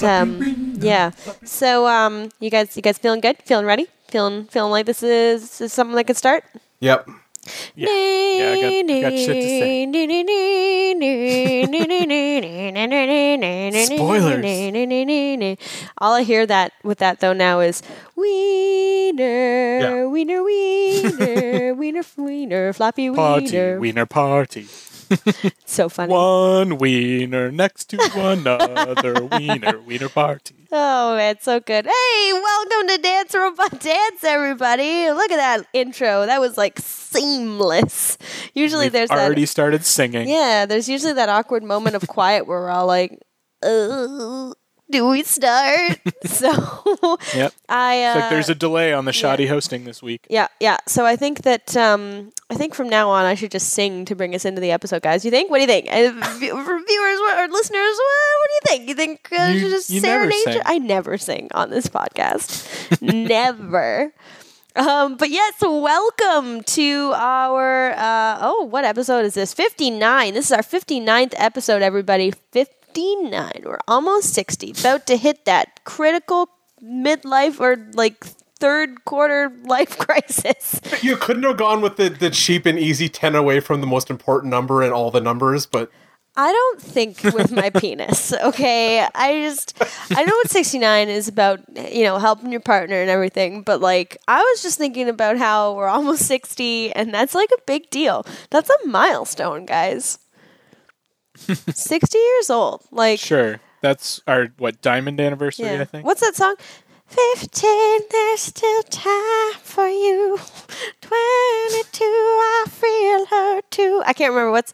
But um, yeah. So um, you guys, you guys feeling good? Feeling ready? Feeling feeling like this is, this is something that could start? Yep. Yeah, yeah, I got, got shit to say. Spoilers. All I hear that with that though now is wiener, Yeah. wiener, wiener, wiener, wiener, floppy Party, wiener. wiener So funny. One wiener next to another wiener, wiener party. Oh, man, so good. Hey, welcome to Dance Robot Dance, everybody. Look at that intro. That was like seamless. Usually We've there's already that. started singing. Yeah, there's usually that awkward moment of quiet where we're all like, uh, do we start? so yep. I uh, like there's a delay on the shoddy yeah. hosting this week. Yeah, yeah. So I think that um, I think from now on I should just sing to bring us into the episode, guys. You think? What do you think? For viewers or listeners, what, do you think? You think uh, you, just you serenade? I never sing on this podcast. never. Um, but yes, welcome to our uh, oh, what episode is this? Fifty nine. This is our 59th episode, everybody. Fifth 59 or almost 60, about to hit that critical midlife or like third quarter life crisis. You couldn't have gone with the, the cheap and easy 10 away from the most important number in all the numbers, but. I don't think with my penis, okay? I just, I know what 69 is about, you know, helping your partner and everything, but like, I was just thinking about how we're almost 60 and that's like a big deal. That's a milestone, guys. 60 years old. Like, Sure. That's our what diamond anniversary, yeah. I think. What's that song? 15, there's still time for you. 22, I feel her too. I can't remember what's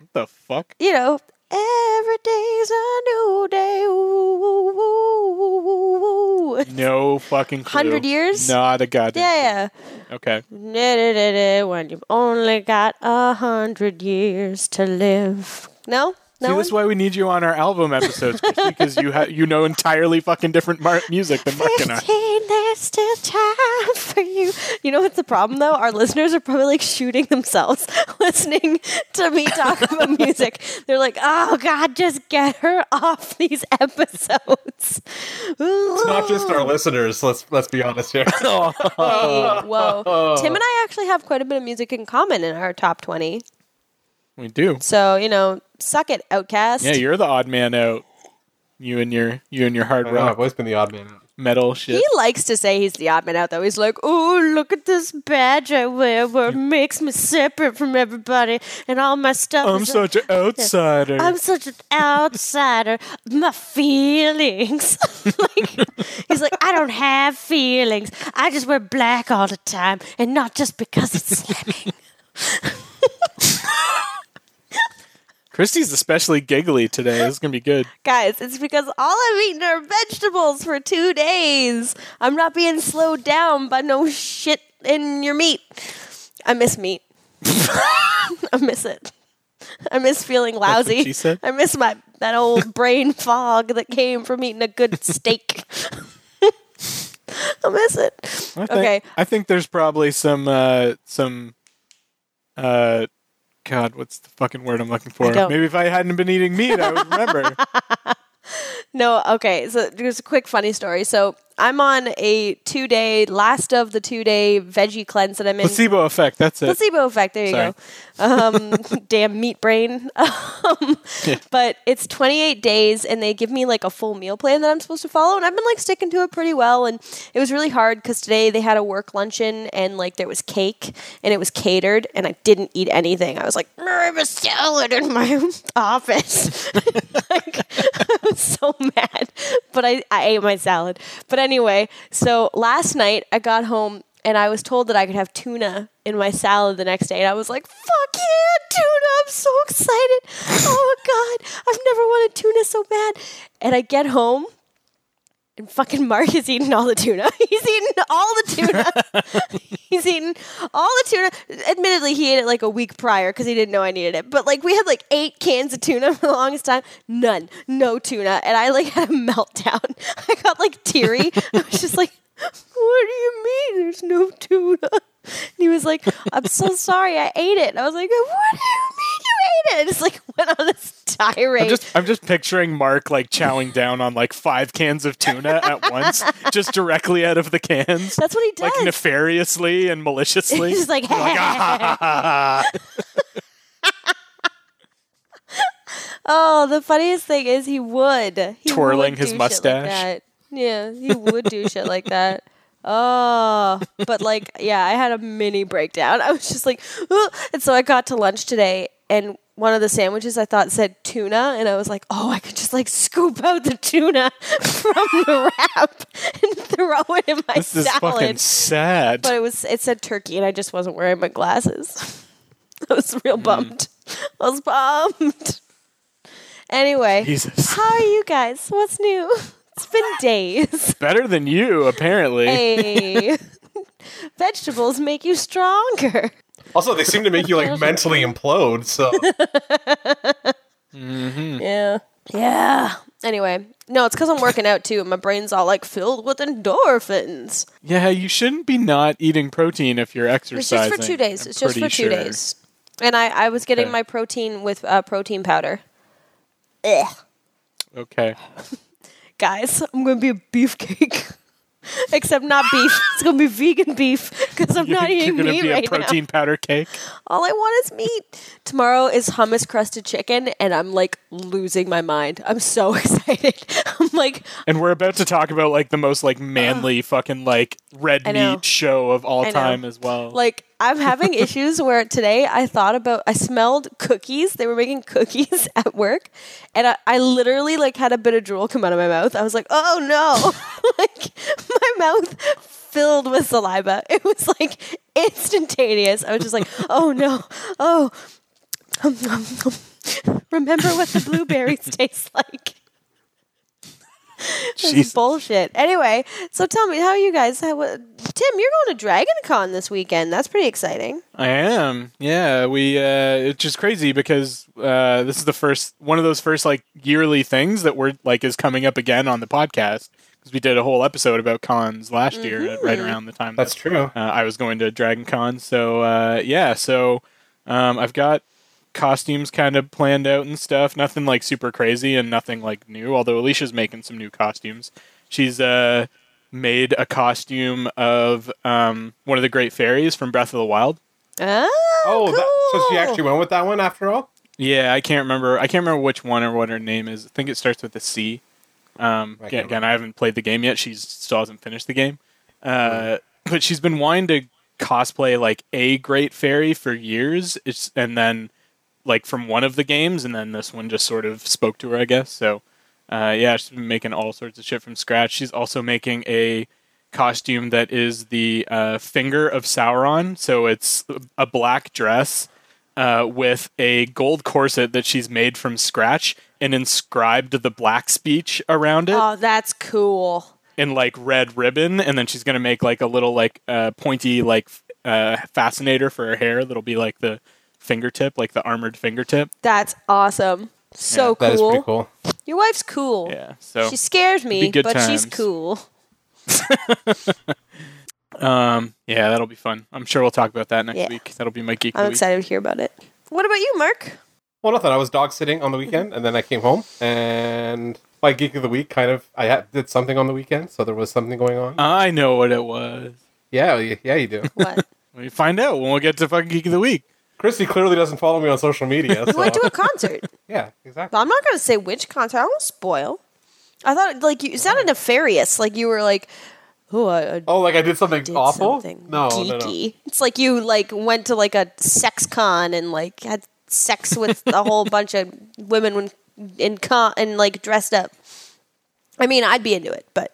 What the fuck? you know, every day's a new day. Ooh, ooh, ooh. No fucking. 100 years? Not a goddamn. Yeah, Okay. yeah. When you've only got a hundred years to live. No, no. See, one? this is why we need you on our album episodes, Christy, because you ha- you know entirely fucking different mar- music than Mark and I. Fifteen, there's still time for you. You know what's the problem though? Our listeners are probably like shooting themselves listening to me talk about music. They're like, "Oh God, just get her off these episodes." it's not just our listeners, let's let's be honest here. Oh. Hey, whoa. Tim and I actually have quite a bit of music in common in our top 20. We do. So, you know, suck it, Outcast. Yeah, you're the odd man out. You and your you and your hard I know, I've rock always been the odd man out. metal shit. he likes to say he's the odd man out, though. He's like, oh, look at this badge I wear where it makes me separate from everybody and all my stuff. I'm is- such an outsider. I'm such an outsider. My feelings. like, he's like, I don't have feelings. I just wear black all the time and not just because it's slamming. Christy's especially giggly today. This is gonna be good. Guys, it's because all I've eaten are vegetables for two days. I'm not being slowed down by no shit in your meat. I miss meat. I miss it. I miss feeling lousy. she said? I miss my that old brain fog that came from eating a good steak. I miss it. I think, Okay. I think there's probably some uh some uh God, what's the fucking word I'm looking for? Maybe if I hadn't been eating meat, I would remember. No, okay. So there's a quick funny story. So I'm on a two day, last of the two day veggie cleanse that I'm in. Placebo effect. That's it. Placebo effect. There you Sorry. go. Um, damn meat brain. Um, But it's 28 days, and they give me like a full meal plan that I'm supposed to follow, and I've been like sticking to it pretty well. And it was really hard because today they had a work luncheon, and like there was cake, and it was catered, and I didn't eat anything. I was like, I have a salad in my office. like, I was so mad, but I, I ate my salad. But anyway, so last night I got home and I was told that I could have tuna in my salad the next day, and I was like, "Fuck yeah, tuna! I'm so excited! Oh my god, I've never wanted tuna so bad." And I get home, And fucking Mark is eating all the tuna. He's eating all the tuna. He's eating all the tuna. Admittedly, he ate it like a week prior because he didn't know I needed it. But like we had like eight cans of tuna for the longest time. None. No tuna. And I like had a meltdown. I got like teary. I was just like, what do you mean there's no tuna? And he was like, I'm so sorry, I ate it. And I was like, what do you mean you ate it? And just like went on this tirade. I'm just I'm just picturing Mark like chowing down on like five cans of tuna at once, just directly out of the cans. That's what he does. Like nefariously and maliciously. He's like, Like, "Ah." oh, the funniest thing is he would. He Twirling would his mustache. Like. Yeah, he would do shit like that. Oh, but like, yeah, I had a mini breakdown. I was just like, and so I got to lunch today, and one of the sandwiches I thought said tuna, and I was like, oh, I could just like scoop out the tuna from the wrap and throw it in my this is fucking sad. But it was it said turkey, and I just wasn't wearing my glasses. I was real mm. bummed. I was bummed. Anyway, Jesus. how are you guys? What's new? It's been days. Better than you, apparently. Hey, vegetables make you stronger. Also, they seem to make you like mentally implode. So Yeah. Yeah. Anyway, no, it's because I'm working out too. and My brain's all like filled with endorphins. Yeah, you shouldn't be not eating protein if you're exercising. It's just for two days. I'm It's just for two sure. days. And I, I was getting Okay. my protein with uh, protein powder. Ugh. Okay. guys, I'm gonna be a beefcake. Except not beef. It's gonna be vegan beef because I'm not eating meat be right a protein now. powder cake. All I want is meat. Tomorrow is hummus crusted chicken, and I'm like losing my mind. I'm so excited. I'm like, And we're about to talk about like the most like manly fucking like red meat show of all time as well. like I'm having issues where today I thought about I smelled cookies. They were making cookies at work, and I, I literally like had a bit of drool come out of my mouth. I was like, oh no, like my mouth filled with saliva. It was like instantaneous. I was just like, oh no, oh. Remember what the blueberries taste like. This is Jesus. bullshit. Anyway, so tell me, how are you guys? How, what, Tim, you're going to Dragon Con this weekend. That's pretty exciting. I am. Yeah, we. Uh, it's just crazy because uh, this is the first one of those first like yearly things that we're like is coming up again on the podcast because we did a whole episode about cons last year, uh, right Mm-hmm. around the time that's that, true. uh, I was going to Dragon Con. So uh, yeah, so um, I've got costumes kind of planned out and stuff. Nothing like super crazy and nothing like new. Although Alicia's making some new costumes. She's uh, made a costume of um, one of the great fairies from Breath of the Wild. Oh, Oh, that, so she actually went with that one after all. Yeah, I can't remember. I can't remember which one or what her name is. I think it starts with a C. Um, I again, can't again, I haven't played the game yet. She still hasn't finished the game. Uh, but she's been wanting to cosplay like a great fairy for years. It's and then like from one of the games, and then this one just sort of spoke to her, I guess. So uh, yeah, she's been making all sorts of shit from scratch. She's also making a costume that is the uh, finger of Sauron. So it's a black dress uh, with a gold corset that she's made from scratch and inscribed the black speech around it Oh, that's cool. in like red ribbon. And then she's gonna make like a little like uh, pointy like uh, fascinator for her hair that'll be like the fingertip, like the armored fingertip. That's awesome. So That is cool. pretty cool. Your wife's cool. Yeah. So She scares me, be good but she's cool. um yeah, that'll be fun. I'm sure we'll talk about that next Yeah. week. That'll be my geek I'm the week. excited to hear about it. What about you, Mark? Well, nothing. I was dog sitting on the weekend, and then I came home, and my geek of the week kind of I had, did something on the weekend, so there was something going on. I know what it was. yeah, yeah, you do. What? We find out when we get to fucking geek of the week. Christy clearly doesn't follow me on social media. you So. went to a concert. yeah, exactly. But I'm not going to say which concert. I won't spoil. I thought like you it sounded nefarious. Like you were like, oh, I, I Oh, like I did something did awful? something no, geeky. no, no. It's like you like went to like a sex con and like had sex with a whole bunch of women when in con and like dressed up. I mean, I'd be into it, but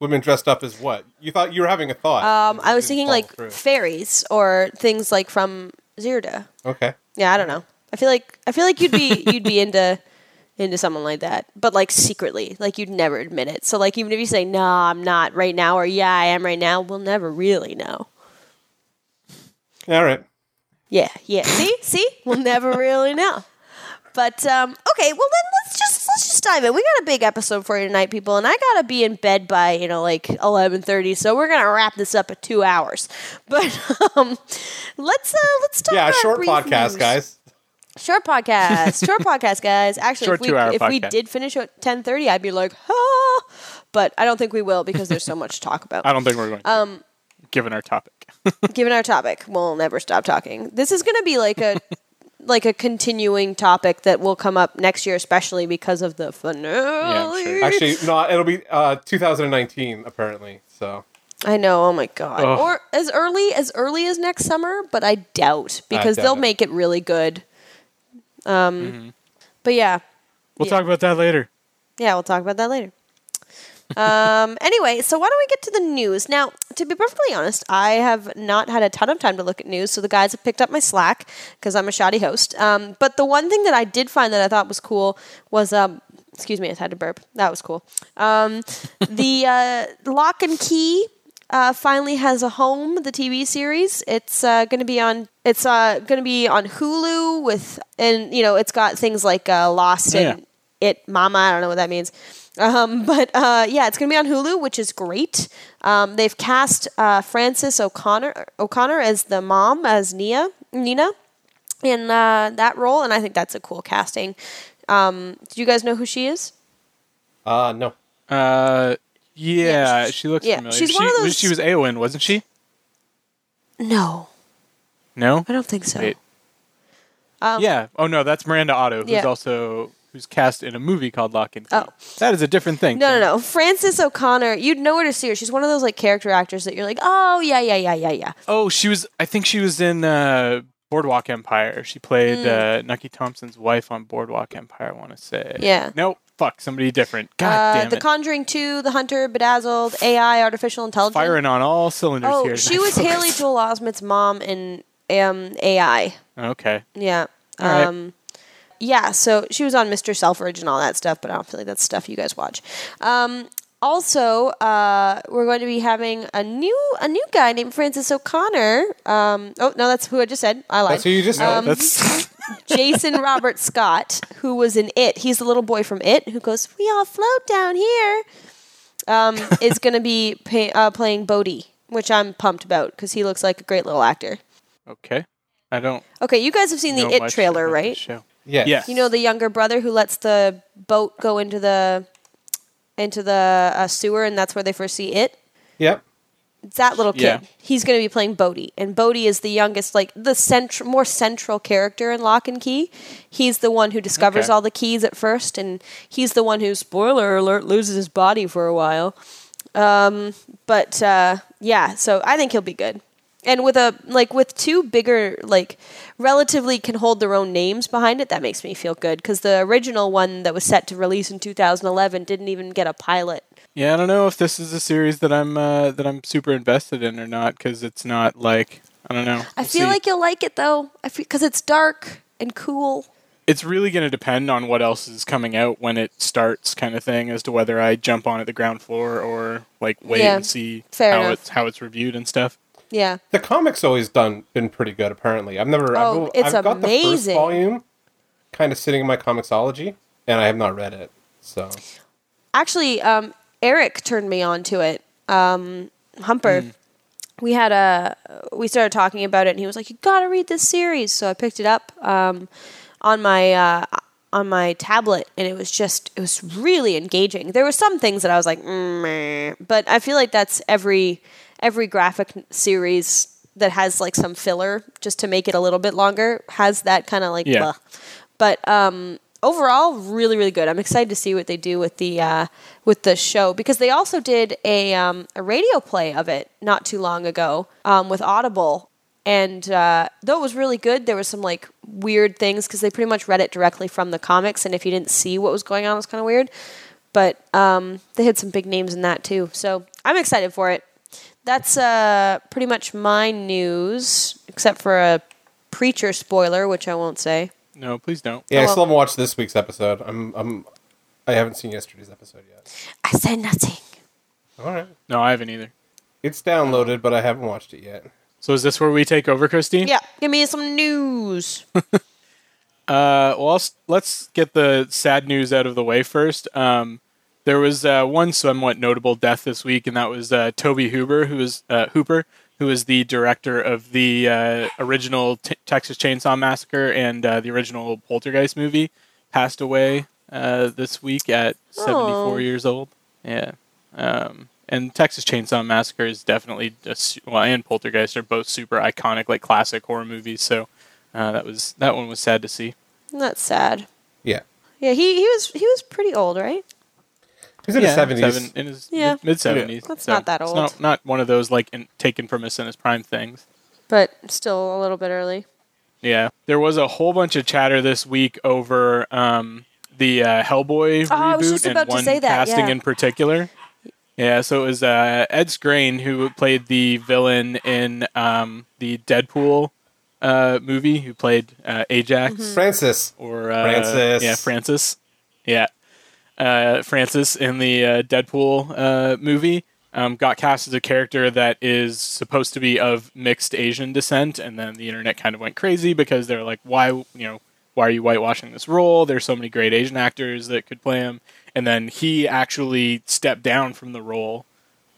Women dressed up as what? You thought you were having a thought. um, I was thinking like through. fairies or things like from Zelda. Okay. Yeah, I don't know. I feel like I feel like you'd be you'd be into into someone like that, but like secretly, like you'd never admit it. So like even if you say no, I'm not right now, or yeah, I am right now, we'll never really know. All right. Yeah, yeah. See, see, we'll never really know. But um, okay, well then let's just let's dive in. We got a big episode for you tonight, people, and I gotta be in bed by you know like eleven thirty, so we're gonna wrap this up at two hours. But um, let's uh, let's talk. Yeah, short podcast, news. guys. Short podcast, short podcast, guys. Actually, Short if we if we did finish at ten thirty, I'd be like, ah, but I don't think we will because there's so much to talk about. I don't think we're going to. Um, given our topic. given our topic, we'll never stop talking. This is going to be like a like a continuing topic that will come up next year, especially because of the finale. Yeah, sure. Actually, no, it'll be uh, 2019 apparently. So I know. Oh my god! Ugh. Or as early as early as next summer, but I doubt because doubt they'll it. make it really good. Um, but yeah, We'll Yeah. talk about that later. Yeah, we'll talk about that later. Um, anyway, so why don't we get to the news? Now, to be perfectly honest, I have not had a ton of time to look at news, so the guys have picked up my slack because I'm a shoddy host. Um, but the one thing that I did find that I thought was cool was, um, excuse me, I had to burp. That was cool. Um, the uh, Locke and Key uh, finally has a home. The TV series. It's uh, going to be on. It's uh, going to be on Hulu with, and you know, it's got things like uh, Lost Oh, and it Mama. I don't know what that means. Um, but uh, yeah, it's gonna be on Hulu, which is great. Um, they've cast uh, Frances O'Connor O'Connor as the mom, as Nia Nina, in uh, that role, and I think that's a cool casting. Um, do you guys know who she is? uh, no. Uh, yeah, Yeah, she's- she looks yeah, familiar. she's she, one of was- those- She was Eowyn, wasn't she? No, No. I don't think so. Wait. yeah. Oh no, that's Miranda Otto, who's Um, Yeah. also who's cast in a movie called Locke and Key. Oh. That is a different thing. No, no, no. Frances O'Connor, you'd know her to see her. She's one of those like character actors that you're like, oh yeah, yeah, yeah, yeah, yeah. Oh, she was. I think she was in uh, Boardwalk Empire. She played uh, Nucky Thompson's wife on Boardwalk Empire. I want to say. Yeah. Nope. Fuck. Somebody different. God Uh, damn the. Conjuring 2, The Hunter, Bedazzled, AI, Artificial Intelligence. Firing on all cylinders oh, here. she was Haley Joel Osment's mom in um, AI. Okay. Yeah. All right. Yeah, so she was on Mr. Selfridge and all that stuff, but I don't feel like that's stuff you guys watch. Um, also, uh, we're going to be having a new a new guy named Francis O'Connor. Um, oh no, that's who I just said. I lied. That's who you just said. Um, That's Jason Robert Scott, who was in It. He's the little boy from It who goes, "We all float down here." Um, is going to be pay, uh, playing Bode, which I'm pumped about because he looks like a great little actor. okay. I don't. Okay, you guys have seen the It trailer, right? show. Yes. Yes. You know the younger brother who lets the boat go into the into the uh, sewer, and that's where they first see it. Yep. It's that little kid. Yeah. He's going to be playing Bode, and Bode is the youngest, like the central, more central character in Locke and Key. He's the one who discovers Okay. all the keys at first, and he's the one who, spoiler alert, loses his body for a while. Um, but uh, yeah, so I think he'll be good. And with a like with two bigger like relatively can hold their own names behind it, that makes me feel good because the original one that was set to release in 2011 didn't even get a pilot. Yeah, I don't know if this is a series that I'm uh, that I'm super invested in or not because it's not like I don't know. I We'll feel see. like you'll like it though, I because it's dark and cool. it's really going to depend on what else is coming out when it starts, kind of thing, as to whether I jump on at the ground floor or like wait Yeah, and see how enough. it's how it's reviewed and stuff. Yeah. The comics always done been pretty good. Apparently, I've never. Oh, I've, it's I've got the first volume, kind of sitting in my comiXology, and I have not read it. So Actually, um, Eric turned me on to it. Um, Humper. We had a we started talking about it, and he was like, "You got to read this series." So I picked it up um, on my uh, on my tablet, and it was just it was really engaging. There were some things that I was like, mm, but I feel like that's every every graphic series that has like some filler just to make it a little bit longer has that kind of like Yeah. blah. But um, overall, really, really good. I'm excited to see what they do with the uh, with the show because they also did a um, a radio play of it not too long ago um, with Audible, and uh, though it was really good, there was some like weird things because they pretty much read it directly from the comics, and if you didn't see what was going on, it was kind of weird. But um, they had some big names in that too, so I'm excited for it. That's uh, pretty much my news, except for a preacher spoiler, which I won't say. no, please don't. Yeah, I well- still haven't watched this week's episode. I'm, I'm, I haven't seen yesterday's episode yet. I said nothing. All right, No, I haven't either. it's downloaded, but I haven't watched it yet. So is this where we take over, Christine? Yeah, give me some news. Uh, well, let's, let's get the sad news out of the way first. Um, there was uh, one somewhat notable death this week, and that was uh, Tobe Hooper, who is uh, Hooper, who is the director of the uh, original t- Texas Chainsaw Massacre and uh, the original Poltergeist movie. Passed away uh, this week at 74 Oh. years old. Yeah. Um, and Texas Chainsaw Massacre is definitely a, su- well, and Poltergeist are both super iconic, like classic horror movies. So uh, that was that one was sad to see. That's sad. Yeah, Yeah, he, he was he was pretty old, right? He's in his seventies. seven, in his Yeah. mid seventies. That's not that It's old. not, not one of those like in, taken from us in his prime things. But still a little bit early. Yeah, there was a whole bunch of chatter this week over um, the uh, Hellboy Oh, I was reboot just and about to one say that, casting yeah. in particular. Yeah, so it was uh, Ed Skrein who played the villain in um, the Deadpool uh, movie, who played uh, Ajax Mm-hmm. Francis. or uh, Francis. Yeah, Francis. Yeah, uh, Francis in the uh, Deadpool uh, movie um, got cast as a character that is supposed to be of mixed Asian descent, and then the internet kind of went crazy because they're like, "Why, you know, why are you whitewashing this role? There's so many great Asian actors that could play him." And then he actually stepped down from the role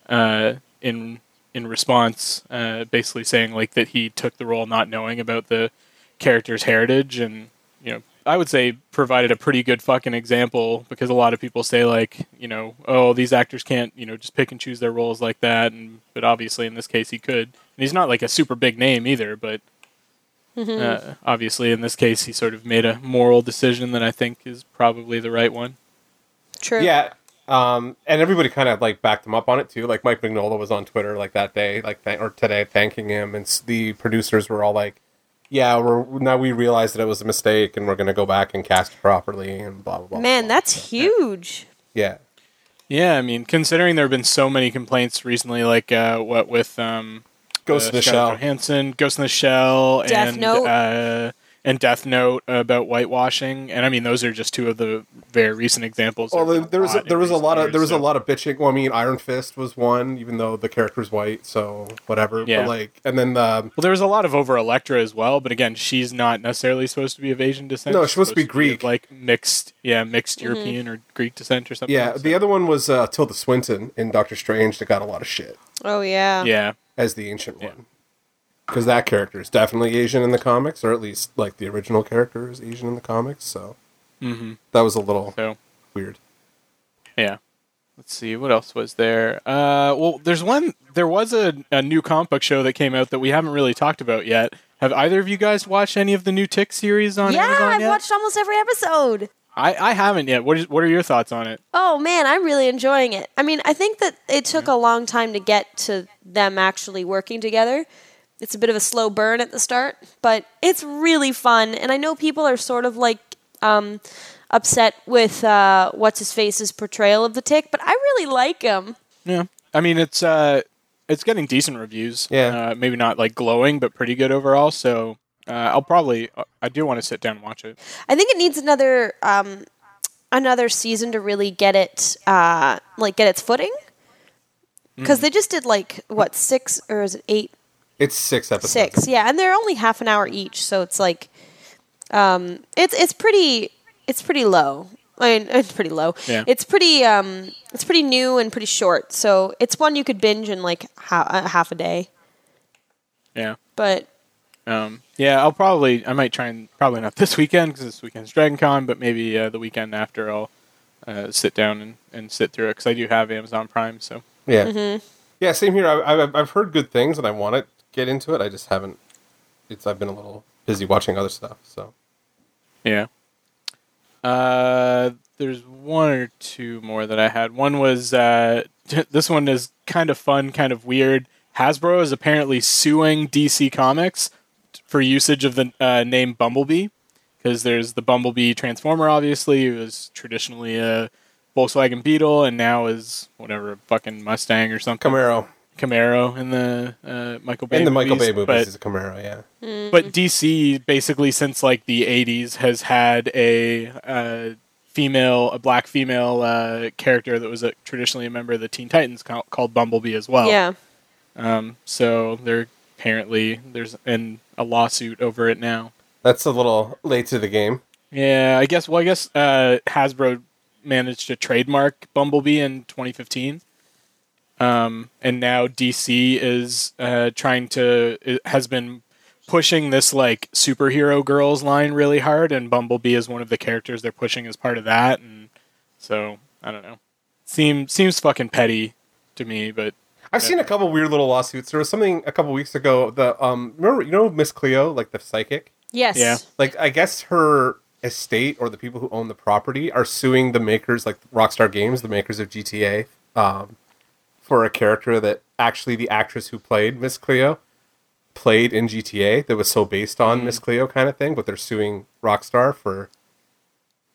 uh, in in response, uh, basically saying like that he took the role not knowing about the character's heritage, and you know, I would say provided a pretty good fucking example because a lot of people say like, you know, oh these actors can't you know just pick and choose their roles like that, and but obviously in this case he could, and he's not like a super big name either, but. Uh, obviously, in this case, he sort of made a moral decision that I think is probably the right one. True. Yeah, um, and everybody kind of like backed him up on it too. Like Mike Mignola was on Twitter like that day, like th- or today, thanking him, and the producers were all like, "Yeah, we're now we realize that it was a mistake, and we're going to go back and cast properly." And blah blah blah. Man, blah, that's huge. yeah. Yeah, I mean, considering there have been so many complaints recently, like uh, what with um, Ghost uh, in the Scarlett Shell. Johansson, Ghost in the Shell, Death and Note. Uh, and Death Note about whitewashing, and I mean, those are just two of the very recent examples. Well, there, there was a, lot there was a recent lot of there was a lot of bitching. Well, I mean, Iron Fist was one, even though the character's white, so whatever. Yeah. But like, and then um, Well, there was a lot of over Elektra as well, but again, she's not necessarily supposed to be of Asian descent. No, She's she's supposed to be of, Greek. like mixed, yeah, mixed European or Greek descent or something. yeah, so- the other one was uh, Tilda Swinton in Doctor Strange that got a lot of shit Oh yeah. yeah, as the ancient one. Because that character is definitely Asian in the comics, or at least like the original character is Asian in the comics. So mm-hmm. that was a little so weird. Yeah. Let's see what else was there. Uh, well, there's one. There was a, a new comic book show that came out that we haven't really talked about yet. Have either of you guys watched any of the new Tick series on Amazon? Yeah, Amazon I've yet? watched almost every episode. I, I haven't yet. What is what are your thoughts on it? Oh man, I'm really enjoying it. I mean, I think that it took a long time to get to them actually working together. It's a bit of a slow burn at the start, but it's really fun. And I know people are sort of like um, upset with uh, what's his face's portrayal of the tick, but I really like him. Yeah. I mean, it's uh, it's getting decent reviews. Yeah. Uh, maybe not like glowing, but pretty good overall. So uh, I'll probably I do want to sit down and watch it. I think it needs another um, another season to really get it uh, like get its footing. Because they just did like what six or is it eight It's six episodes. six yeah and they're only half an hour each so it's like um it's it's pretty it's pretty low I mean, it's pretty low. Yeah. It's pretty, um, it's pretty new and pretty short. So it's one you could binge in like ha- uh, half a day. Yeah. But Um, yeah, I'll probably I might try and probably not this weekend because this weekend's Dragon Con, but maybe uh, the weekend after I'll uh, sit down and, and sit through it because I do have Amazon Prime. So Yeah, Mm-hmm. yeah. Same here. I, I've I've heard good things, and I want to get into it. I just haven't. It's I've been a little busy watching other stuff. So yeah. Uh, there's one or two more that I had. One was uh, this one is kind of fun, kind of weird. Hasbro is apparently suing DC Comics for usage of the uh, name Bumblebee because there's the Bumblebee Transformer. Obviously, it was traditionally a Volkswagen Beetle, and now is whatever a fucking Mustang or something. Camaro. Camaro in the uh, Michael Bay In the Michael movies, Bay movies, but is a Camaro. Yeah. but DC basically since like the '80s has had a uh, female, a black female uh, character that was a, traditionally a member of the Teen Titans called, called Bumblebee as well. Yeah. Um, so they're apparently there's in a lawsuit over it now. That's a little late to the game. Yeah, I guess. Well, I guess uh, Hasbro managed to trademark Bumblebee in 2015, um, and now DC is uh, trying to has been pushing this like superhero girls line really hard, and Bumblebee is one of the characters they're pushing as part of that, and so I don't know. Seems seems fucking petty to me, but I've seen a couple weird little lawsuits. There was something a couple weeks ago. The um, remember you know Miss Cleo, like the psychic. Yes. Yeah. Like I guess her estate or the people who own the property are suing the makers, like Rockstar Games, the makers of GTA, um, for a character that actually the actress who played Miss Cleo played in GTA that was so based on mm. Miss Cleo kind of thing. But they're suing Rockstar for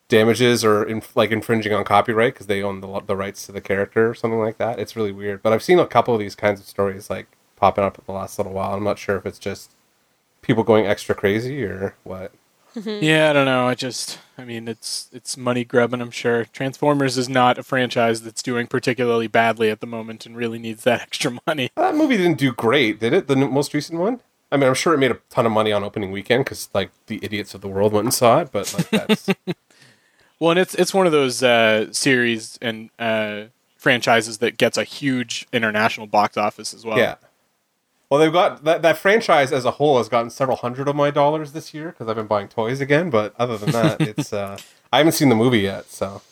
damages or in, like infringing on copyright because they own the, the rights to the character or something like that. It's really weird. But I've seen a couple of these kinds of stories like popping up in the last little while. I'm not sure if it's just people going extra crazy or what. Yeah, I don't know. I just, I mean, it's it's money grubbing. I'm sure Transformers is not a franchise that's doing particularly badly at the moment, and really needs that extra money. That movie didn't do great, did it? The n- most recent one. I mean, I'm sure it made a ton of money on opening weekend because like the idiots of the world went and saw it. But like that's Well, and it's it's one of those uh, series and uh, franchises that gets a huge international box office as well. yeah. Well, they've got that that franchise as a whole has gotten several hundred of my dollars this year because I've been buying toys again. But other than that, it's uh, I haven't seen the movie yet, so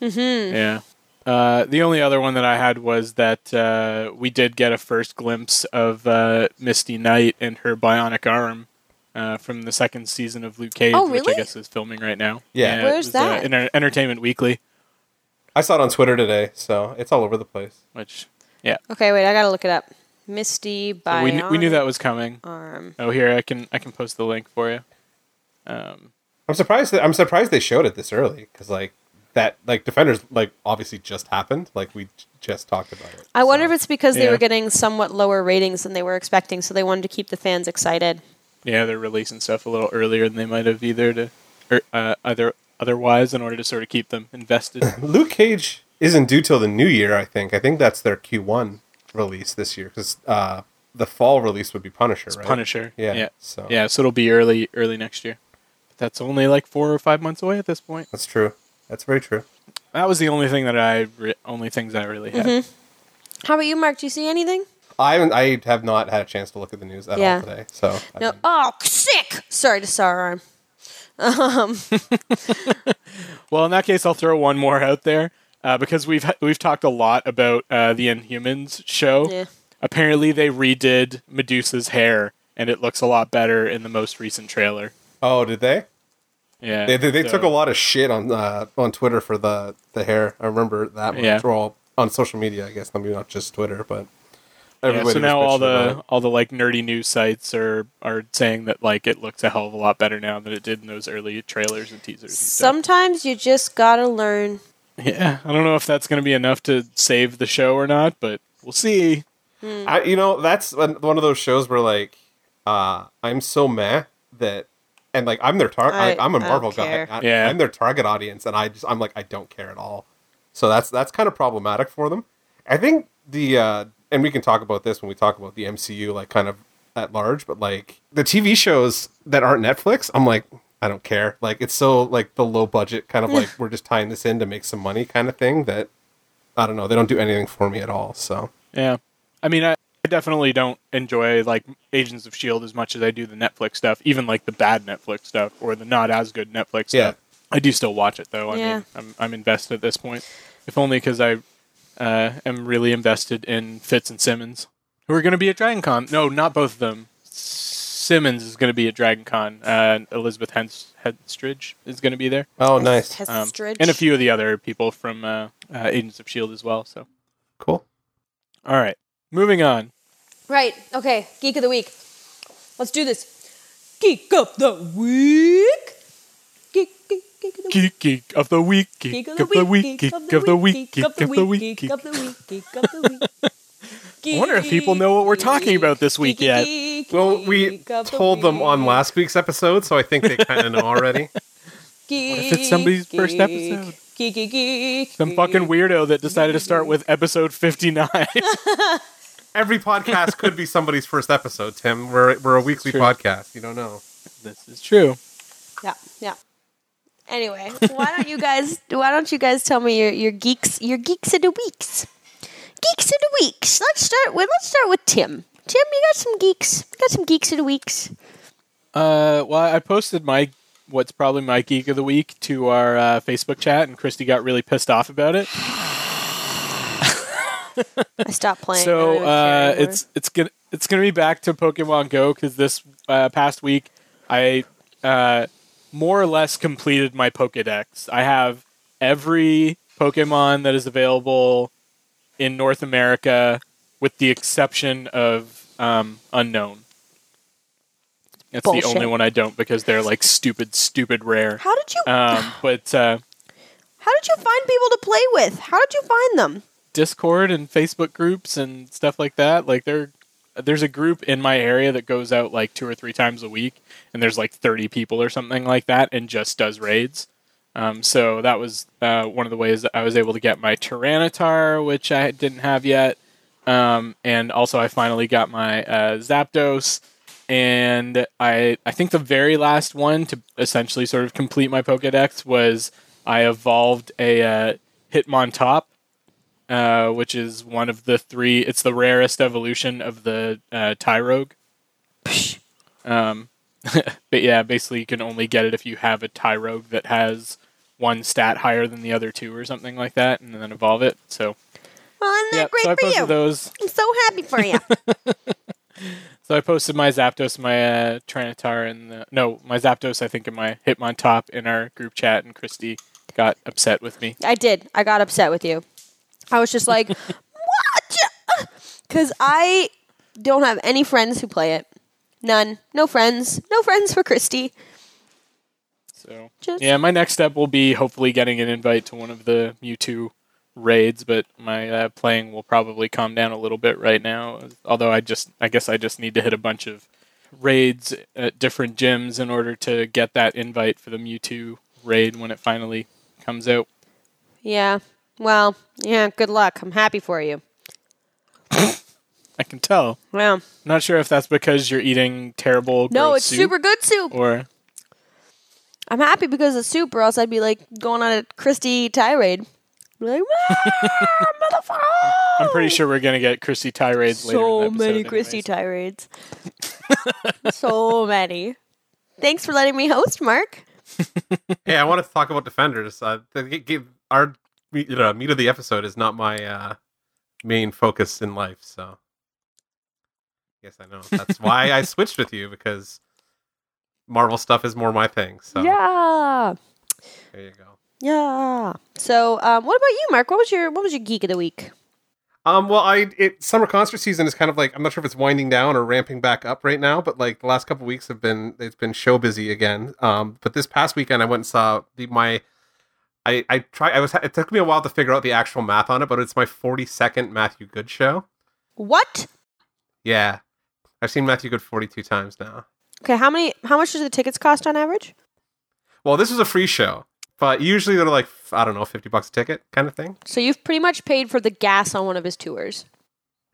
Yeah. Uh, the only other one that I had was that uh, we did get a first glimpse of uh, Misty Knight and her bionic arm uh, from the second season of Luke Cage, Oh, which I guess is filming right now. Yeah. it Where's was, uh, that? in Entertainment Weekly, I saw it on Twitter today, so it's all over the place. which yeah, Okay, wait. I gotta look it up. Misty by we, kn- we knew that was coming. arm. Oh, here I can I can post the link for you. Um, I'm surprised. That, I'm surprised they showed it this early because like that like Defenders like obviously just happened. Like we j- just talked about it. I wonder if it's because they were getting somewhat lower ratings than they were expecting, so they wanted to keep the fans excited. yeah, they're releasing stuff a little earlier than they might have either to, or uh, either otherwise in order to sort of keep them invested. Luke Cage isn't due till the new year. I think. I think that's their Q1 release this year because uh, the fall release would be Punisher, right? Punisher. Yeah, Yeah. so- Yeah. So it'll be early, early next year. But that's only like four or five months away at this point. That's true. That's very true. That was the only thing that I, re- only things I really had. Mm-hmm. How about you, Mark? Do you see anything? I haven't. I have not had a chance to look at the news at Yeah. all today. So No. Oh, sick. Sorry to sorrow arm. Well, in that case, I'll throw one more out there uh, because we've we've talked a lot about uh, the Inhumans show. Yeah. Apparently, they redid Medusa's hair, and it looks a lot better in the most recent trailer. oh, did they? Yeah, They, they, they so- took a lot of shit on uh, on Twitter for the the hair. I remember that much. Yeah. Well, on social media, I guess. Maybe not just Twitter, but Yeah, so now all the all the like nerdy news sites are are saying that like it looks a hell of a lot better now than it did in those early trailers and teasers. And stuff. Sometimes you just gotta learn. Yeah, I don't know if that's going to be enough to save the show or not, but we'll see. I, you know, that's one one of those shows where like uh, I'm so meh that, and like I'm their target. I- I'm a I don't Marvel guy. care. I, Yeah. I'm their target audience, and I just I'm like I don't care at all. So that's that's kind of problematic for them. I think the uh, and we can talk about this when we talk about the MCU, like kind of at large, but like the TV shows that aren't Netflix, I'm like. I don't care. Like it's so like the low budget kind of like we're just tying this in to make some money kind of thing that I don't know. They don't do anything for me at all. So Yeah, I mean, I, I definitely don't enjoy like Agents of Shield as much as I do the Netflix stuff, even like the bad Netflix stuff or the not as good Netflix Yeah. stuff. I do still watch it though. I Yeah. mean, I'm I'm invested at this point, if only because I uh, am really invested in Fitz and Simmons, who are going to be at Dragon Con. No, not both of them. Simmons is going to be at Dragon Con. Uh, Elizabeth Hens- Henstridge is going to be there. oh, nice. Um, and a few of the other people from uh, uh, Agents of Shield as well. So, Cool. all right, moving on. Right. Okay. Geek of the week. Let's do this. Geek of the week. Geek, geek, geek of the week. Geek, geek of the week, geek, Geek of the week, geek of the week, geek of the week, geek of the week, geek of the week. I wonder if people know what we're talking about this week yet. Well, we told them on last week's episode, so I think they kind of know already. What if it's somebody's first episode? Geek, geek, geek, Some fucking weirdo that decided to start with episode 59. Every podcast could be somebody's first episode, Tim. We're, we're a weekly True. podcast. You don't know. this is true. Yeah, yeah. Anyway, why don't you guys? Why don't you guys tell me your your geeks your geeks of the weeks? Geeks of the weeks. Let's start with let's start with Tim. Tim, you got some geeks. Got some geeks of the weeks. Uh, well, I posted my what's probably my geek of the week to our uh, Facebook chat, and Christy got really pissed off about it. I stopped playing. So uh, it's it's gonna it's gonna be back to Pokemon Go because this uh, past week I uh, more or less completed my Pokedex. I have every Pokemon that is available in North America, with the exception of um, Unknown. That's the only one I don't because they're like stupid, stupid rare. How did you Um, but uh, How did you find people to play with? How did you find them? Discord and Facebook groups and stuff like that. Like there, there's a group in my area that goes out like two or three times a week, and there's like 30 people or something like that, and just does raids. Um, so that was uh, one of the ways that I was able to get my Tyranitar, which I didn't have yet, um, and also I finally got my uh, Zapdos. And I, I think the very last one to essentially sort of complete my Pokedex was I evolved a uh, Hitmontop, uh, which is one of the three. It's the rarest evolution of the uh, Tyrogue. Um, but yeah, basically you can only get it if you have a Tyrogue that has one stat higher than the other two or something like that, and then evolve it. So Well, isn't that yeah, great so I for posted you? those. I'm so happy for you. So I posted my Zapdos, my uh, Tyranitar, and the, no, my Zapdos. I think in my Hitmontop in our group chat, and Christy got upset with me. I did. I got upset with you. I was just like, what? Because I don't have any friends who play it. None. No friends. No friends for Christy. So Just- yeah, my next step will be hopefully getting an invite to one of the Mewtwo raids, but my uh, playing will probably calm down a little bit right now. Although I just, I guess I just need to hit a bunch of raids at different gyms in order to get that invite for the Mewtwo raid when it finally comes out. Yeah. Well, yeah, good luck. I'm happy for you. I can tell. Well, I'm not sure if that's because you're eating terrible. no, gross it's soup super good soup. Or I'm happy because of soup, or else I'd be like going on a Christy tirade. Be like, "Ah, motherfucker! I'm pretty sure we're gonna get Chrissy tirades later. in the so episode many anyways. Christy tirades. so many. Thanks for letting me host, Mark. Hey, I want to talk about defenders. Uh, the, g- g- our you know, meat of the episode is not my uh, main focus in life, so yes, I know that's why I switched with you because Marvel stuff is more my thing. So Yeah. there you go. Yeah. So, um, what about you, Mark? What was your what was your geek of the week? Um, well, I it summer concert season is kind of like I'm not sure if it's winding down or ramping back up right now, but like the last couple weeks have been it's been show busy again. Um, but this past weekend I went and saw the my I I try I was it took me a while to figure out the actual math on it, but it's my 42nd Matthew Good show. What? Yeah, I've seen Matthew Good 42 times now. Okay, how many? How much does the tickets cost on average? Well, this was a free show, but usually they're like I don't know, 50 bucks a ticket kind of thing. So you've pretty much paid for the gas on one of his tours.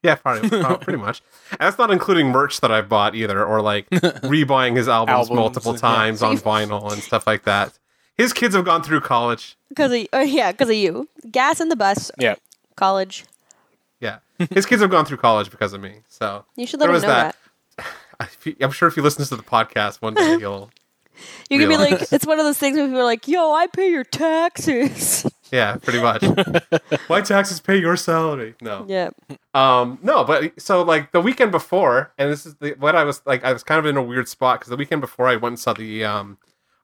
Yeah, probably, probably pretty much. And that's not including merch that I've bought either, or like rebuying his albums, Albums, multiple yeah. times on vinyl and stuff like that. His kids have gone through college. Because of uh, yeah, because of you. Gas in the bus. Yeah. College. Yeah, his kids have gone through college because of me. So You should let There him was know that. That. if he- I'm sure if he listens to the podcast one day, he'll You could be Realize. like, it's one of those things where people are like, "Yo, I pay your taxes." yeah, pretty much. My taxes pay your salary. No, yeah. Um, no, but so like the weekend before, and this is the, what I was like. I was kind of in a weird spot because the weekend before I went and saw the um,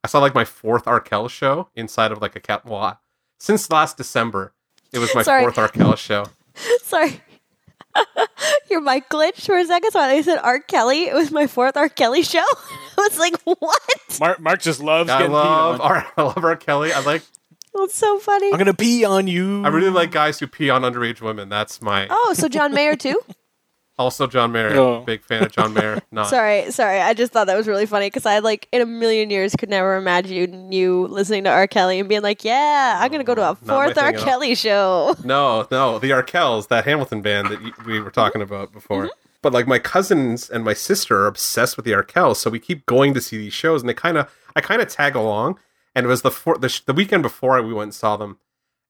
I saw like my fourth Arkell show inside of like a cat. Well, since last December, it was my Sorry. fourth Arkell show. Sorry. Your mic glitched for a second, so I said R. Kelly. It was my fourth R. Kelly show. I was like, what? Mark, Mark just loves I getting love peed on. R. I love R. Kelly. I like. That's so funny. I'm gonna pee on you. I really like guys who pee on underage women. That's my. Oh, so John Mayer too? Also, John Mayer. Oh. Big fan of John Mayer. Not. Sorry, sorry. I just thought that was really funny because I like in a million years could never imagine you listening to R. Kelly and being like, "Yeah, I'm gonna go to a fourth R. Kelly show." No, no, the Arkells, that Hamilton band that y- we were talking about before. Mm-hmm. But like my cousins and my sister are obsessed with the Arkells, so we keep going to see these shows, and they kind of, I kind of tag along. And it was the for, the, sh- the weekend before we went and saw them,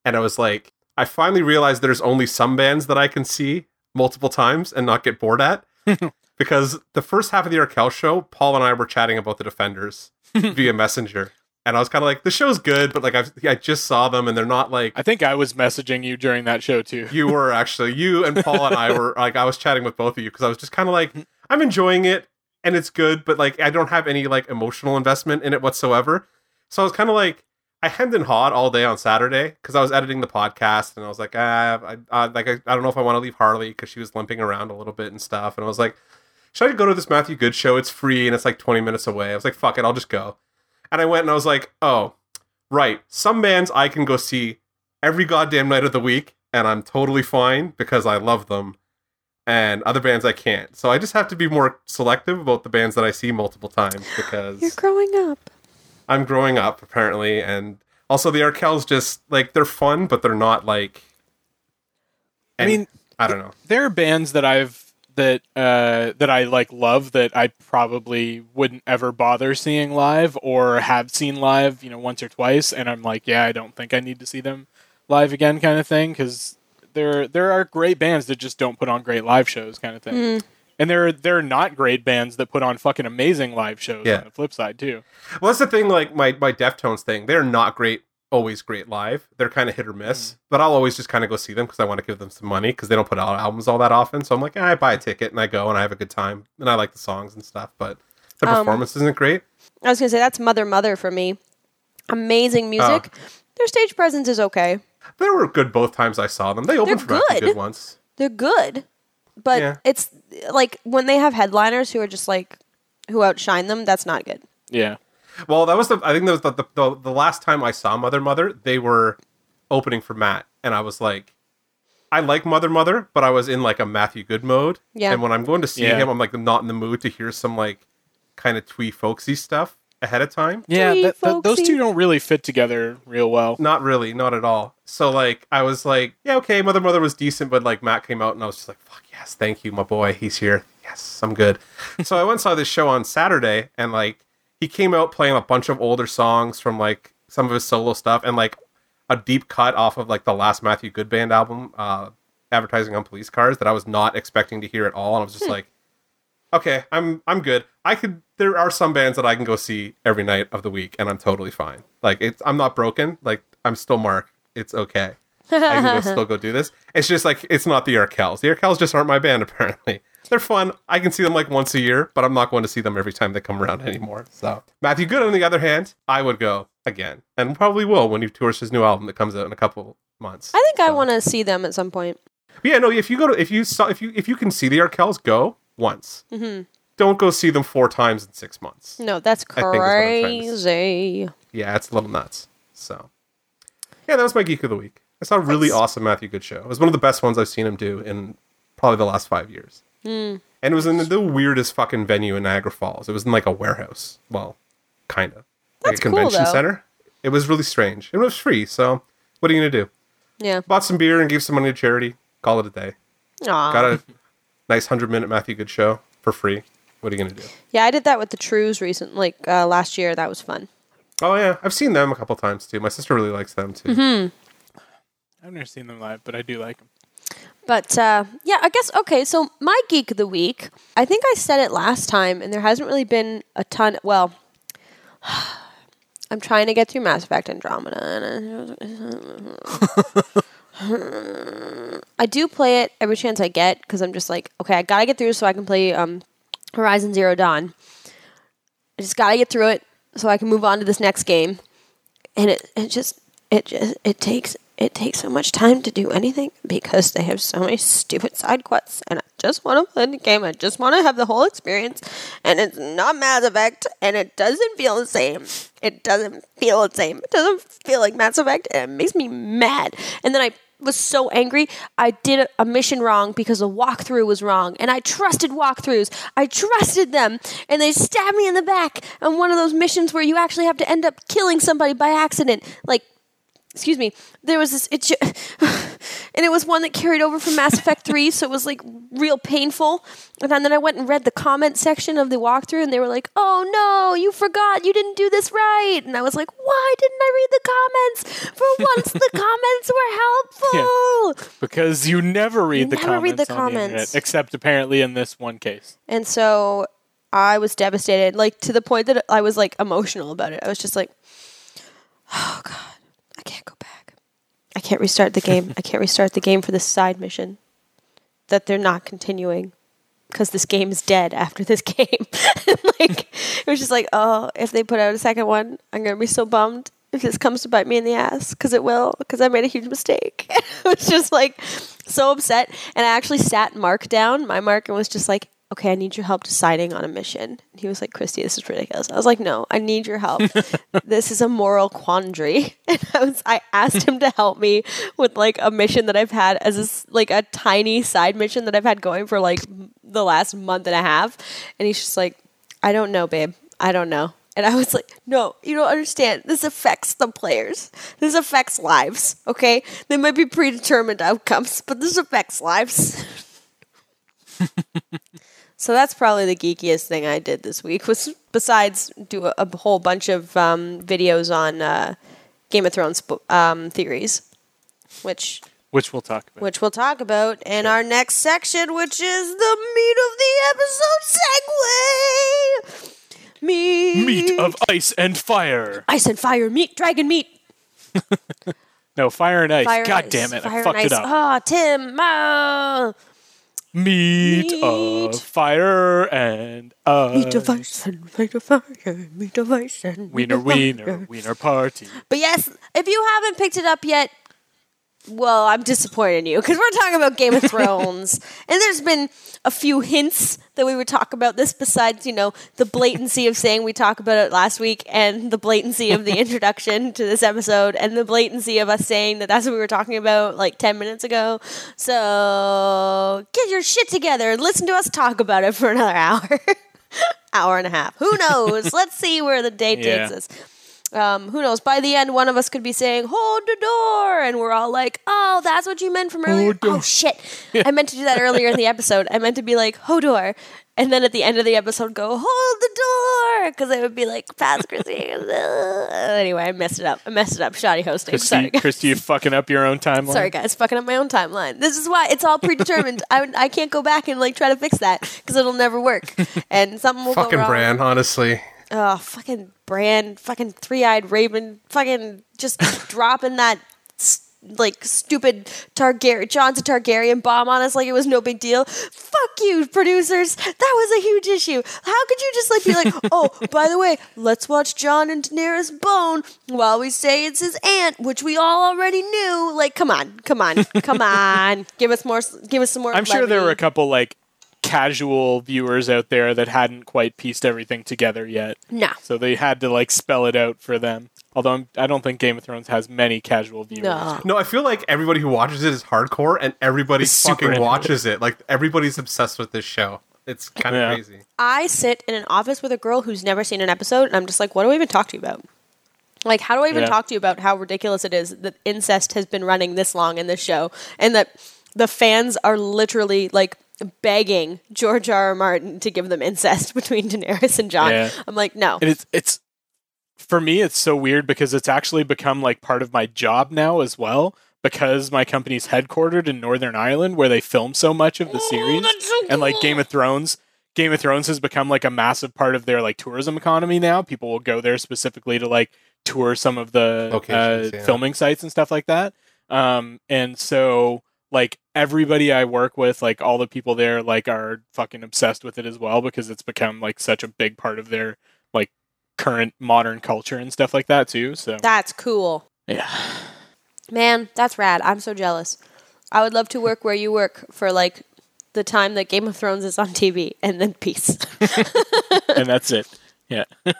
and I was like, I finally realized there's only some bands that I can see multiple times and not get bored at. because the first half of the Arkell show, Paul and I were chatting about the Defenders via Messenger. And I was kind of like, the show's good, but like I've, I just saw them and they're not like I think I was messaging you during that show too. you were actually you and Paul and I were like I was chatting with both of you because I was just kind of like I'm enjoying it and it's good, but like I don't have any like emotional investment in it whatsoever. So I was kind of like I hemmed and hawed all day on Saturday because I was editing the podcast and I was like ah I, I like I, I don't know if I want to leave Harley because she was limping around a little bit and stuff and I was like should I go to this Matthew Good show? It's free and it's like 20 minutes away. I was like fuck it, I'll just go. And I went and I was like oh right some bands I can go see every goddamn night of the week and I'm totally fine because I love them and other bands I can't. So I just have to be more selective about the bands that I see multiple times because You're growing up. I'm growing up apparently and also the Arkells just like they're fun but they're not like I mean, I don't know. there are bands that I've that uh, that I like love that I probably wouldn't ever bother seeing live or have seen live, you know, once or twice, and I'm like, yeah, I don't think I need to see them live again, kind of thing, because there there are great bands that just don't put on great live shows, kind of thing. And there are there are not great bands that put on fucking amazing live shows Yeah. on the flip side too. Well, that's the thing. Like my my Deftones thing, they're not great. Always great live. They're kind of hit or miss, but I'll always just kind of go see them because I want to give them some money because they don't put out albums all that often. So I'm like, eh, I buy a ticket and I go and I have a good time and I like the songs and stuff. But the Um, performance isn't great. I was gonna say that's Mother Mother for me. Amazing music. Oh. Their stage presence is okay. They were good both times I saw them. They opened They're for Matthew good. Good once. They're good, but Yeah. it's like when they have headliners who are just like who outshine them. That's not good. Yeah. Well, that was the. I think that was the, the the the last time I saw Mother Mother. They were opening for Matt, and I was like, I like Mother Mother, but I was in like a Matthew Good mode. Yeah. And when I'm going to see Yeah. him, I'm like not in the mood to hear some like kind of twee folksy stuff ahead of time. Yeah, Gee, that, that- those two don't really fit together real well. Not really, not at all. So like I was like, yeah, okay, Mother Mother was decent, but like Matt came out and I was just like, fuck yes, thank you, my boy, he's here. Yes, I'm good. so I went and saw this show on Saturday and like he came out playing a bunch of older songs from like some of his solo stuff and like a deep cut off of like the last Matthew Good Band album, uh, advertising on police cars that I was not expecting to hear at all. And I was just like, okay, I'm I'm good. I could. There are some bands that I can go see every night of the week, and I'm totally fine. Like it's, I'm not broken. Like I'm still Mark. It's okay. I can go, still go do this. It's just like it's not the Arkells. The Arkells just aren't my band. Apparently, they're fun. I can see them like once a year, but I'm not going to see them every time they come around anymore. So Matthew Good, on the other hand, I would go again, and probably will when he tours his new album that comes out in a couple months. I think I want to see them at some point. but yeah, no. If you go to if you saw if you if you can see the Arkells, go once. Mm-hmm. Don't go see them four times in six months. No, that's I think that's what I'm trying to crazy. Yeah, it's a little nuts. So yeah, that was my geek of the week. I saw a really awesome Matthew Good show. It was one of the best ones I've seen him do in probably the last five years. Hmm. And it was in the weirdest fucking venue in Niagara Falls. It was in like a warehouse. Well, kind of. Like a convention though. center. It was really strange. It was free, so what are you gonna do? Yeah. Bought some beer and gave some money to charity. Call it a day. Aw. Got a nice hundred minute Matthew Good show for free. What are you gonna do? Yeah, I did that with the Trews recent, like uh, last year. That was fun. Oh yeah, I've seen them a couple times too. My sister really likes them too. Mm-hmm. I've never seen them live, but I do like them. But uh, yeah, I guess okay. So my geek of the week, I think I said it last time, and there hasn't really been a ton. Well, I'm trying to get through Mass Effect Andromeda. And I do play it every chance I get because I'm just like, okay, I gotta get through so I can play um, Horizon Zero Dawn. I just gotta get through it so I can move on to this next game. And it, it just it just it takes it takes so much time to do anything because they have so many stupid side quests and I just want to play the game. I just want to have the whole experience and it's not Mass Effect and it doesn't feel the same. It doesn't feel the same. It doesn't feel like Mass Effect and it makes me mad. And then I was so angry. I did a mission wrong because the walkthrough was wrong, and I trusted walkthroughs. I trusted them, and they stabbed me in the back on one of those missions where you actually have to end up killing somebody by accident. Like, excuse me, there was this. It, ju- and it was one that carried over from Mass Effect 3, so it was like real painful. And then I went and read the comment section of the walkthrough, and they were like, oh no, you forgot, you didn't do this right. And I was like, why didn't I read the comments? For once, the comments were helpful. Yeah, because you never read the never comments read the on comments. internet, except apparently in this one case. And so I was devastated, like to the point that I was like emotional about it. I was just like, oh God, I can't go back. I can't restart the game. I can't restart the game for this side mission that they're not continuing because this game is dead after this game. like, it was just like, oh, if they put out a second one, I'm going to be so bummed if this comes to bite me in the ass because it will because I made a huge mistake. I was just like so upset. And I actually sat Mark down, my Mark, and was just like, okay, I need your help deciding on a mission. And he was like, Christy, this is ridiculous. I was like, no, I need your help. this is a moral quandary. And I was, I asked him to help me with like a mission that I've had as a, like a tiny side mission that I've had going for like the last month and a half. And he's just like, I don't know, babe. I don't know. And I was like, no, you don't understand. This affects the players. This affects lives, okay? They might be predetermined outcomes, but this affects lives. so that's probably the geekiest thing I did this week was besides do a, a whole bunch of um, videos on uh, Game of Thrones um, theories, which Which we'll talk about. which we'll talk about in our next section, which is the meat of the episode segue. Meat, Meat of ice and fire. ice and fire, meat, dragon meat, No, fire and ice. fire. and God ice, damn it. fire I fucked it up. Ah, Tim, ah. Meat, Meat. of fire and ice. meat of ice and meat of fire, meat of ice and Wiener, wiener, wiener party. But yes, if you haven't picked it up yet, well, I'm disappointed in you because we're talking about Game of Thrones, and there's been a few hints that we would talk about this. Besides, you know, the blatancy of saying we talked about it last week, and the blatancy of the introduction to this episode, and the blatancy of us saying that that's what we were talking about like ten minutes ago. So get your shit together and listen to us talk about it for another hour, hour and a half. Who knows? Let's see where the day Yeah. takes us um, who knows? By the end, one of us could be saying "hold the door," and we're all like, "Oh, that's what you meant from earlier." Oh shit! I meant to do that earlier in the episode. I meant to be like "Hodor," and then at the end of the episode, go "Hold the door," because I would be like "Pass Chrissy." anyway, I messed it up. I messed it up. Shoddy hosting. Sorry, Christy, guys. Christy, you fucking up your own timeline. Sorry, guys. Fucking up my own timeline. This is why it's all predetermined. I, I can't go back and like try to fix that because it'll never work, and something will Fucking go wrong. Bran, honestly. Oh, fucking Bran, fucking three eyed Raven, fucking just dropping that like stupid Targaryen, Jon's a Targaryen bomb on us like it was no big deal. Fuck you, producers. That was a huge issue. How could you just like be like, oh, by the way, let's watch Jon and Daenerys bone while we say it's his aunt, which we all already knew. Like, come on, come on, come on. Give us more. Give us some more. I'm sure there were a couple like casual viewers out there that hadn't quite pieced everything together yet. No. So they had to like spell it out for them. Although I'm, I don't think Game of Thrones has many casual viewers. No. No, I feel like everybody who watches it is hardcore, and everybody Is super fucking into it. watches it. Like everybody's obsessed with this show. It's kind of Yeah. crazy. I sit in an office with a girl who's never seen an episode, and I'm just like, what do I even talk to you about? Like, how do I even Yeah. talk to you about how ridiculous it is that incest has been running this long in this show, and that the fans are literally like begging George R. R. Martin to give them incest between Daenerys and Jon? Yeah. I'm like, no. And it's it's for me it's so weird because it's actually become like part of my job now as well because my company's headquartered in Northern Ireland where they film so much of the series and like Game of Thrones Game of Thrones has become like a massive part of their like tourism economy now. People will go there specifically to like tour some of the uh, yeah. filming sites and stuff like that. Um, and so like everybody I work with, like all the people there, like are fucking obsessed with it as well because it's become like such a big part of their like current modern culture and stuff like that too. So That's cool. yeah, Man, that's rad. I'm so jealous. I would love to work where you work for like the time that Game of Thrones is on TV, and then peace. and that's it. Yeah,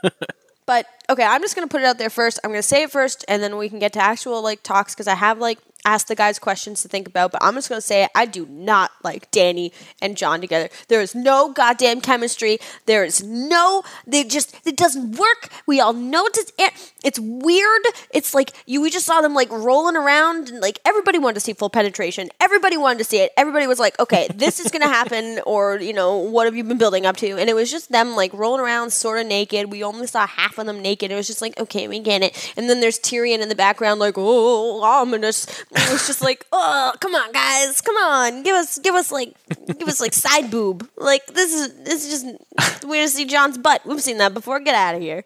But okay, I'm just gonna put it out there first. I'm gonna say it first, and then we can get to actual like talks because I have like asked the guys questions to think about, but I'm just gonna say it. I do not like Danny and Jon together. There is no goddamn chemistry. There is no. They just it doesn't work. We all know it's eh, it's weird. It's like you. We just saw them like rolling around and like everybody wanted to see full penetration. Everybody wanted to see it. Everybody was like, okay, this is gonna happen, or you know, what have you been building up to? And it was just them like rolling around, sort of naked. We only saw half of them naked. It was just like, okay, we get it. And then there's Tyrion in the background, like, oh, ominous. It was just like, oh, come on, guys, come on, give us, give us like, give us like side boob. Like this is this is just we're gonna see Jon's butt. We've seen that before. Get out of here.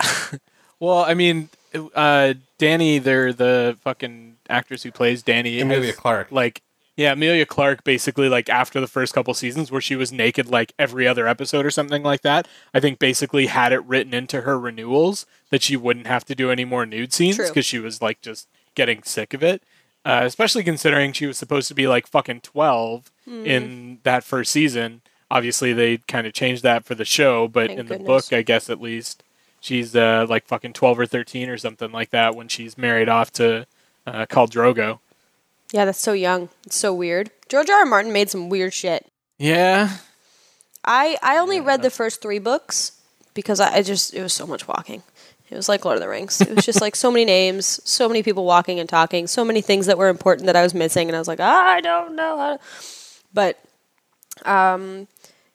Well, I mean, uh, Danny, they're the fucking actress who plays Danny. Emilia has, Clarke. Like, yeah, Emilia Clarke basically like after the first couple seasons where she was naked like every other episode or something like that. I think basically had it written into her renewals that she wouldn't have to do any more nude scenes because she was like just getting sick of it. Uh, especially considering she was supposed to be like fucking 12 Hmm. in that first season. Obviously, they kind of changed that for the show, but Thank in the goodness. book, I guess at least, she's uh, like fucking 12 or 13 or something like that when she's married off to uh, Drogo. Yeah, that's so young. It's so weird. George R. R. Martin made some weird shit. Yeah. I I only read the first three books because I, I just it was so much walking. It was like Lord of the Rings. It was just like so many names, so many people walking and talking, so many things that were important that I was missing, and I was like, I don't know how. To. But, um,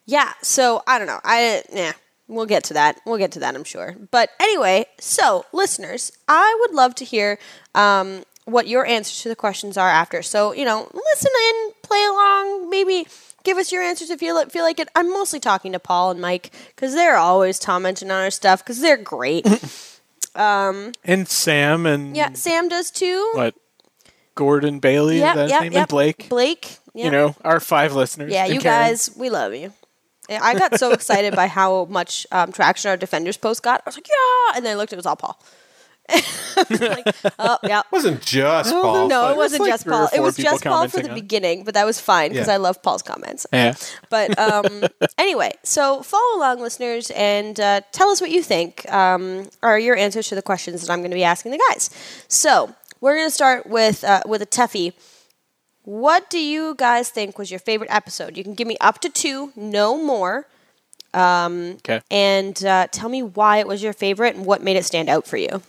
yeah. So I don't know. I yeah. We'll get to that. We'll get to that, I'm sure. But anyway, so listeners, I would love to hear um, what your answers to the questions are after. So you know, listen in, play along, maybe give us your answers if you feel like it. I'm mostly talking to Paul and Mike because they're always commenting on our stuff because they're great. um, And Sam and yeah, Sam does too. what? Gordon Bailey, is that his name? yeah. And Blake. Blake. Yeah. You know, our five listeners. Yeah, you Karen. guys, we love you. Yeah, I got so excited by how much um, traction our Defenders post got. I was like, yeah, and then I looked, it was all Paul. like, oh, yeah. It wasn't just Paul. No, but- it wasn't like just three Paul. It was just Paul for the on beginning, but that was fine because Yeah. I love Paul's comments. Yeah. But um, anyway, so follow along, listeners, and uh, tell us what you think um, are your answers to the questions that I'm going to be asking the guys. So we're going to start with uh, with a toughie. What do you guys think was your favorite episode? You can give me up to two, no more, Okay. and uh, tell me why it was your favorite and what made it stand out for you.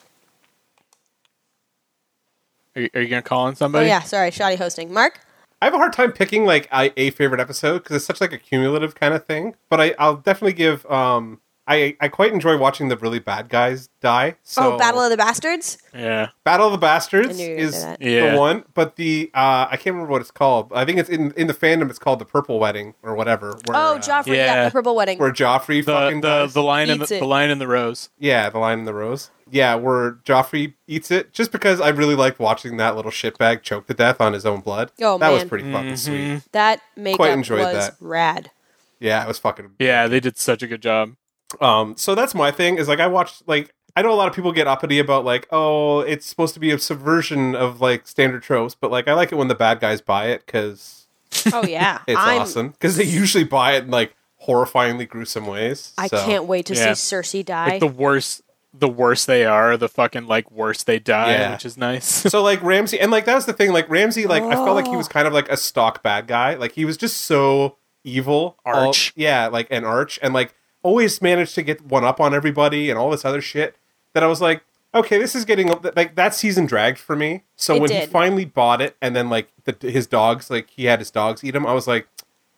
Are you, are you going to call on Oh somebody? yeah, sorry, shoddy hosting. Mark. I have a hard time picking like a, a favorite episode because it's such like a cumulative kind of thing. But I, I'll definitely give. Um, I I quite enjoy watching the really bad guys die. So oh, Battle of the Bastards. Yeah. Battle of the Bastards I knew you were gonna is. Yeah. the one, but the uh, I can't remember what it's called. I think it's in in the fandom. It's called the Purple Wedding or whatever. Where, Oh, uh, Joffrey, yeah. Yeah. the Purple Wedding. where Joffrey The fucking the, dies. the line in the, the Lion and the Rose. yeah, the Lion and the Rose. Yeah, where Joffrey eats it, just because I really liked watching that little shitbag choke to death on his own blood. Oh, that was pretty fucking sweet. that makeup Quite enjoyed was that. rad. Yeah, it was fucking Yeah, they did such a good job. Um, so that's my thing. Is like I watched like I know a lot of people get uppity about like oh it's supposed to be a subversion of like standard tropes, but like I like it when the bad guys buy it because Oh yeah, it's I'm, awesome because they usually buy it in like horrifyingly gruesome ways. I So, can't wait to Yeah. see Cersei die. Like the worse the worse they are, the fucking like worse they die, Yeah. which is nice. So like Ramsay, and like that was the thing. Like Ramsay, like I felt like he Oh. was kind of like a stock bad guy. Like he was just so evil, all- Arch. yeah, like an arch, and like always managed to get one up on everybody and all this other shit. That I was like, okay, this is getting like that season dragged for me. So It when he finally bought it, and then like the, his dogs, like he had his dogs eat him, I was like,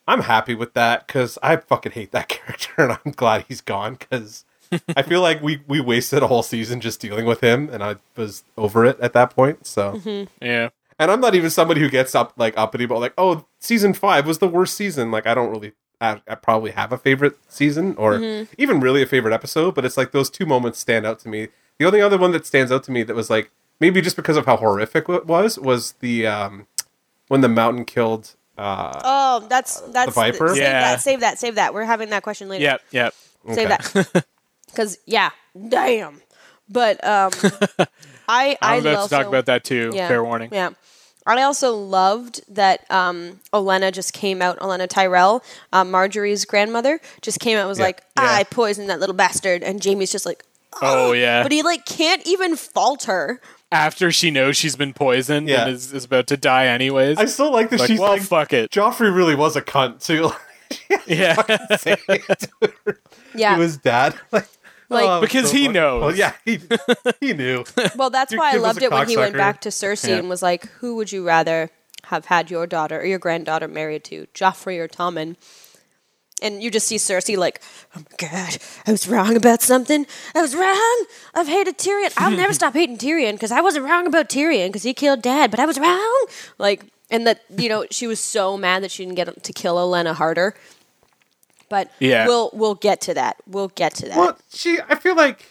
I'm happy with that because I fucking hate that character, and I'm glad he's gone because. I feel like we, we wasted a whole season just dealing with him, and I was over it at that point. So, Mm-hmm. yeah. and I'm not even somebody who gets up like uppity but like, oh, season five was the worst season. Like, I don't really, I, I probably have a favorite season or Mm-hmm. even really a favorite episode, but it's like those two moments stand out to me. The only other one that stands out to me that was like maybe just because of how horrific it was was the um when the mountain killed. Uh, oh, that's that's Viper? Save Yeah. that. Save that. Save that. We're having that question later. Yep, yep. Save that. Because yeah, damn. But um, I I I'm about also, to talk about that too. Yeah, Fair warning. Yeah. I also loved that um, Olenna just came out. Olenna Tyrell, um, Margaery's grandmother, just came out. and Was Yeah. like, Yeah. I poisoned that little bastard, and Jaime's just like, Oh yeah. but he like can't even fault her after she knows she's been poisoned Yeah. and is, is about to die anyways. I still like that like, she's well, like, fuck it. Joffrey really was a cunt too. Yeah, Say it to. Yeah. to his dad. Like, Like- oh, Because so he funny. knows. Well, yeah, he he knew. Well, that's why I loved it when he went back to Cersei Yeah. and was like, "Who would you rather have had your daughter or your granddaughter married to, Joffrey or Tommen?" And you just see Cersei like, "Oh my god, I was wrong about something. I was wrong. I've hated Tyrion. I'll never stop hating Tyrion because I wasn't wrong about Tyrion because he killed Dad, but I was wrong." Like, and that you know she was so mad that she didn't get to kill Olenna harder. But Yeah. we'll we'll get to that. We'll get to that. Well, she. I feel like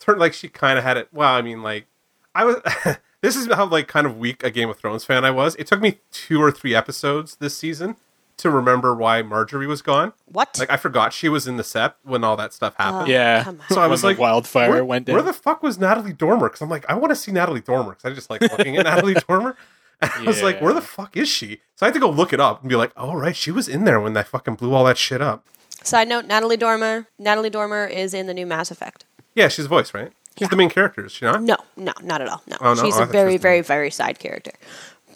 turned like she kind of had it. Well, I mean, like I was. this is how like kind of weak a Game of Thrones fan I was. It took me two or three episodes this season to remember why Margaery was gone. what? Like I forgot she was in the set when all that stuff happened. Oh, yeah. So I When was the like, wildfire where, went down. Where the fuck was Natalie Dormer? Because I'm like, I want to see Natalie Dormer because I just like looking at Natalie Dormer. And I was like, where the fuck is she? So I had to go look it up and be like, oh right, she was in there when they fucking blew all that shit up. Side note: Natalie Dormer. Natalie Dormer is in the new Mass Effect. Yeah, she's a voice, right? She's the main character, is she not? No, no, not at all. No, Oh, no? she's Oh, I a thought she very, the- very, very side character.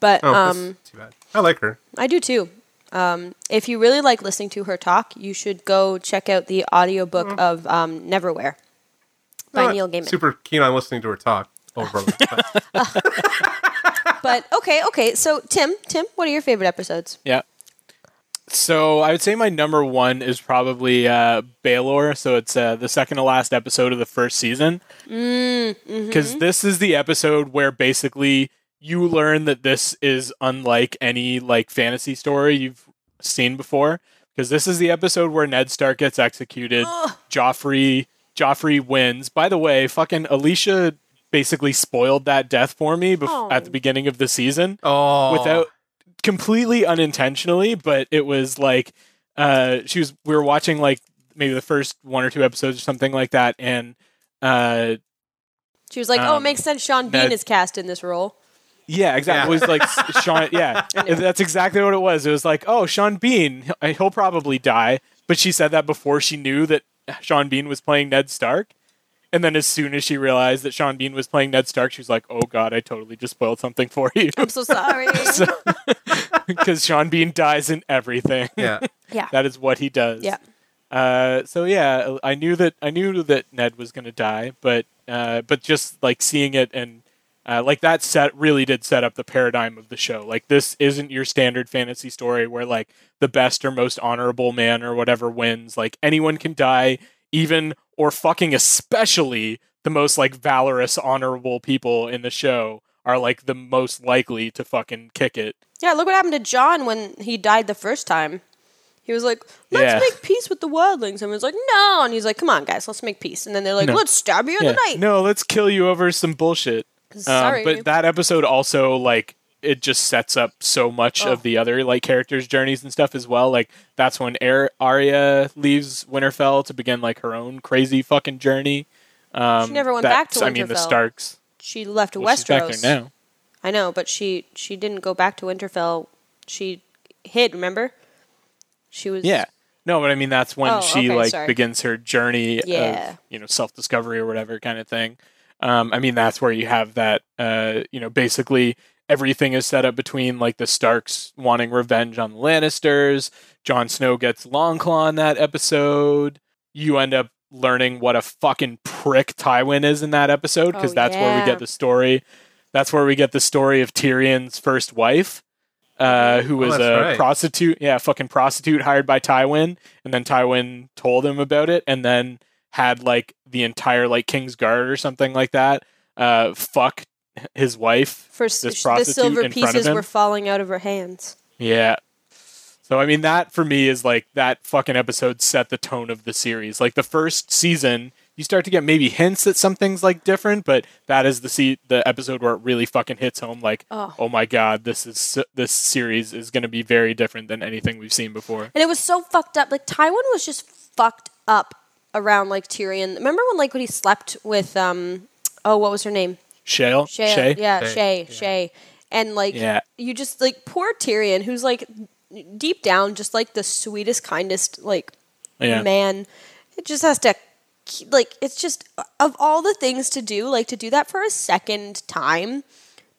But Oh, um, too bad. I like her. I do too. Um, if you really like listening to her talk, you should go check out the audiobook Mm. of um, Neverwhere by Not Neil Gaiman. Super keen on listening to her talk. Over, but But okay, okay. So Tim, Tim, what are your favorite episodes? Yeah. So I would say my number one is probably uh, Baelor. So it's uh, the second to last episode of the first season. Because this is the episode where basically you learn that this is unlike any like fantasy story you've seen before. Because this is the episode where Ned Stark gets executed. Joffrey Joffrey wins. By the way, fucking Alicia basically spoiled that death for me bef- Oh. at the beginning of the season oh, without completely unintentionally, but it was like uh she was we were watching like maybe the first one or two episodes or something like that and uh She was like, "Oh, it Um, makes sense. Sean Bean Ned- is cast in this role." yeah, exactly. Yeah. It was like Sean yeah, that's exactly what it was. It was like, "Oh, Sean Bean, he'll- he'll probably die." But she said that before she knew that Sean Bean was playing Ned Stark. And then as soon as she realized that Sean Bean was playing Ned Stark, she was like, "Oh god, I totally just spoiled something for you." I'm so sorry. Because Sean Bean dies in everything. yeah. yeah, that is what he does. yeah. Uh, so yeah, I knew that I knew that Ned was going to die, but uh, but just like seeing it and uh, like that set really did set up the paradigm of the show. Like this isn't your standard fantasy story where like the best or most honorable man or whatever wins. Like anyone can die, even or fucking especially the most like valorous, honorable people in the show are like the most likely to fucking kick it. Yeah, look what happened to Jon when he died the first time. He was like, "Let's Yeah. make peace with the wildlings." and was like, "No," and he's like, "Come on, guys, let's make peace." And then they're like, No. "Let's stab you in the night." No, let's kill you over some bullshit. Um, Sorry, but that episode also like it just sets up so much Oh. of the other like characters' journeys and stuff as well. Like that's when Ar- Arya leaves Winterfell to begin like her own crazy fucking journey. Um, She never went back to that's- I mean, the Starks. she left Well, she's Westeros. back there now. I know, but she she didn't go back to Winterfell. She hid. Remember? She was. Yeah. No, but I mean that's when Oh, she okay, like sorry. begins her journey Yeah. of you know self discovery or whatever kind of thing. Um, I mean that's where you have that uh, you know basically everything is set up between like the Starks wanting revenge on the Lannisters. Jon Snow gets Longclaw in that episode. You end up learning what a fucking prick Tywin is in that episode because Oh, that's where we get the story. That's where we get the story of Tyrion's first wife, uh, who was that's a right. prostitute. Yeah, fucking prostitute hired by Tywin, and then Tywin told him about it, and then had like the entire like King's Guard or something like that. Uh, fuck his wife. For this the prostitute silver in front of pieces were falling out of her hands. Yeah. So I mean that for me is like that fucking episode set the tone of the series. Like the first season, you start to get maybe hints that something's like different, but that is the se- the episode where it really fucking hits home. Like, Oh. oh, my god, this is this series is going to be very different than anything we've seen before. And it was so fucked up. Like Tywin was just fucked up around like Tyrion. Remember when like when he slept with um oh what was her name? Shale, Shae. Shae, Yeah, Shae, Shae. yeah. Shae. And like Yeah. you just like poor Tyrion who's like deep down just like the sweetest kindest like yeah. man. It just has to like it's just of all the things to do, like to do that for a second time,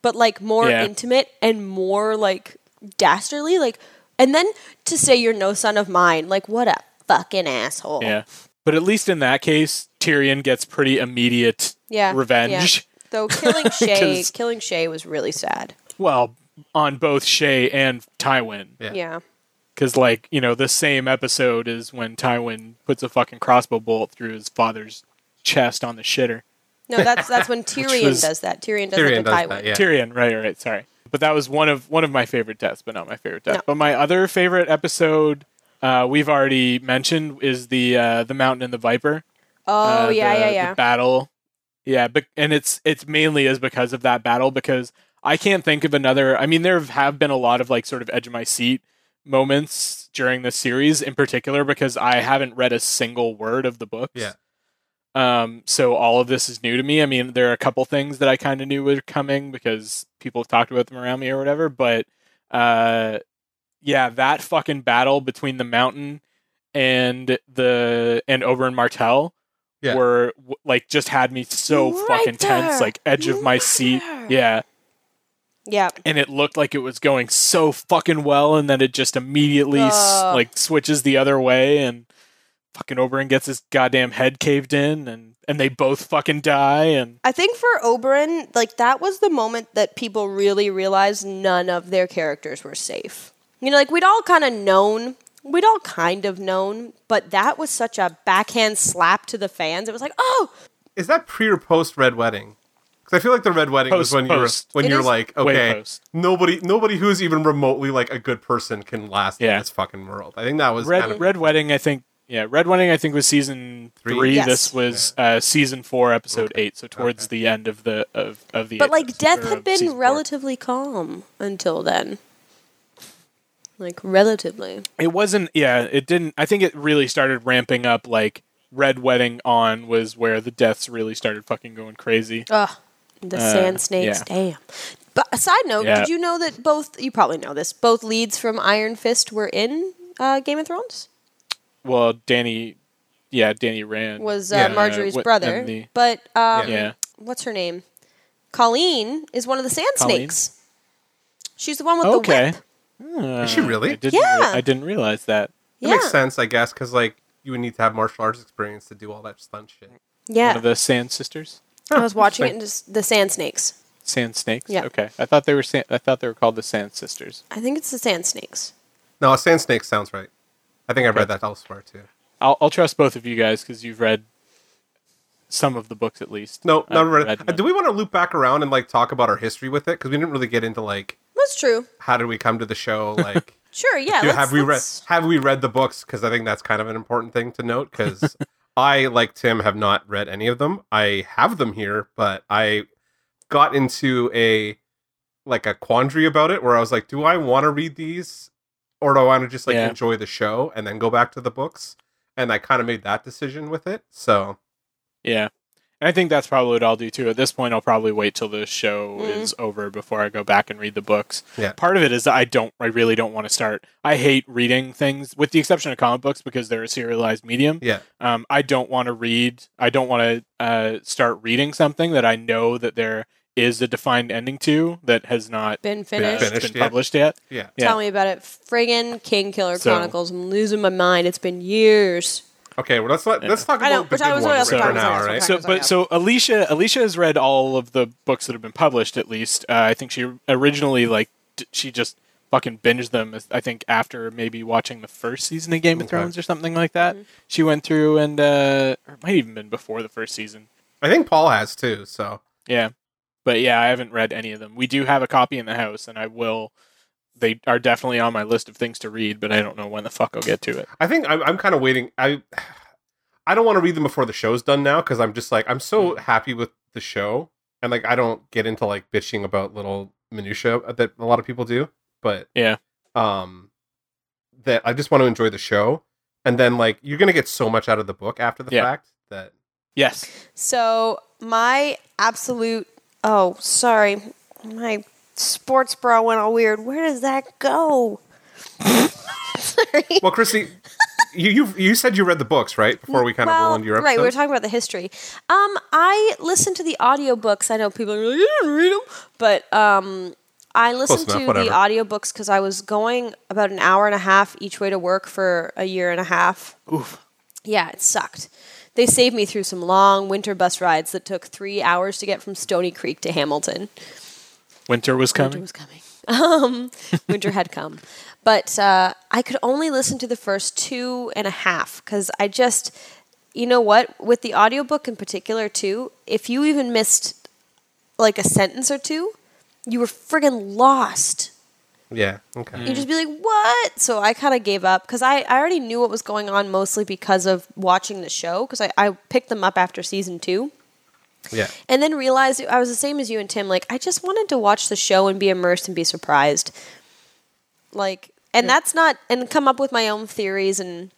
but like more Yeah. intimate and more like dastardly, like, and then to say you're no son of mine, like what a fucking asshole. Yeah. But at least in that case, Tyrion gets pretty immediate Yeah, revenge. Yeah. Though killing Shae, killing Shae was really sad. Well, on both Shae and Tywin. Yeah. Yeah. Because, like, you know, the same episode is when Tywin puts a fucking crossbow bolt through his father's chest on the shitter. No, that's that's when Tyrion was- does that. Tyrion does Tyrion that to does Tywin. that, yeah. Tyrion, right, right, sorry. But that was one of one of my favorite deaths, but not my favorite death. No. But my other favorite episode, uh, we've already mentioned, is the uh, the Mountain and the Viper. Oh uh, yeah, the- yeah, the yeah. battle. Yeah, but and it's it's mainly is because of that battle because I can't think of another. I mean, there have been a lot of like sort of edge of my seat moments during this series, in particular because I haven't read a single word of the books. Yeah. Um. So all of this is new to me. I mean, there are a couple things that I kind of knew were coming because people have talked about them around me or whatever. But, uh, yeah, that fucking battle between the mountain and the and Oberyn Martell Yeah. were like just had me so Right fucking tense, like edge of my seat. there. Yeah, Yeah. and it looked like it was going so fucking well, and then it just immediately s- like switches the other way, and fucking Oberyn gets his goddamn head caved in, and and they both fucking die, and I think for Oberyn, like that was the moment that people really realized none of their characters were safe. You know, like we'd all kind of known, we'd all kind of known, but that was such a backhand slap to the fans. It was like, oh, Is that pre or post Red Wedding? Because I feel like the Red Wedding was Post- when you were post. when It you're like, okay, nobody nobody who's even remotely like a good person can last Yeah. in this fucking world. I think that was Red kind of, Red Wedding, I think. Yeah, Red Wedding, I think was season Three? three. Yes. This was uh, season four, episode eight. So towards the end of the of of the. but like episode- death had been season four. relatively calm until then. Like relatively. It wasn't. Yeah, it didn't. I think it really started ramping up. Like Red Wedding on was where the deaths really started fucking going crazy. Ugh, the sand snakes. Uh, yeah. Damn. But a side note, Yeah. did you know that both? You probably know this. Both leads from Iron Fist were in uh, Game of Thrones. Well, Danny, yeah, Danny Rand Was uh, Yeah. Margaery's what- brother, the- but um, yeah. what's her name? Colleen is one of the sand Colleen? snakes. She's the one with Okay. the whip. Hmm. Is she really? I didn't. Yeah. I didn't realize that. It Yeah, makes sense, I guess, because like you would need to have martial arts experience to do all that stunt shit. One yeah. of the Sand Sisters, I was watching it, interesting. and just the sand snakes. Sand Snakes. Yeah. Okay, I thought they were. San- I thought they were called the Sand Sisters. I think it's the sand snakes. No, a sand snake sounds right. I think I Okay. read that elsewhere too. I'll, I'll trust both of you guys because you've read some of the books at least. No, I've read. read Uh, do we want to loop back around and like talk about our history with it? Because we didn't really get into like That's true. how did we come to the show. Like, Sure. Yeah. do, have we read have we read the books? Because I think that's kind of an important thing to note. Because I, like Tim, have not read any of them. I have them here, but I got into a like a quandary about it where I was like, do I want to read these or do I want to just like Yeah. enjoy the show and then go back to the books? And I kind of made that decision with it. So Yeah. And I think that's probably what I'll do too. At this point, I'll probably wait till the show Mm. is over before I go back and read the books. Yeah. Part of it is that I don't, I really don't want to start. I hate reading things, with the exception of comic books, because they're a serialized medium. yeah, Um, I don't want to read. I don't want to uh, start reading something that I know that there is a defined ending to that has not been finished. Finished been yet. published yet. yeah. Yeah. Tell me about it. Friggin' King Killer So- Chronicles. I'm losing my mind. It's been years. Okay, well let's let, let's talk I know, about the but I good was ones also for now, about right? So, so but so Alicia, Alicia has read all of the books that have been published. At least, uh, I think she originally like d- she just fucking binged them. I think after maybe watching the first season of Game of Okay. Thrones or something like that. Mm-hmm. She went through and uh, or it might even been before the first season. I think Paul has too. So Yeah, but yeah, I haven't read any of them. We do have a copy in the house, and I will. They are definitely on my list of things to read, but I don't know when the fuck I'll get to it. I think I'm, I'm kind of waiting. I I don't want to read them before the show's done now because I'm just like I'm so Mm. happy with the show and like I don't get into like bitching about little minutia that a lot of people do. But Yeah. um, that I just want to enjoy the show, and then like you're gonna get so much out of the book after the Yeah. fact that Yes. So my absolute oh sorry my sports bra went all weird. Where does that go? sorry. well, Chrissy, you you you said you read the books right before we kind of roll into your episode. right, we were talking about the history. Um, I listened to the audiobooks. I know people are like, you didn't read them, but um, I listened enough, to whatever. the audiobooks because I was going about an hour and a half each way to work for a year and a half. Oof. Yeah, it sucked. They saved me through some long winter bus rides that took three hours to get from Stoney Creek to Hamilton. Winter was coming. Winter coming. was coming. Um, winter had come, but uh, I could only listen to the first two and a half because I just, you know what, with the audiobook in particular too, if you even missed like a sentence or two, you were friggin' lost. Yeah. Okay. You'd just be like, what? So I kind of gave up because I, I already knew what was going on mostly because of watching the show because I, I picked them up after season two Yeah. and then realized I was the same as you and Tim. Like, I just wanted to watch the show and be immersed and be surprised. Like, and that's not, and come up with my own theories and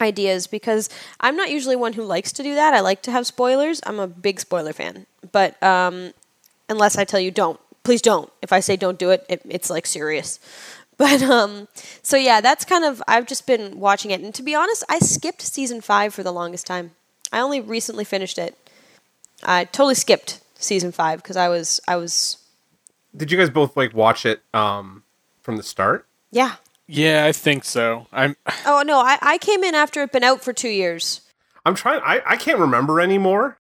ideas because I'm not usually one who likes to do that. I like to have spoilers. I'm a big spoiler fan. But um, unless I tell you don't, please don't. If I say don't do it, it it's like serious. But um, so yeah, that's kind of I've just been watching it, and to be honest, I skipped season five for the longest time. I only recently finished it. I totally skipped season five because I was I was Did you guys both like watch it um from the start? yeah. Yeah, I think so. I'm. Oh no, I, I came in after it'd been out for two years. I'm trying. I I can't remember anymore.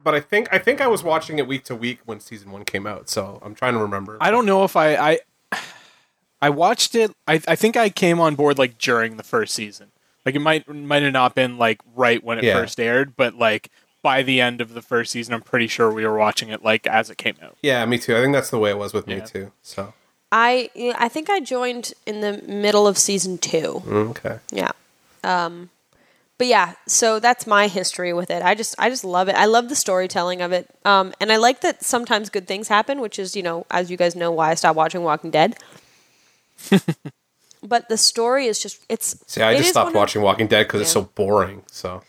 But I think I think I was watching it week to week when season one came out. So I'm trying to remember. I don't know if I. I I watched it. I, I think I came on board like during the first season. Like it might might have not been like right when it Yeah. first aired, but like by the end of the first season, I'm pretty sure we were watching it like as it came out. yeah, me too. I think that's the way it was with me too. So I I think I joined in the middle of season two. mm, okay. Yeah. Um, but yeah, so that's my history with it. I just I just love it. I love the storytelling of it. Um, and I like that sometimes good things happen, which is you know as you guys know why I stopped watching Walking Dead. but the story is just it's. See, I it just stopped one of- watching Walking Dead because it's so boring. So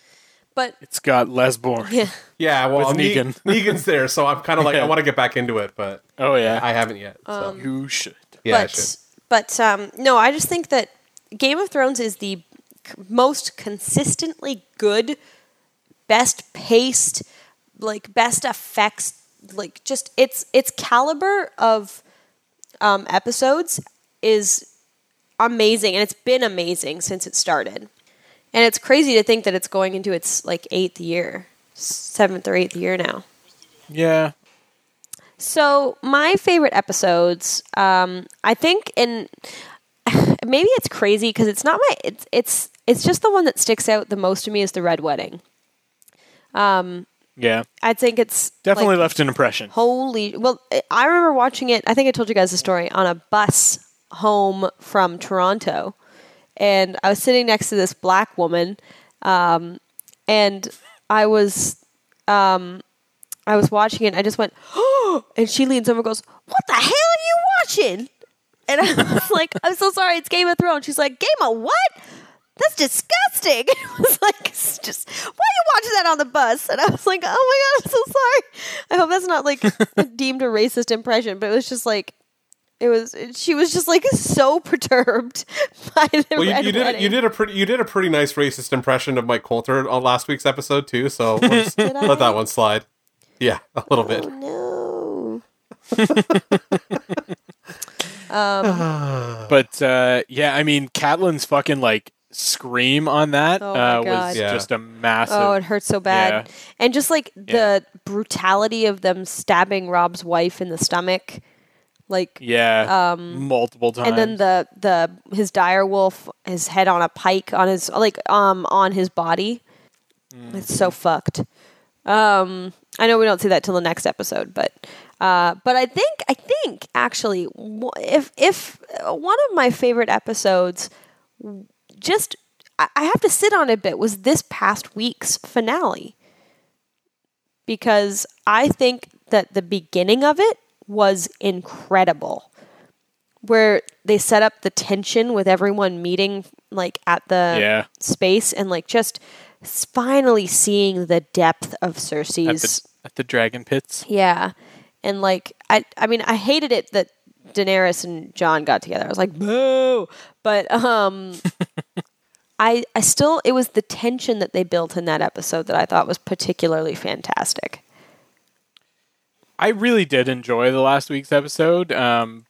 But It's got less boring. yeah, yeah, well, With Ne- Negan. Negan's there, so I'm kind of like Yeah. I want to get back into it, but Oh yeah, I haven't yet. So Um, you should. yeah, I but should. but um, no, I just think that Game of Thrones is the c- most consistently good, best paced, like best effects, like just its its caliber of um, episodes is amazing, and it's been amazing since it started. And it's crazy to think that it's going into its like eighth year, seventh or eighth year now. Yeah, So my favorite episodes, um, I think, in maybe it's crazy because it's not my. It's it's it's just the one that sticks out the most to me is the Red Wedding. Um, yeah. I think it's Definitely like, left an impression. Holy! Well, I remember watching it. I think I told you guys the story on a bus home from Toronto, and I was sitting next to this black woman, um, and I was, um, I was watching it. And I just went, oh! And she leans over, and goes, "What the hell are you watching?" And I was like, "I'm so sorry. It's Game of Thrones." She's like, "Game of what?" That's disgusting. It was like, it's just why are you watching that on the bus? And I was like, oh my god, I'm so sorry. I hope that's not like deemed a racist impression, but it was just like, it was. She was just like so perturbed by the Well, you, red you did wedding. you did a pretty you did a pretty nice racist impression of Mike Colter on last week's episode too. So we'll just I? let that one slide. Yeah, a little bit. No. But uh, yeah, I mean, Catelyn's fucking like scream on that Oh uh, was Yeah. just a massive. Oh, it hurts so bad. Yeah. And just like the brutality of them stabbing Robb's wife in the stomach, like yeah, um, multiple times. and then the the his dire wolf his head on a pike on his like um on his body. It's so fucked. Um i know we don't see that till the next episode but uh but i think i think actually if if uh, one of my favorite episodes just I I have to sit on it a bit was this past week's finale. Because I think that the beginning of it was incredible. Where they set up the tension with everyone meeting like at the Yeah. space and like just finally seeing the depth of at Cersei's the, at the dragon pits. yeah. And like I I mean I hated it that Daenerys and Jon got together. I was like, boo. But um I, I still it was the tension that they built in that episode that I thought was particularly fantastic. I really did enjoy the last week's episode, um,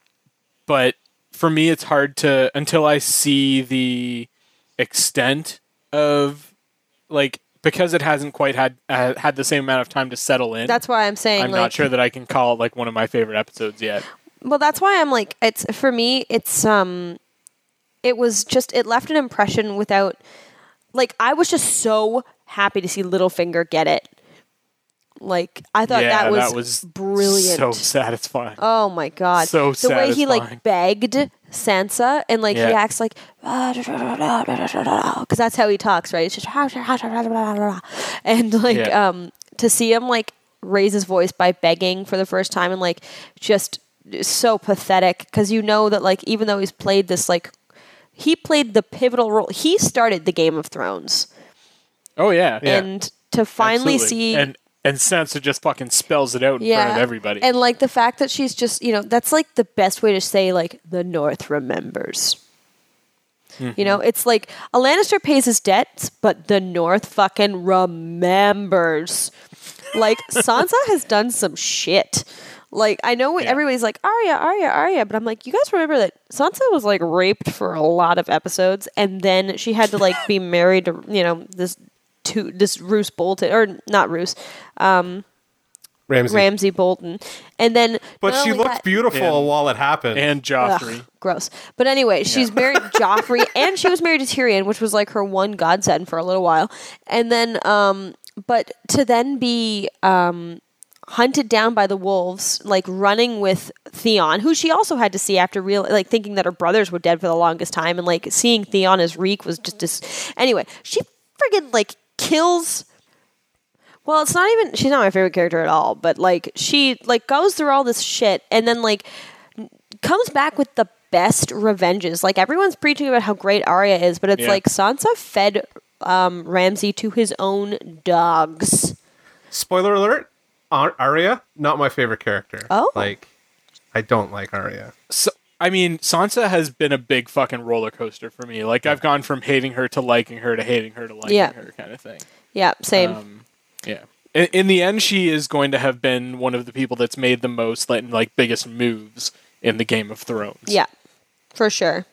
but for me, it's hard to until I see the extent of like because it hasn't quite had uh, had the same amount of time to settle in. That's why I'm saying I'm like, not sure that I can call it like one of my favorite episodes yet. Well, that's why I'm like it's for me it's um it was just it left an impression without like I was just so happy to see Littlefinger get it. Like I thought yeah, that was, brilliant. so satisfying. Oh my god! So the way he like begged Sansa and like he acts like because that's how he talks, right? It's just and like Yeah. um to see him like raise his voice by begging for the first time and like just so pathetic because you know that like even though he's played this like he played the pivotal role. He started the Game of Thrones, oh yeah, Yeah. and to finally Absolutely. see and and Sansa just fucking spells it out in front of everybody. and like the fact that she's just, you know, that's like the best way to say like the North remembers. You know, mm-hmm. it's like a Lannister pays his debts, but the North fucking remembers. Like Sansa has done some shit. Like I know Yeah. everybody's like Arya, Arya, Arya, but I'm like, you guys remember that Sansa was like raped for a lot of episodes, and then she had to like be married to you know this to this Roose Bolton or not Roose, Ramsay. Ramsay Bolton, and then but she only looked that- beautiful And- while it happened. and Joffrey. Ugh, gross. But anyway, she's married Joffrey, and she was married to Tyrion, which was like her one godsend for a little while. And then, um, but to then be um, hunted down by the wolves, like running with Theon, who she also had to see after real, like thinking that her brothers were dead for the longest time, and like seeing Theon as Reek was just dis- anyway. She friggin' like kills. Well, it's not even. She's not my favorite character at all. But like, she like goes through all this shit, and then like comes back with the best revenges. Like everyone's preaching about how great Arya is, but it's Yeah. like Sansa fed um, Ramsay to his own dogs. Spoiler alert: Ar- Arya, not my favorite character. Oh. like I don't like Arya. So, I mean, Sansa has been a big fucking roller coaster for me. Like I've gone from hating her to liking her to hating her to liking Yeah. her, kind of thing. Yeah, same. Um, yeah. In, in the end, she is going to have been one of the people that's made the most like, like biggest moves in the Game of Thrones. yeah, for sure.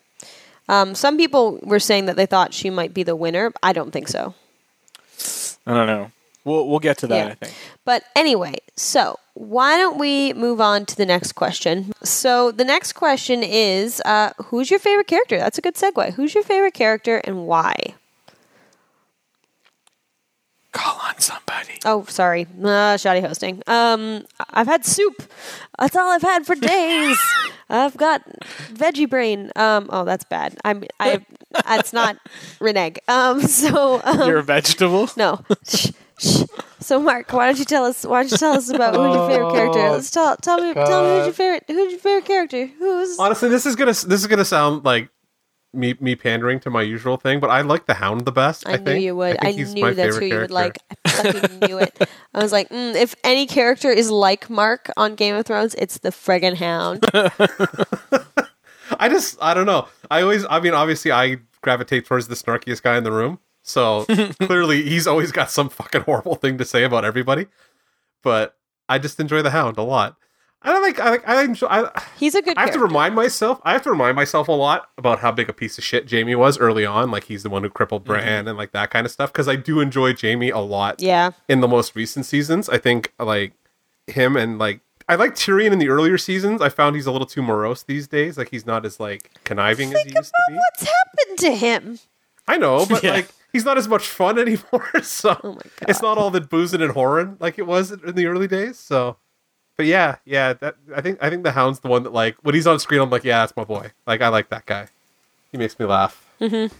Um, some people were saying that they thought she might be the winner. I don't think so. I don't know. We'll we'll get to that. Yeah. I think. But anyway, so why don't we move on to the next question? So the next question is, uh, who's your favorite character? That's a good segue. Who's your favorite character and why? Call on somebody. Oh, sorry, uh, shoddy hosting. Um, I've had soup. That's all I've had for days. I've got veggie brain. Um, oh, that's bad. I'm. I. That's not reneg. Um, so um, You're a vegetable. no. So, Mark, why don't you tell us? Why don't you tell us about who's your favorite character? Let's tell tell me tell me who's your favorite who's your favorite character? Who's Honestly, this is gonna this is gonna sound like me me pandering to my usual thing, but I like the Hound the best. I, I, knew think. you would. I, my knew that's who favorite you would like. I fucking knew it. I was like, mm, if any character is like Mark on Game of Thrones, it's the friggin' Hound. I just I don't know. I always I mean obviously I gravitate towards the snarkiest guy in the room. So clearly he's always got some fucking horrible thing to say about everybody. But I just enjoy the hound a lot. I don't like I like I enjoy I, He's a good. I have to remind myself I have to remind myself a lot about how big a piece of shit Jaime was early on. Like he's the one who crippled mm-hmm. Bran and like that kind of stuff. Because I do enjoy Jaime a lot Yeah, in the most recent seasons. I think like him and like I like Tyrion in the earlier seasons. I found he's a little too morose these days. Like he's not as like conniving as he used to be. what's happened to him? I know, but Yeah. like he's not as much fun anymore. So Oh it's not all that boozing and whoring like it was in the early days. So, but yeah, yeah, that I think I think the Hound's the one that like when he's on screen, I'm like, yeah, that's my boy. Like I like that guy. He makes me laugh. Mm-hmm.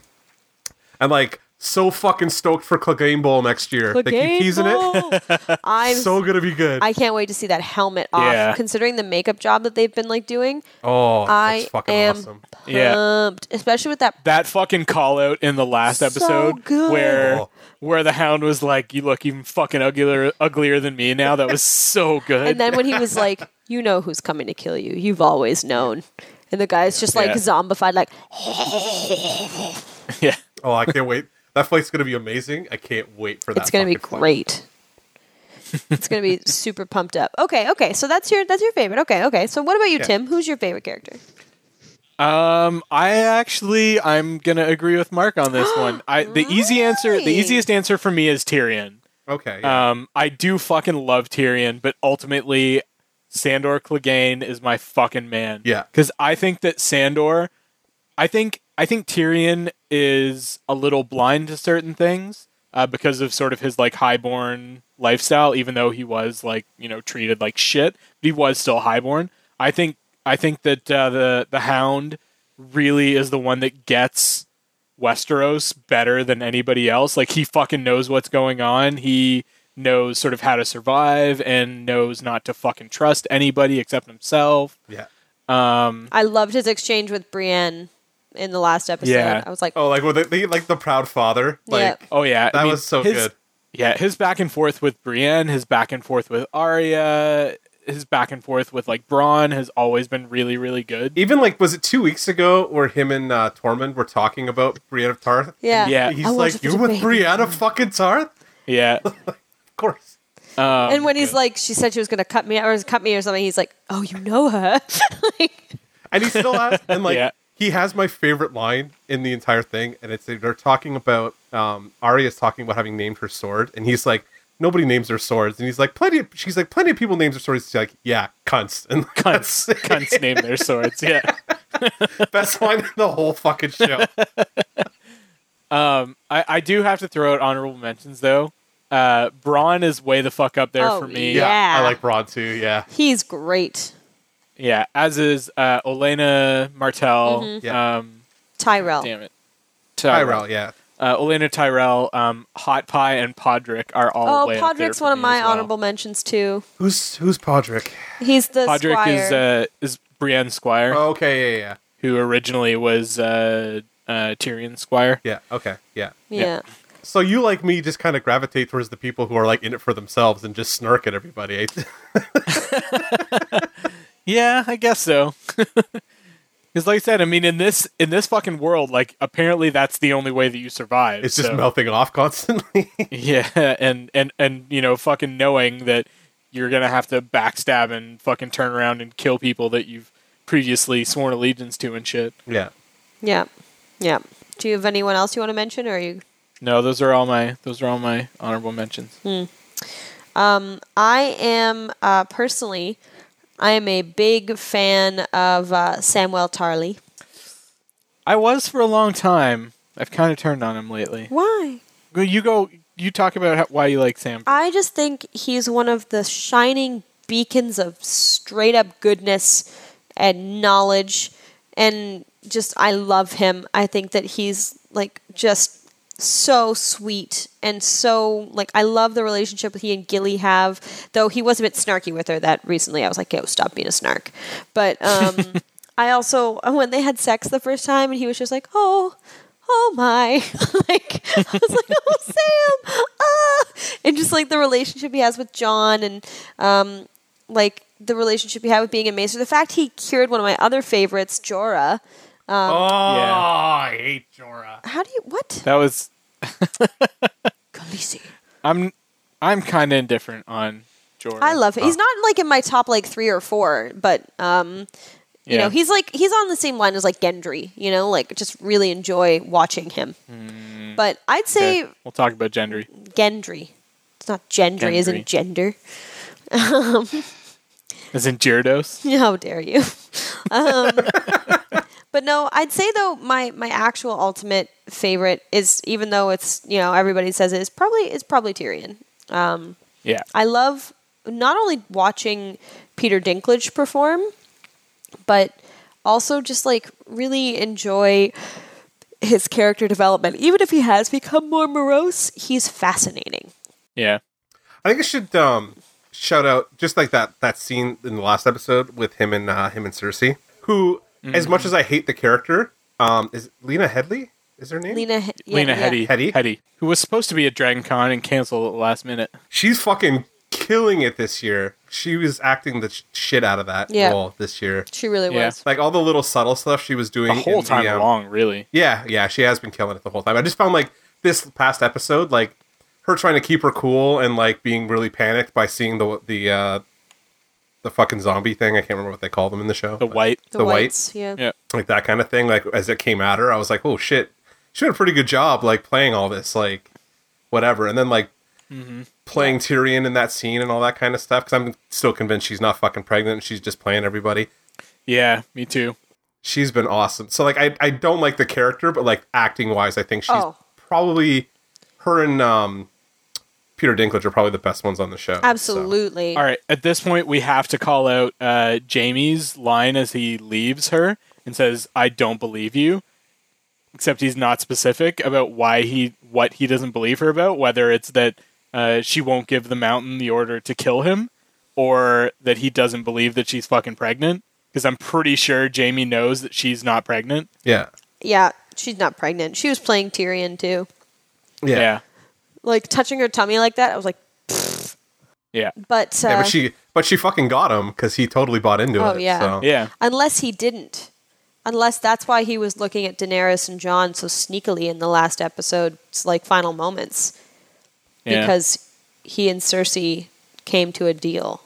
I'm like so fucking stoked for Clegane Bowl next year. They keep teasing it. it. I'm. So gonna be good. I can't wait to see that helmet off. Yeah. Considering the makeup job that they've been like doing, oh, I that's fucking am awesome. Yeah. pumped. Especially with that. that fucking call out in the last So episode good. where Oh. where the hound was like, "You look even fucking uglier uglier than me now." That was so good. And then when he was like, "You know who's coming to kill you. You've always known." And the guy's just like Yeah. zombified, like yeah, Oh, I can't wait. That flight's gonna be amazing. I can't wait for that. It's gonna be great. it's gonna be super pumped up. Okay, okay. So that's your that's your favorite. Okay, okay. So what about you, Yeah. Tim? Who's your favorite character? Um, I actually I'm gonna agree with Mark on this one. I the easy answer, the easiest answer for me is Tyrion. Okay. Yeah. Um, I do fucking love Tyrion, but ultimately, Sandor Clegane is my fucking man. Yeah. because I think that Sandor, I think I think Tyrion is a little blind to certain things uh, because of sort of his like highborn lifestyle. Even though he was like you know treated like shit, but he was still highborn. I think I think that uh, the the Hound really is the one that gets Westeros better than anybody else. Like he fucking knows what's going on. He knows sort of how to survive and knows not to fucking trust anybody except himself. yeah. I loved his exchange with Brienne in the last episode. Yeah. I was like, Oh, like with the, the like the proud father. Like Yeah. Oh yeah, that I mean, was so his- good. Yeah, his back and forth with Brienne, his back and forth with Arya, his back and forth with like Bronn has always been really, really good. Even like, was it two weeks ago where him and uh, Tormund were talking about Brienne of Tarth? yeah, Yeah. He's I like, "You're with Brienne of fucking Tarth?" Yeah, Of course. um, And when he's like, she said she was gonna cut me or cut me or something, he's like, oh, you know her. like, And he still has, and like, Yeah. He has my favorite line in the entire thing, and it's they're talking about um, Arya's talking about having named her sword, and he's like, nobody names their swords, and he's like, plenty. Of, she's like, plenty of people names their swords. He's like, yeah, cunts, and cunts, that's cunts name their swords. Yeah. best line in the whole fucking show. Um, I, I do have to throw out honorable mentions though. Uh, Bronn is way the fuck up there Oh, for me. Yeah, Yeah. I like Bronn too. Yeah, he's great. Yeah, as is uh, Olenna Martell. Mm-hmm. Yeah. Um, Tyrell. damn it, Tyrell. Yeah, Uh, Olenna Tyrell, um, Hot Pie, and Podrick are all. Oh, way up there Podrick's for one of me my as well. honorable mentions too. who's who's Podrick? He's the Podrick squire. is uh, is Brienne Squire, Oh, okay, yeah, yeah, who originally was uh, uh, Tyrion Squire. yeah. Okay, yeah. yeah. So you like me just kind of gravitate towards the people who are like in it for themselves and just snark at everybody. Yeah, I guess so. Because, like I said, I mean, in this in this fucking world, like apparently that's the only way that you survive. It's just so- melting off constantly. Yeah, and and and you know, fucking knowing that you're gonna have to backstab and fucking turn around and kill people that you've previously sworn allegiance to and shit. yeah. Yeah. Yeah. Do you have anyone else you want to mention, or are you? No, those are all my those are all my honorable mentions. Um, I am uh, personally, I am a big fan of uh, Samwell Tarly. I was for a long time. I've kind of turned on him lately. Why? You go. You talk about how, why you like Sam. I just think he's one of the shining beacons of straight up goodness and knowledge and just I love him. I think that he's like just so sweet and so like I love the relationship he and Gilly have. Though he was a bit snarky with her that recently I was like, yo, stop being a snark. But um I also when they had sex the first time and he was just like, Oh, oh my like I was like, Oh Sam ah and just like the relationship he has with Jon and um like the relationship he had with being a maester. The fact he cured one of my other favorites, Jorah. oh, Yeah. I hate Jorah. How do you what? that was. Khaleesi. I'm. I'm kind of indifferent on Jorah. I love him. He's not like in my top like three or four, but um, you Yeah. know, he's like he's on the same line as like Gendry. You know, like just really enjoy watching him. But I'd say Okay, We'll talk about Gendry. Gendry. It's not Gendry, isn't Gendry. gender. isn't Gyarados. How dare you? um, but no, I'd say though my my actual ultimate favorite is even though it's you know everybody says it is probably is probably Tyrion. Um, Yeah. I love not only watching Peter Dinklage perform, but also just like really enjoy his character development. Even if he has become more morose, he's fascinating. Yeah. I think I should um, shout out just like that that scene in the last episode with him and uh, him and Cersei, who, as much as I hate the character, um, is Lena Headley. Is her name? Lena, He- yeah, Lena yeah. Headey. Headey? Headey. Who was supposed to be at Dragon Con and canceled at the last minute. She's fucking killing it this year. She was acting the sh- shit out of that Yeah. role this year. She really Yeah. was. Like all the little subtle stuff she was doing The whole time the, um, along, really. Yeah, yeah, she has been killing it the whole time. I just found like this past episode, like her trying to keep her cool and like being really panicked by seeing the the uh the fucking zombie thing. I can't remember what they call them in the show. The white. The, the whites, yeah. Yeah. like that kind of thing. Like as it came at her, I was like, oh shit, she did a pretty good job like playing all this, like whatever. And then like playing Tyrion in that scene and all that kind of stuff. Because I'm still convinced she's not fucking pregnant. She's just playing everybody. Yeah, me too. she's been awesome. So like I I don't like the character, but like acting wise, I think she's Oh. probably her and um Peter Dinklage are probably the best ones on the show. so. Absolutely. All right, at this point, we have to call out uh, Jaime's line as he leaves her and says, "I don't believe you." Except he's not specific about why he what he doesn't believe her about, whether it's that uh, she won't give the mountain the order to kill him, or that he doesn't believe that she's fucking pregnant. Because I'm pretty sure Jaime knows that she's not pregnant. Yeah. Yeah, she's not pregnant. She was playing Tyrion too. Yeah. Yeah, Like touching her tummy like that, I was like, yeah, but, uh, Yeah, but she but she fucking got him because he totally bought into Oh, it. Oh yeah. So. yeah. unless he didn't. Unless that's why he was looking at Daenerys and Jon so sneakily in the last episode's like final moments. yeah. Because he and Cersei came to a deal.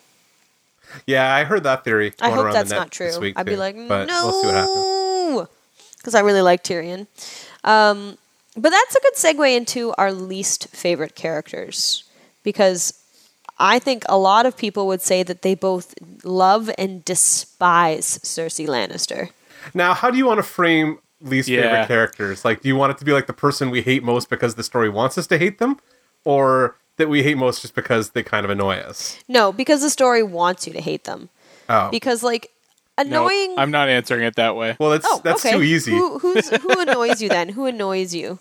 Yeah, I heard that theory. I hope around that's the not true. I'd be too, like, but we'll see what happens. no, because I really like Tyrion. Um, but that's a good segue into our least favorite characters, because I think a lot of people would say that they both love and despise Cersei Lannister. Now, how do you want to frame least Yeah. favorite characters? Like, do you want it to be like the person we hate most because the story wants us to hate them, or that we hate most just because they kind of annoy us? No, because the story wants you to hate them. Oh, Because like No, annoying. I'm not answering it that way. well, that's oh, that's okay. too easy. Who, who's, who annoys you then? Who annoys you?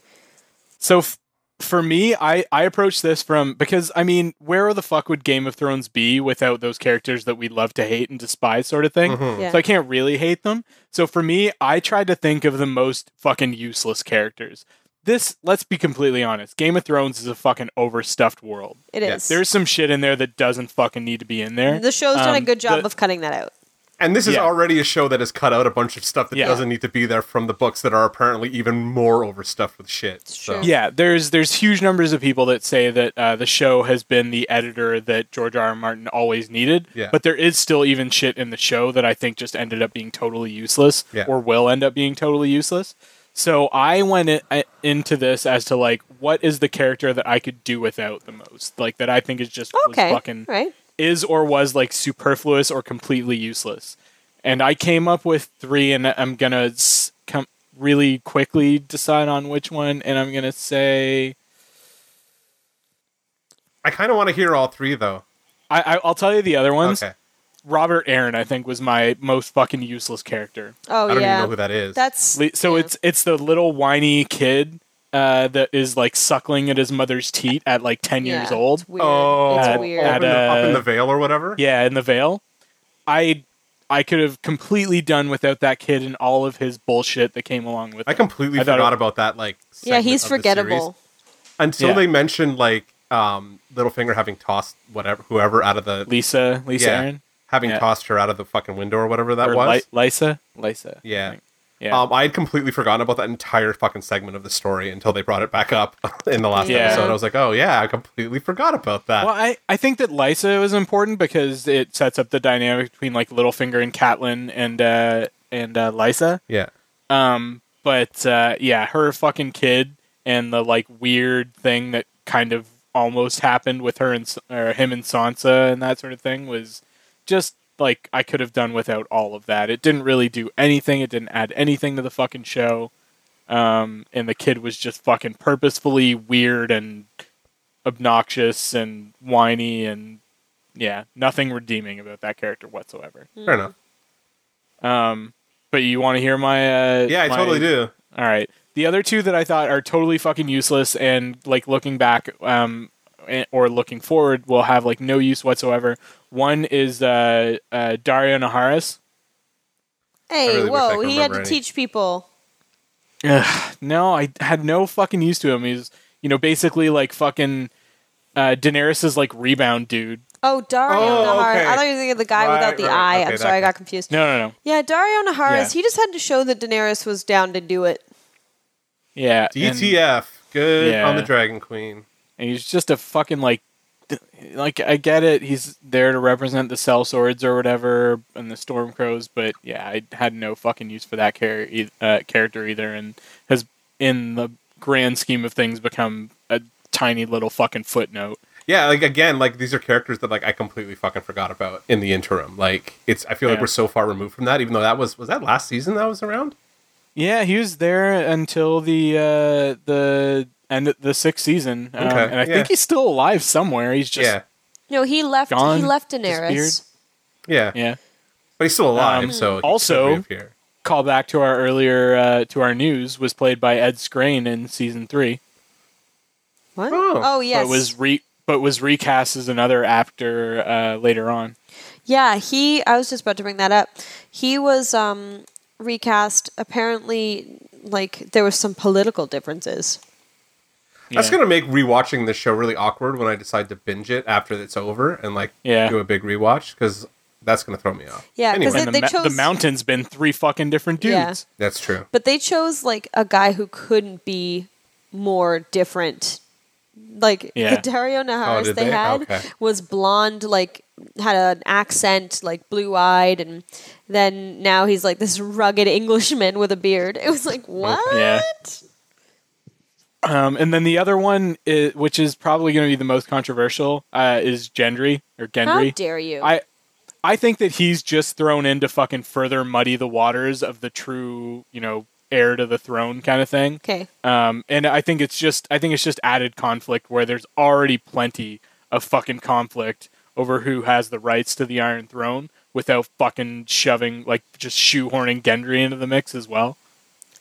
So f- for me, I I approach this from because I mean, where the fuck would Game of Thrones be without those characters that we love to hate and despise, sort of thing? Mm-hmm. Yeah. So I can't really hate them. So for me, I tried to think of the most fucking useless characters. This, let's be completely honest, Game of Thrones is a fucking overstuffed world. It is. There's some shit in there that doesn't fucking need to be in there. the show's done a Um, good job the- of cutting that out. And this is Yeah. already a show that has cut out a bunch of stuff that Yeah. doesn't need to be there from the books that are apparently even more overstuffed with shit. So. Yeah, there's there's huge numbers of people that say that uh, the show has been the editor that George R. R. Martin always needed. Yeah. But there is still even shit in the show that I think just ended up being totally useless, Yeah. or will end up being totally useless. So I went in, I- into this as to like, what is the character that I could do without the most, like that I think is just Okay. fucking Right. Is or was like superfluous or completely useless. And I came up with three, and I'm gonna s- come really quickly decide on which one. And I'm gonna say I kind of want to hear all three though. I, I, I'll tell you the other ones. Okay. Robert Arryn, I think, was my most fucking useless character. Oh I don't yeah. even know who that is. That's Le- So yeah. it's it's the little whiny kid uh, that is like suckling at his mother's teat at like ten yeah, years old. It's weird. oh, it's At- weird. Up, in the, up in uh, the Vale or whatever. Yeah, in the Vale. I I could have completely done without that kid and all of his bullshit that came along with I it. completely I thought forgot it- about that. Like, yeah, he's of the forgettable. series. until Yeah. they mentioned like um, Littlefinger having tossed whatever whoever out of the Lysa, Lysa yeah, Arryn, having Yeah. tossed her out of the fucking window or whatever that or was. Li- Lysa, Lysa. Yeah. Think. yeah. Um, I had completely forgotten about that entire fucking segment of the story until they brought it back up in the last Yeah. episode. I was like, oh yeah, I completely forgot about that. Well, I, I think that Lysa was important because it sets up the dynamic between like Littlefinger and Catelyn and uh, and uh, Lysa. yeah. Um, but uh, yeah, her fucking kid and the like weird thing that kind of almost happened with her and or him and Sansa and that sort of thing was just like I could have done without all of that. It didn't really do anything. It didn't add anything to the fucking show. Um, and the kid was just fucking purposefully weird and obnoxious and whiny and yeah, nothing redeeming about that character whatsoever. Fair enough. Um, but you want to hear my? Uh, Yeah, I my- totally do. All right. The other two that I thought are totally fucking useless and like looking back um or looking forward will have like no use whatsoever. One is uh, uh Daario Naharis. Hey, really whoa! He had to any. teach people. Ugh, no, I had no fucking use to him. He's you know basically like fucking uh Daenerys's like rebound dude Oh, Daario Oh, Naharis. okay. I thought you were thinking of the guy Right, without the right. eye. Okay, I'm that sorry, I got confused. No, no, no. Yeah, Daario Naharis. Yeah. He just had to show that Daenerys was down to do it. Yeah. and- DTF. Good Yeah. on the Dragon Queen. And he's just a fucking like like I get it he's there to represent the sellswords or whatever and the storm crows but yeah I had no fucking use for that char- uh, character either and has in the grand scheme of things become a tiny little fucking footnote Yeah, like again, like these are characters that like I completely fucking forgot about in the interim. Like it's I feel like Yeah. we're so far removed from that, even though that was was that last season that was around? yeah he was there until the uh the end of the sixth season um, Okay, and I yeah. think he's still alive somewhere he's just yeah. No, he left. Gone, he left Daenerys. Yeah. yeah But he's still alive, Um, so also- call back to our earlier uh, to our news was played by Ed Skrein in season three What? Oh. Oh, yes. but was re but was recast as another actor uh, later on. Yeah, he. I was just about to bring that up. He was um, recast. Apparently, like there was some political differences. That's gonna make rewatching the show really awkward when I decide to binge it after it's over and like Yeah. do a big rewatch because that's gonna throw me off. Yeah, 'cause anyway, they- the, ma- chose- the mountain's been three fucking different dudes. Yeah. that's true. But they chose like a guy who couldn't be more different. Like Yeah. the Daario Naharis Oh, they, they? had Okay. was blonde, like had an accent, like blue eyed, and then now he's like this rugged Englishman with a beard. It was like what? Yeah. Um, and then the other one, i which is probably going to be the most controversial, uh, is Gendry or Gendry. How dare you? I I think that he's just thrown in to fucking further muddy the waters of the true, you know, heir to the throne kind of thing. okay. Um, and I think it's just I think it's just added conflict where there's already plenty of fucking conflict over who has the rights to the Iron Throne without fucking shoving like just shoehorning Gendry into the mix as well.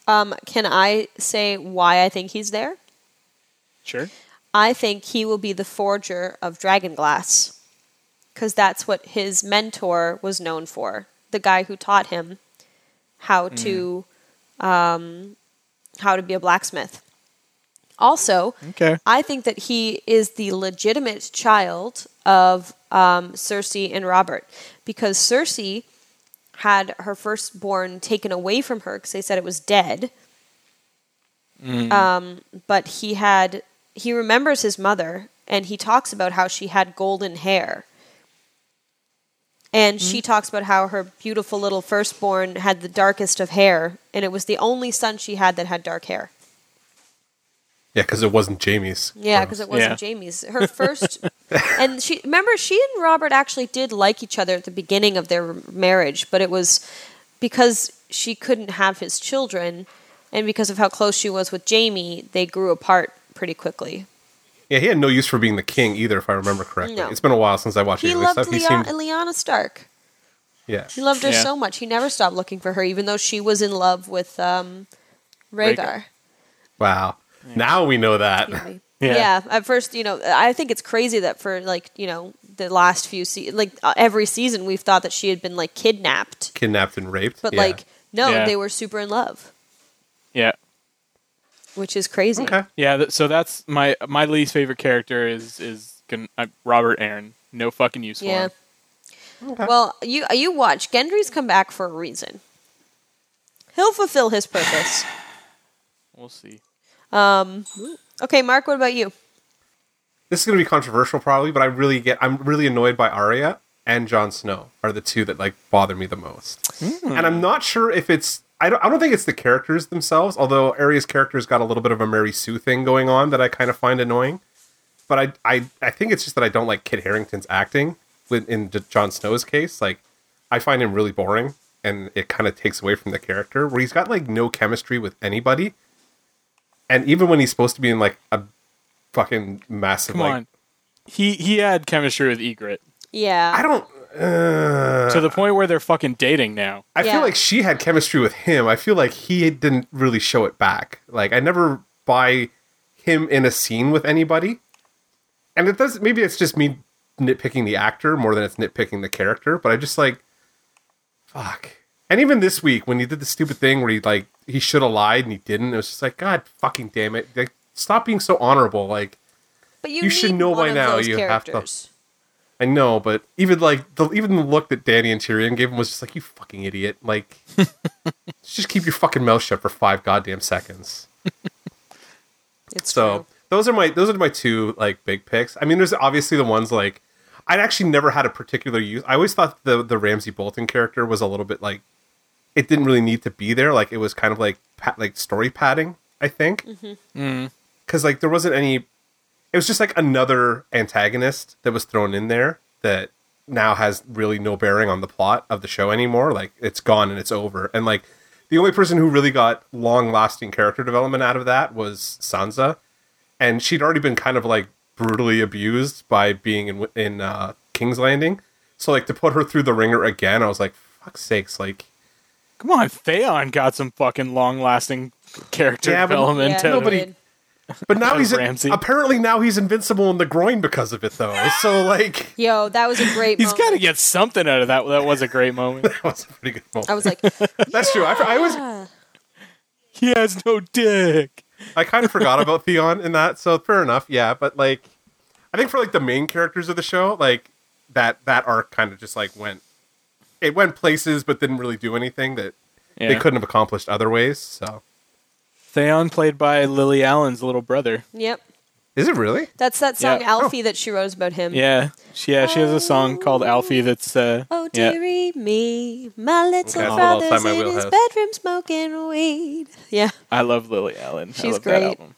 Um, can I say why I think he's there? Sure. I think he will be the forger of dragon glass because that's what his mentor was known for. The guy who taught him how to um, how to be a blacksmith. Also, Okay. I think that he is the legitimate child of um, Cersei and Robert because Cersei had her firstborn taken away from her because they said it was dead. Um, but he had he remembers his mother and he talks about how she had golden hair. And she talks about how her beautiful little firstborn had the darkest of hair, and it was the only son she had that had dark hair. Yeah, because it wasn't Jaime's. Yeah, because it wasn't Yeah. Jaime's. Her first, and she remember she and Robert actually did like each other at the beginning of their marriage, but it was because she couldn't have his children, and because of how close she was with Jaime, they grew apart pretty quickly. Yeah, he had no use for being the king either, if I remember correctly. No. It's been a while since I watched He the early loved stuff. He Lea- seemed, Lyanna Stark. yeah, He loved her Yeah. so much. He never stopped looking for her, even though she was in love with um, Rhaegar. Rhaegar. wow. Now we know that. Yeah. Yeah. At first, you know, I think it's crazy that for like you know the last few se- like uh, every season we've thought that she had been like kidnapped, Kidnapped and raped. but Yeah. like no, Yeah. they were super in love, Yeah. which is crazy. okay. Yeah, th- so that's my my least favorite character is is gon- uh, Robert Arryn. No fucking use Yeah. for him. Okay. Well, you you watch Gendry's come back for a reason. He'll fulfill his purpose. We'll see. Um, okay, Mark, what about you? this is going to be controversial probably, but I really get I'm really annoyed by Arya and Jon Snow are the two that like bother me the most. Hmm. And I'm not sure if it's I don't, I don't think it's the characters themselves, although Arya's character's got a little bit of a Mary Sue thing going on that I kind of find annoying. But I I I think it's just that I don't like Kit Harington's acting with in J- Jon Snow's case. Like I find him really boring and it kind of takes away from the character where he's got like no chemistry with anybody. And even when he's supposed to be in like a fucking massive Come like on. He he had chemistry with Ygritte Yeah, I don't. Uh, to the point where they're fucking dating now. I Yeah. feel like she had chemistry with him. I feel like he didn't really show it back. Like I never buy him in a scene with anybody. And it does. Maybe it's just me nitpicking the actor more than it's nitpicking the character. But I just like, fuck. And even this week when he did the stupid thing where he like he should have lied and he didn't, it was just like, God fucking damn it! Like, stop being so honorable. Like, but you, you should know by now you have to- I know, but even like the even the look that Dany and Tyrion gave him was just like, "You fucking idiot!" Like, just keep your fucking mouth shut for five goddamn seconds. It's So true. those are my those are my two like big picks. I mean, there's obviously the ones like I'd actually never had a particular use. I always thought the the Ramsay Bolton character was a little bit like it didn't really need to be there. Like it was kind of like pa- like story padding. I think because like there wasn't any. It was just like another antagonist that was thrown in there that now has really no bearing on the plot of the show anymore. Like it's gone and it's over. And like the only person who really got long lasting character development out of that was Sansa, and she'd already been kind of like brutally abused by being in in uh, King's Landing. So like to put her through the ringer again, I was like, fuck's sakes, like Come on, Theon got some fucking long lasting character Yeah, but- development. Yeah, nobody- But now he's Ramsay. apparently now he's invincible in the groin because of it though. So like Yo, that was a great. He's got to get something out of that. That was a great moment. that was a pretty good moment. I was like, That's true. I, I was he has no dick. I kind of forgot about Theon in that, so fair enough. Yeah, but like I think for like the main characters of the show, like that that arc kind of just like went it went places but didn't really do anything that Yeah. they couldn't have accomplished other ways. So Theon played by Lily Allen's little brother. Yep. is it really? That's that song Yeah. Alfie that she wrote about him. Yeah, she, yeah, she has a song called Alfie. That's uh, Oh yeah. dearie me, my little Okay, brother's find my in his bedroom smoking weed. Yeah. I love Lily Allen. I She's love great. That album.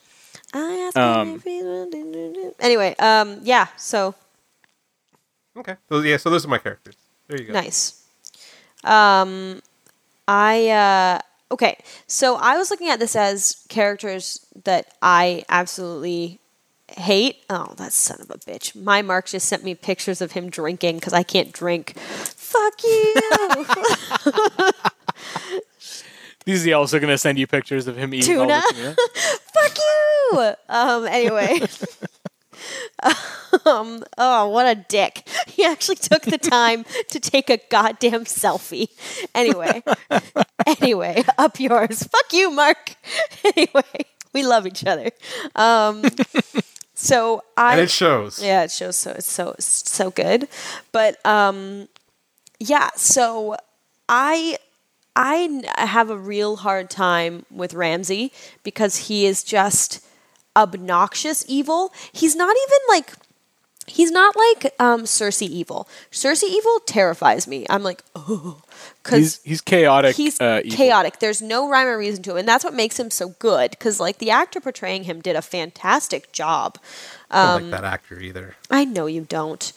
I asked Um, him if he Anyway, um, yeah, so Okay. So yeah, so those are my characters. There you go. nice. Um, I uh, okay, so I was looking at this as characters that I absolutely hate. Oh, that son of a bitch! My Mark just sent me pictures of him drinking because I can't drink. Fuck you. Is he also going to send you pictures of him eating all the tuna? Fuck you. Um. Anyway. um. Oh, what a dick! He actually took the time to take a goddamn selfie. Anyway. anyway, up yours. Fuck you, Mark. Anyway, we love each other. Um. So I. And it shows. Yeah, it shows so it's so so good. But um yeah, so I. I have a real hard time with Ramsay because he is just obnoxious evil. He's not even like he's not like um Cersei evil. Cersei evil terrifies me. I'm like, oh, cuz He's he's chaotic. he's uh, evil. chaotic. There's no rhyme or reason to him, and that's what makes him so good. Because like the actor portraying him did a fantastic job. I Um, don't like that actor either. I know you don't,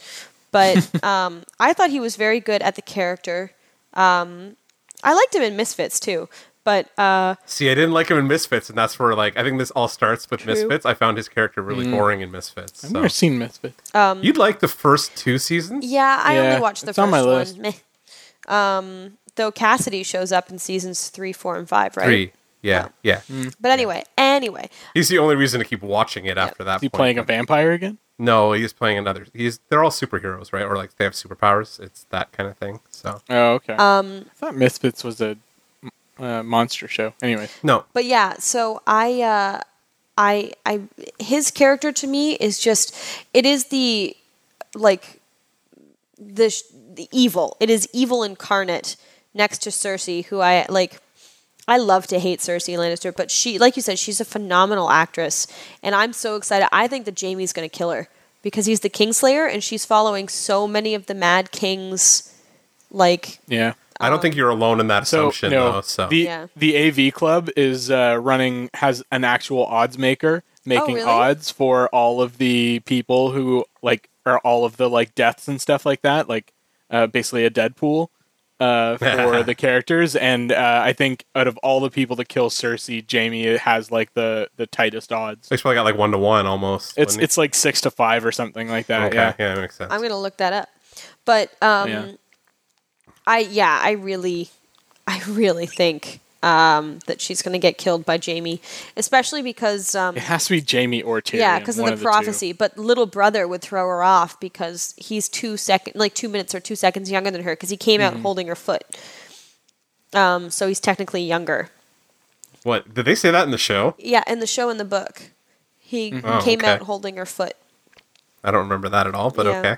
but um, I thought he was very good at the character. Um, I liked him in Misfits too, but uh, See, I didn't like him in Misfits, and that's where like I think this all starts with True. Misfits. I found his character really boring in Misfits. I've never seen Misfits. You'd like the first two seasons? yeah, I Yeah, only watched the it's first on my list. Meh. Um, though Cassidy shows up in seasons three, four, and five, right? Three. Yeah, yeah. But anyway, anyway, He's the only reason to keep watching it after that. Is he point. playing a vampire again? No, he's playing another. He's they're all superheroes, right? Or like they have superpowers. It's that kind of thing. So Oh, okay. um, I thought Misfits was a uh, monster show. Anyway, no, But yeah, so I, uh, I, I, his character to me is just, it is the, like, the, sh- the evil. It is evil incarnate next to Cersei, who I like. I love to hate Cersei Lannister, but she, like you said, she's a phenomenal actress, and I'm so excited. I think that Jaime's going to kill her because he's the Kingslayer, and she's following so many of the Mad King's, like, yeah. I don't think you're alone in that So assumption, no, though. So the Yeah. the AV Club is uh, running has an actual odds maker making really? odds for all of the people who like are all of the like deaths and stuff like that, like uh, basically a Deadpool uh, for the characters. And uh, I think out of all the people to kill Cersei, Jaime has like the the tightest odds. he's probably got like one to one almost. It's wouldn't he? it's like six to five or something like that. okay. Yeah. Yeah, that makes sense. I'm gonna look that up. But um, Yeah. I yeah, I really, I really think um, that she's gonna get killed by Jaime, especially because um, It has to be Jaime or Tyrion. yeah, because of the two. prophecy. But little brother would throw her off because he's two second, like two minutes or two seconds younger than her because he came Mm-hmm. out holding her foot. Um, so he's technically younger. what did they say that in the show? Yeah, in the show in the book, he Oh, came okay. out holding her foot. I don't remember that at all. But Yeah. okay.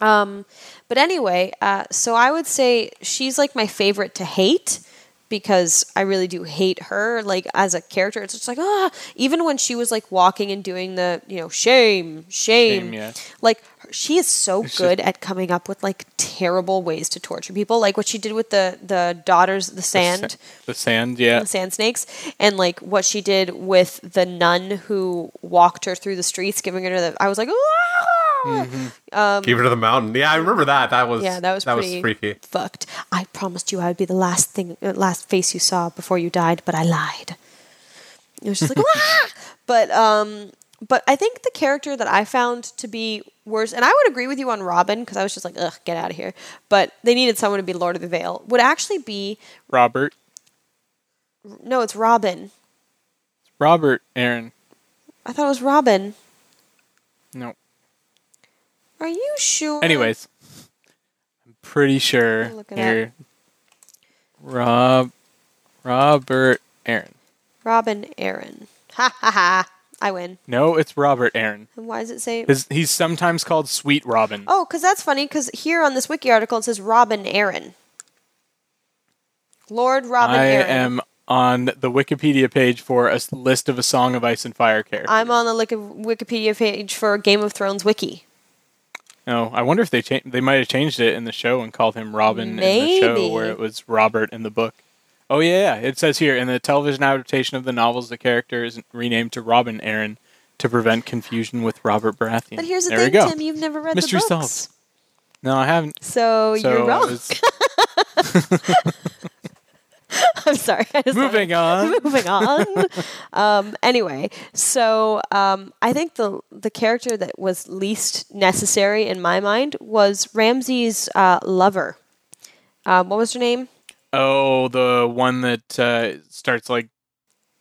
But anyway, uh, so I would say she's like my favorite to hate because I really do hate her. Like as a character, it's just like ah. Even when she was like walking and doing the you know shame, shame, Shame, yeah. like she is so It's good just- at coming up with like terrible ways to torture people. Like what she did with the the daughters, the sand The sand, yeah. the sand snakes and like what she did with the nun who walked her through the streets giving her the i was like "Ah!" Keep her to the mountain. Yeah, I remember that. That was yeah that was that pretty was freaky. fucked i promised you i would be the last thing uh, last face you saw before you died but i lied it was just like "Ah!" but um but i think the character that i found to be worse and i would agree with you on robin because i was just like ugh get out of here but they needed someone to be lord of the vale would actually be Robert. no it's robin Robert, Arryn. i thought it was robin No. Are you sure Anyways, I'm pretty sure look it here. Rob, Robert, Arryn. Robin Arryn. Ha ha ha. I win. No, it's Robert Arryn. And why does it say? His, he's sometimes called Sweet Robin. Oh, because that's funny. Because here on this wiki article it says Robin Arryn. Lord Robin I Arryn. am on the Wikipedia page for a list of a Song of Ice and Fire characters. I'm on the Wiki- Wikipedia page for Game of Thrones wiki. No, I wonder if they cha- they might have changed it in the show and called him Robin in the show where it was Robert in the book. Oh yeah, yeah, it says here in the television adaptation of the novels, the character is renamed to Robin Arryn to prevent confusion with Robert Baratheon. But here's the there thing, we go. Tim. You've never read Mystery the books. solved. No, I haven't. So, So you're wrong. was- I'm sorry. Moving on. moving on. um, anyway, so um, I think the the character that was least necessary in my mind was Ramsay's uh, lover. Um, what was her name? Oh, the one that uh, starts like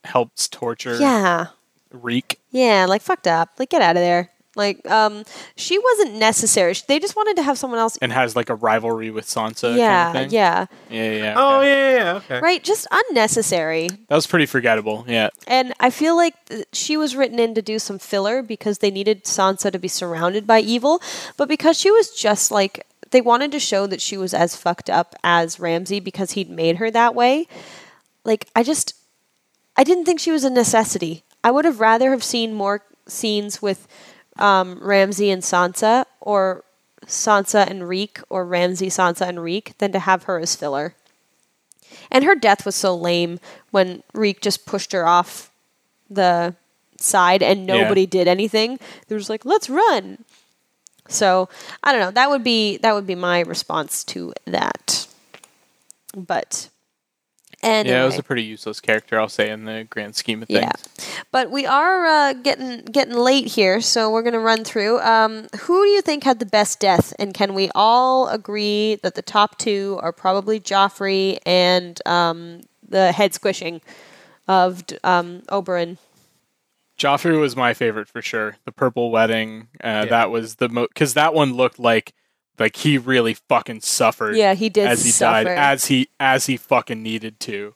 helps torture Yeah, Reek. yeah, like fucked up. Like get out of there. Like um, she wasn't necessary. They just wanted to have someone else. and has like a rivalry with Sansa. yeah, kind of thing. yeah, yeah, yeah. Oh okay. yeah, yeah, yeah, okay. right. Just unnecessary. That was pretty forgettable. Yeah. And I feel like th- she was written in to do some filler because they needed Sansa to be surrounded by evil. But because she was just like, they wanted to show that she was as fucked up as Ramsay because he'd made her that way. Like, I just, I didn't think she was a necessity. I would have rather have seen more scenes with um, Ramsay and Sansa or Sansa and Reek or Ramsay, Sansa and Reek than to have her as filler. And her death was so lame when Reek just pushed her off the side and Yeah. nobody did anything. They were just like, "Let's run." So I don't know. That would be that would be my response to that. But anyway, Yeah, it was a pretty useless character, I'll say, in the grand scheme of things. yeah. But we are uh, getting getting late here, so we're gonna run through. Um, who do you think had the best death? And can we all agree that the top two are probably Joffrey and um, the head squishing of d- um, Oberyn? Joffrey was my favorite for sure. The purple wedding, uh, that was the most because that one looked like like he really fucking suffered. Yeah, he did as he suffer. died, as he as he fucking needed to.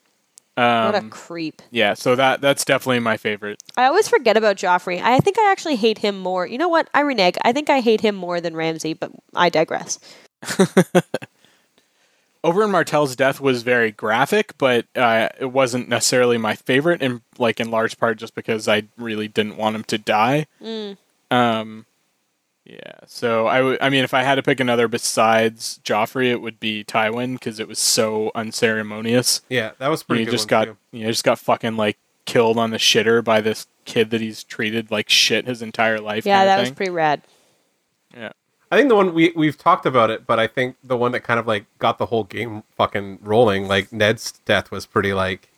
what a Um, creep! yeah, so that that's definitely my favorite. I always forget about Joffrey. I think I actually hate him more. You know what? I renege. I think I hate him more than Ramsay, but I digress. Oberyn Martell's death was very graphic, but uh, it wasn't necessarily my favorite, in like in large part just because I really didn't want him to die. Mm. Um, yeah. So I would. I mean, if I had to pick another besides Joffrey, it would be Tywin because it was so unceremonious. Yeah, that was pretty. you good just one, got too. you know, just got fucking like killed on the shitter by this kid that he's treated like shit his entire life. Yeah, kinda that was pretty rad. yeah. I think the one we we've talked about it, but I think the one that kind of like got the whole game fucking rolling, like Ned's death was pretty like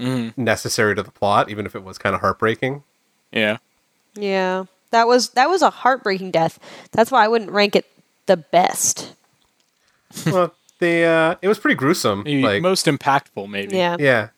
Mm-hmm. necessary to the plot, even if it was kind of heartbreaking. Yeah. Yeah, that was that was a heartbreaking death. That's why I wouldn't rank it the best. well, the uh, it was pretty gruesome. Maybe Like, most impactful, maybe. Yeah. yeah,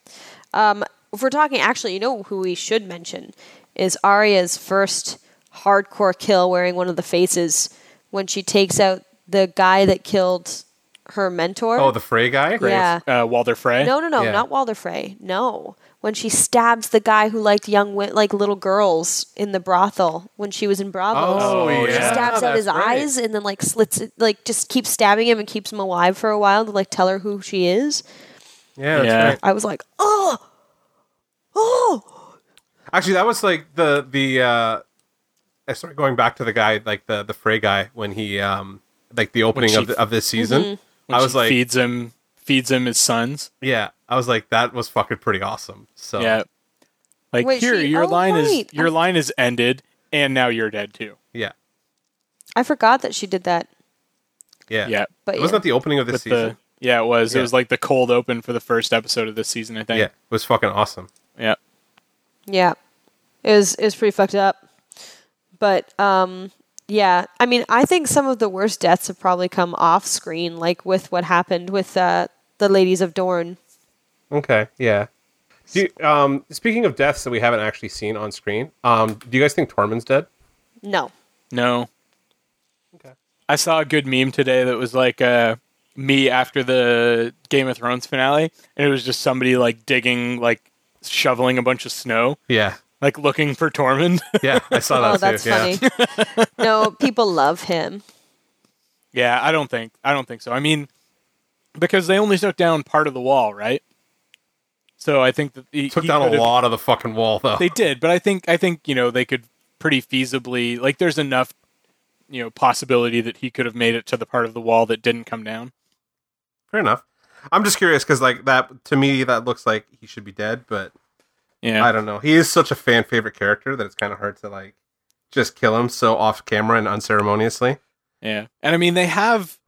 If we're talking, actually, you know who we should mention is Arya's first hardcore kill, wearing one of the faces when she takes out the guy that killed her mentor. Oh, the Frey guy. Yeah. Uh, Walder Frey. No, no, no, Yeah. not Walder Frey. No, when she stabs the guy who liked young, wi- like little girls in the brothel when she was in Braavos. Oh, Oh, She yeah. stabs out his right. eyes and then like slits it, like just keeps stabbing him and keeps him alive for a while to like tell her who she is. Yeah, that's Yeah. right. I was like, oh, oh, Actually, that was like the the. uh I started going back to the guy, like the the Frey guy, when he um like the opening she- of the, of this season. Mm-hmm. When I was she like, feeds him feeds him his sons. yeah, I was like, that was fucking pretty awesome. So Yeah. Like Wait, here, she- your oh, line is right. your I- line is ended, and now you're dead too. yeah, I forgot that she did that. yeah, Yeah, But It wasn't yeah. that the opening of this with season. the yeah, it was. It was like the cold open for the first episode of this season. I think. yeah, it was fucking awesome. Yeah. Yeah. It was it was pretty fucked up. But um yeah, I mean, I think some of the worst deaths have probably come off screen like with what happened with uh the ladies of Dorne. Okay, yeah. Do you, um, speaking of deaths that we haven't actually seen on screen, um, do you guys think Tormund's dead? No. No. Okay. I saw a good meme today that was like uh, me after the Game of Thrones finale, and it was just somebody like digging, like shoveling a bunch of snow, Yeah, like looking for Tormund. yeah, I saw that Oh, too. that's yeah. funny. no, people love him. yeah, I don't think I don't think so. I mean, because they only took down part of the wall, right? So I think that he, Took he down a lot of the fucking wall though. They did, but I think I think you know they could pretty feasibly like. There's enough you know possibility that he could have made it to the part of the wall that didn't come down. Fair enough. I'm just curious because like that to me that looks like he should be dead, but Yeah, I don't know. He is such a fan favorite character that it's kind of hard to like just kill him so off camera and unceremoniously. Yeah. And I mean, they have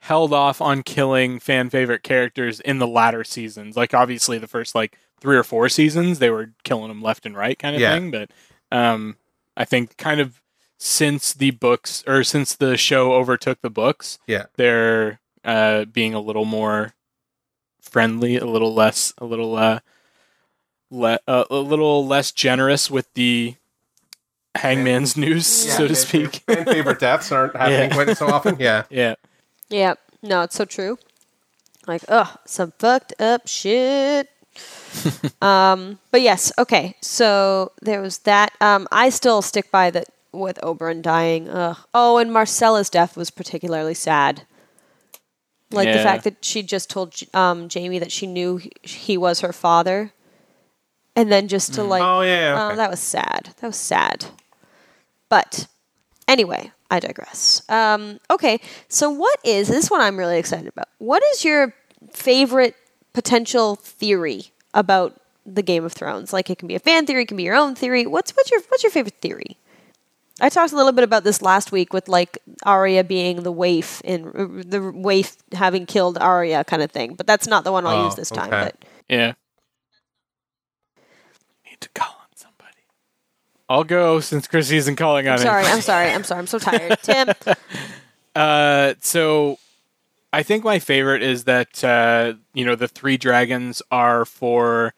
held off on killing fan favorite characters in the latter seasons. Like, obviously, the first like three or four seasons, they were killing them left and right kind of Yeah. thing. But um, I think kind of since the books or since the show overtook the books, Yeah. they're uh, being a little more friendly, a little less, a little, uh, le- uh, a little less generous with the hangman's news, so to speak. fan favorite deaths aren't happening Yeah. quite so often. Yeah. yeah. Yeah. No, it's so true. Like, ugh, some fucked up shit. um, but yes, okay. So there was that. Um, I still stick by that with Oberyn dying. Ugh. Oh, and Myrcella's death was particularly sad. Like the fact that she just told um, Jaime that she knew he, he was her father, and then just to like, Oh yeah. yeah, Oh, that was sad. That was sad. But anyway, I digress. Um, okay, so what is this one I'm really excited about? What is your favorite potential theory about the Game of Thrones? Like it can be a fan theory, it can be your own theory. What's what's your what's your favorite theory? I talked a little bit about this last week with like Arya being the waif in the waif having killed Arya kind of thing, but that's not the one I'll Oh, use this time. okay. But Yeah. Need to call on somebody. I'll go since Chris isn't calling on I'm sorry. I'm sorry, I'm sorry, I'm so tired. Tim, Uh, so I think my favorite is that uh, you know the three dragons are for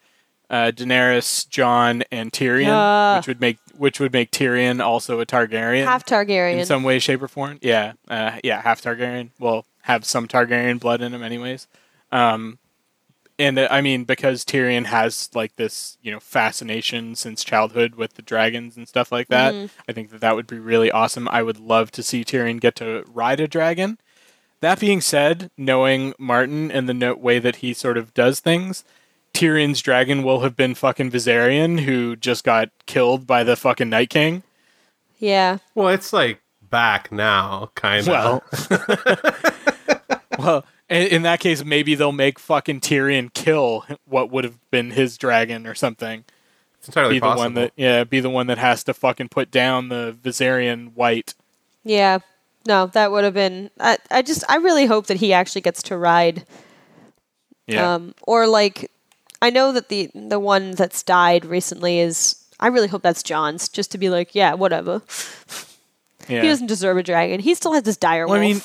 uh, Daenerys, Jon, and Tyrion, Yeah. which would make which would make Tyrion also a Targaryen half Targaryen. in some way, shape, or form. Yeah, uh, yeah, half Targaryen. Well, have some Targaryen blood in him, anyways. Um, and uh, I mean, because Tyrion has like this, you know, fascination since childhood with the dragons and stuff like that, I think that that would be really awesome. I would love to see Tyrion get to ride a dragon. That being said, knowing Martin and the no- way that he sort of does things, Tyrion's dragon will have been fucking Viserion, who just got killed by the fucking Night King. yeah. well, it's like back now, kind of. Well, well, in, in that case, maybe they'll make fucking Tyrion kill what would have been his dragon or something. it's entirely Be the possible. one that, yeah, be the one that has to fucking put down the Viserion wight. Yeah. No, that would have been. I, I just, I really hope that he actually gets to ride. Yeah, Um, or like, I know that the the one that's died recently is. I really hope that's Jon's, just to be like, yeah, whatever. yeah. He doesn't deserve a dragon. He still has this dire Well, I mean,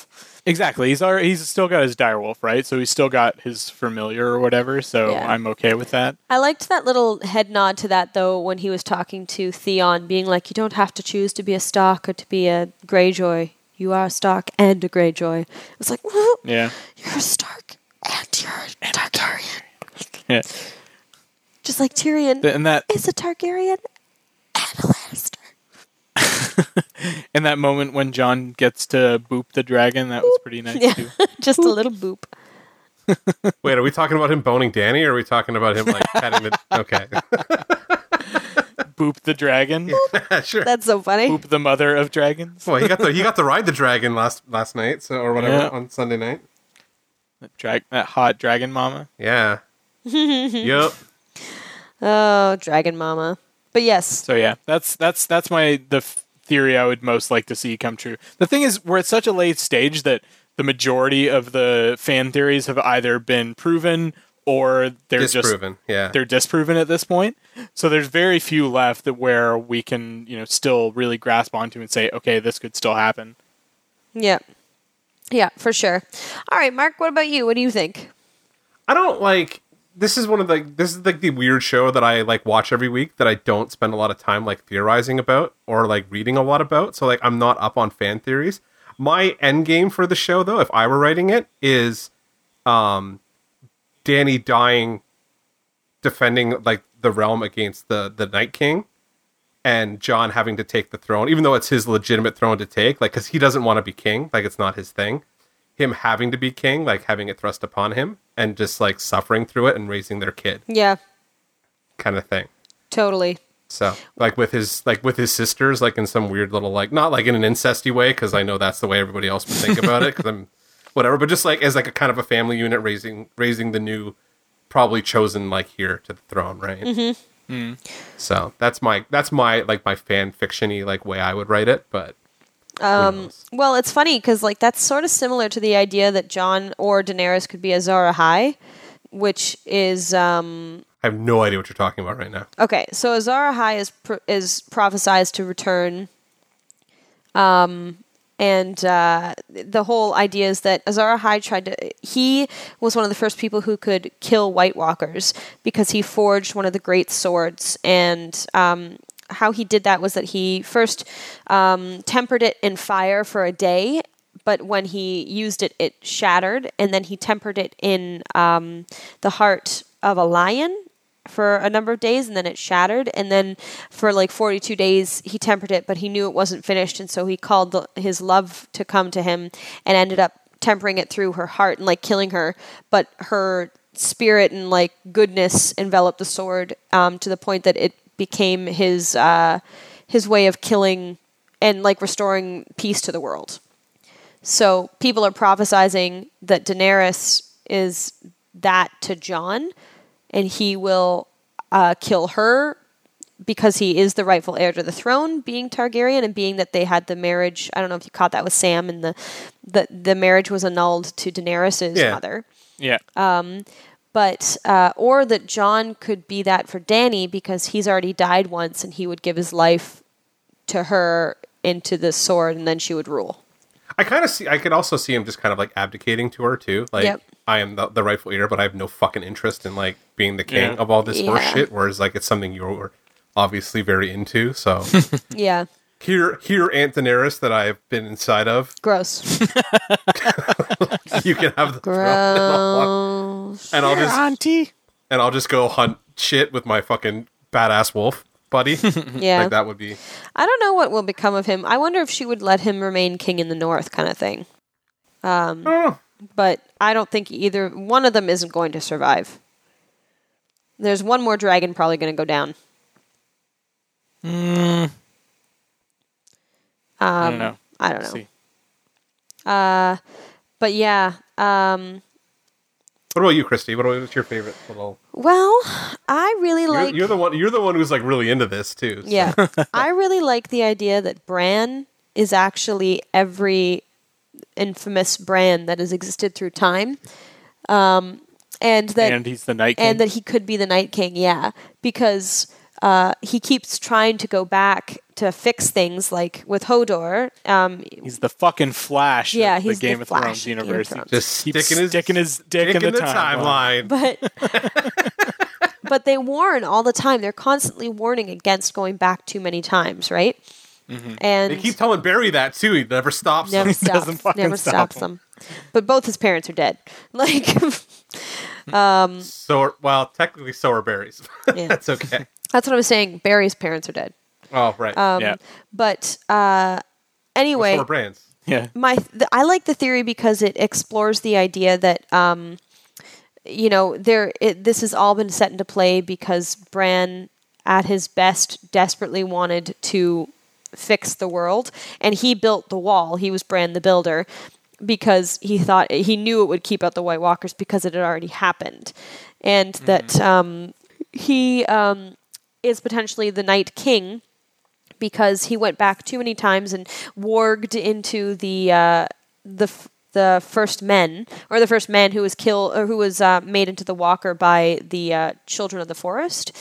exactly. He's already, he's still got his direwolf, right? So he's still got his familiar or whatever. So Yeah. I'm okay with that. I liked that little head nod to that though when he was talking to Theon, being like, "You don't have to choose to be a Stark or to be a Greyjoy. You are a Stark and a Greyjoy. It was like, "Whoa, Yeah. you're a Stark and you're a Targaryen. Yeah. Just like Tyrion And that is a Targaryen and a Lannister. in that moment when Jon gets to boop the dragon, that was pretty nice Yeah. too. Just a little boop. Wait, are we talking about him boning Dany, or are we talking about him like petting the? Okay, Boop the dragon. sure. That's so funny. Boop the mother of dragons. Well, he got the he got to ride the dragon last last night, so or whatever Yeah. on Sunday night. That drag that hot dragon mama. Yeah. yep. Oh, Dragon Mama. But yes, So yeah, that's that's that's my the f- theory I would most like to see come true. The thing is, we're at such a late stage that the majority of the fan theories have either been proven or they're Disproven. yeah. they're disproven at this point. So there's very few left that where we can you know still really grasp onto and say, okay, this could still happen. yeah. Yeah, for sure. All right, Mark, what about you? What do you think? I don't like. This is one of the. This is like the weird show that I like watch every week that I don't spend a lot of time like theorizing about or like reading a lot about. So like I'm not up on fan theories. My end game for the show though, if I were writing it, is um Dany dying defending like the realm against the the Night King and Jon having to take the throne, even though it's his legitimate throne to take, like because he doesn't want to be king, like it's not his thing. Him having to be king, like having it thrust upon him, and just like suffering through it and raising their kid, Yeah, kind of thing. totally. So, like with his like with his sisters, like in some weird little like not like in an incesty way, because I know that's the way everybody else would think about it. Because I'm whatever, but just like as like a kind of a family unit raising raising the new, probably chosen like here to the throne, right? Mm-hmm. So that's my that's my like my fan fictiony like way I would write it, but um, Well, it's funny because like that's sort of similar to the idea that Jon or Daenerys could be Azor Ahai, which is um, I have no idea what you're talking about right now. okay. So Azor Ahai is pr- is prophesized to return. Um, and uh, the whole idea is that Azor Ahai tried to. He was one of the first people who could kill White Walkers because he forged one of the great swords. And um, how he did that was that he first um, tempered it in fire for a day, but when he used it, it shattered. And then he tempered it in um, the heart of a lion for a number of days and then it shattered and then for like 42 days he tempered it but he knew it wasn't finished and so he called the, his love to come to him and ended up tempering it through her heart and like killing her but her spirit and like goodness enveloped the sword um, to the point that it became his uh, his way of killing and like restoring peace to the world so people are prophesizing that Daenerys is that to Jon, and he will uh, kill her because he is the rightful heir to the throne, being Targaryen, and being that they had the marriage. I don't know if you caught that with Sam, and the the, the marriage was annulled to Daenerys' Yeah. mother. Yeah. But uh, or that Jon could be that for Dany because he's already died once, and he would give his life to her into the sword, and then she would rule. I kind of see. I could also see him just kind of like abdicating to her too. Like Yep. I am the, the rightful heir, but I have no fucking interest in like being the king Yeah. of all this horse Yeah. shit. Whereas like it's something you're obviously very into. So Yeah, here, here, Aunt that I've been inside of. gross, You can have the throne, and I'll, gross. and I'll just Auntie. and I'll just go hunt shit with my fucking badass wolf buddy. Yeah, like that would be. I don't know what will become of him. I wonder if she would let him remain king in the north, kind of thing. Oh, But I don't think either one of them isn't going to survive. There's one more dragon probably going to go down. Hmm. I don't know. I don't know. See. But yeah, um, what about you, Christy? What what's your favorite little? well, I really You're, like. you're the one. You're the one who's like really into this too. so- Yeah. I really like the idea that Bran is actually every infamous brand that has existed through time. Um, and that and he's the Night King. and that he could be the Night King, yeah, because uh, he keeps trying to go back to fix things, like with Hodor. Um, he's the fucking Flash. Yeah, of he's the the Game of Flash Thrones of of universe. Thrones. Just keeps sticking his sticking his dick dick in the, timeline. but but they warn all the time. They're constantly warning against going back too many times, right? And They keep telling Barry that too. He never stops. never them. stops. doesn't fucking Never stop stops them. But both his parents are dead. Like, um, So, are- well, technically, so are Barry's. Yeah. That's okay. That's what I was saying. Barry's parents are dead. Oh, right. Um, yeah. But uh, anyway, so are Bran's. Yeah. my th- I like the theory because it explores the idea that um, you know there it, this has all been set into play because Bran at his best desperately wanted to fix the world and he built the wall he was Bran the builder because he thought he knew it would keep out the White Walkers because it had already happened and that um, he um, is potentially the Night King because he went back too many times and warged into the uh, the f- the first men or the first man who was killed or who was uh, made into the Walker by the uh, children of the forest.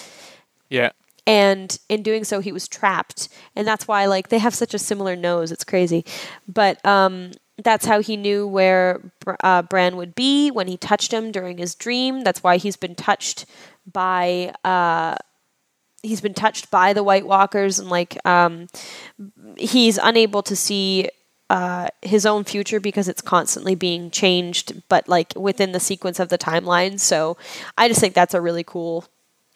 Yeah. And in doing so, he was trapped, and that's why like they have such a similar nose. It's crazy, but um, that's how he knew where Br- uh, Bran would be when he touched him during his dream. That's why he's been touched by uh, he's been touched by the White Walkers and like um, he's unable to see uh, his own future because it's constantly being changed, but like within the sequence of the timeline. So I just think that's a really cool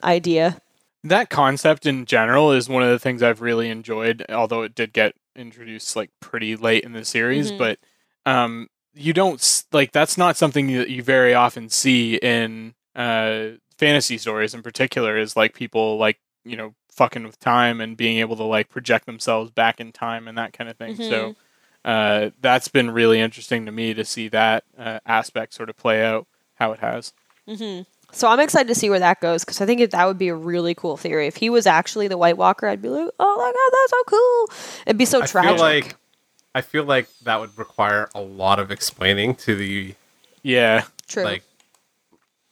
idea. that concept in general is one of the things I've really enjoyed, although it did get introduced like pretty late in the series. Mhm. But um, you don't like that's not something that you very often see in uh, fantasy stories, in particular. Is like people like you know fucking with time and being able to like project themselves back in time and that kind of thing. So uh, that's been really interesting to me to see that uh, aspect sort of play out how it has. So I'm excited to see where that goes because I think that would be a really cool theory. If he was actually the White Walker, I'd be like, oh my god, that's so cool. It'd be so I tragic. feel like I feel like that would require a lot of explaining to the Yeah, True. like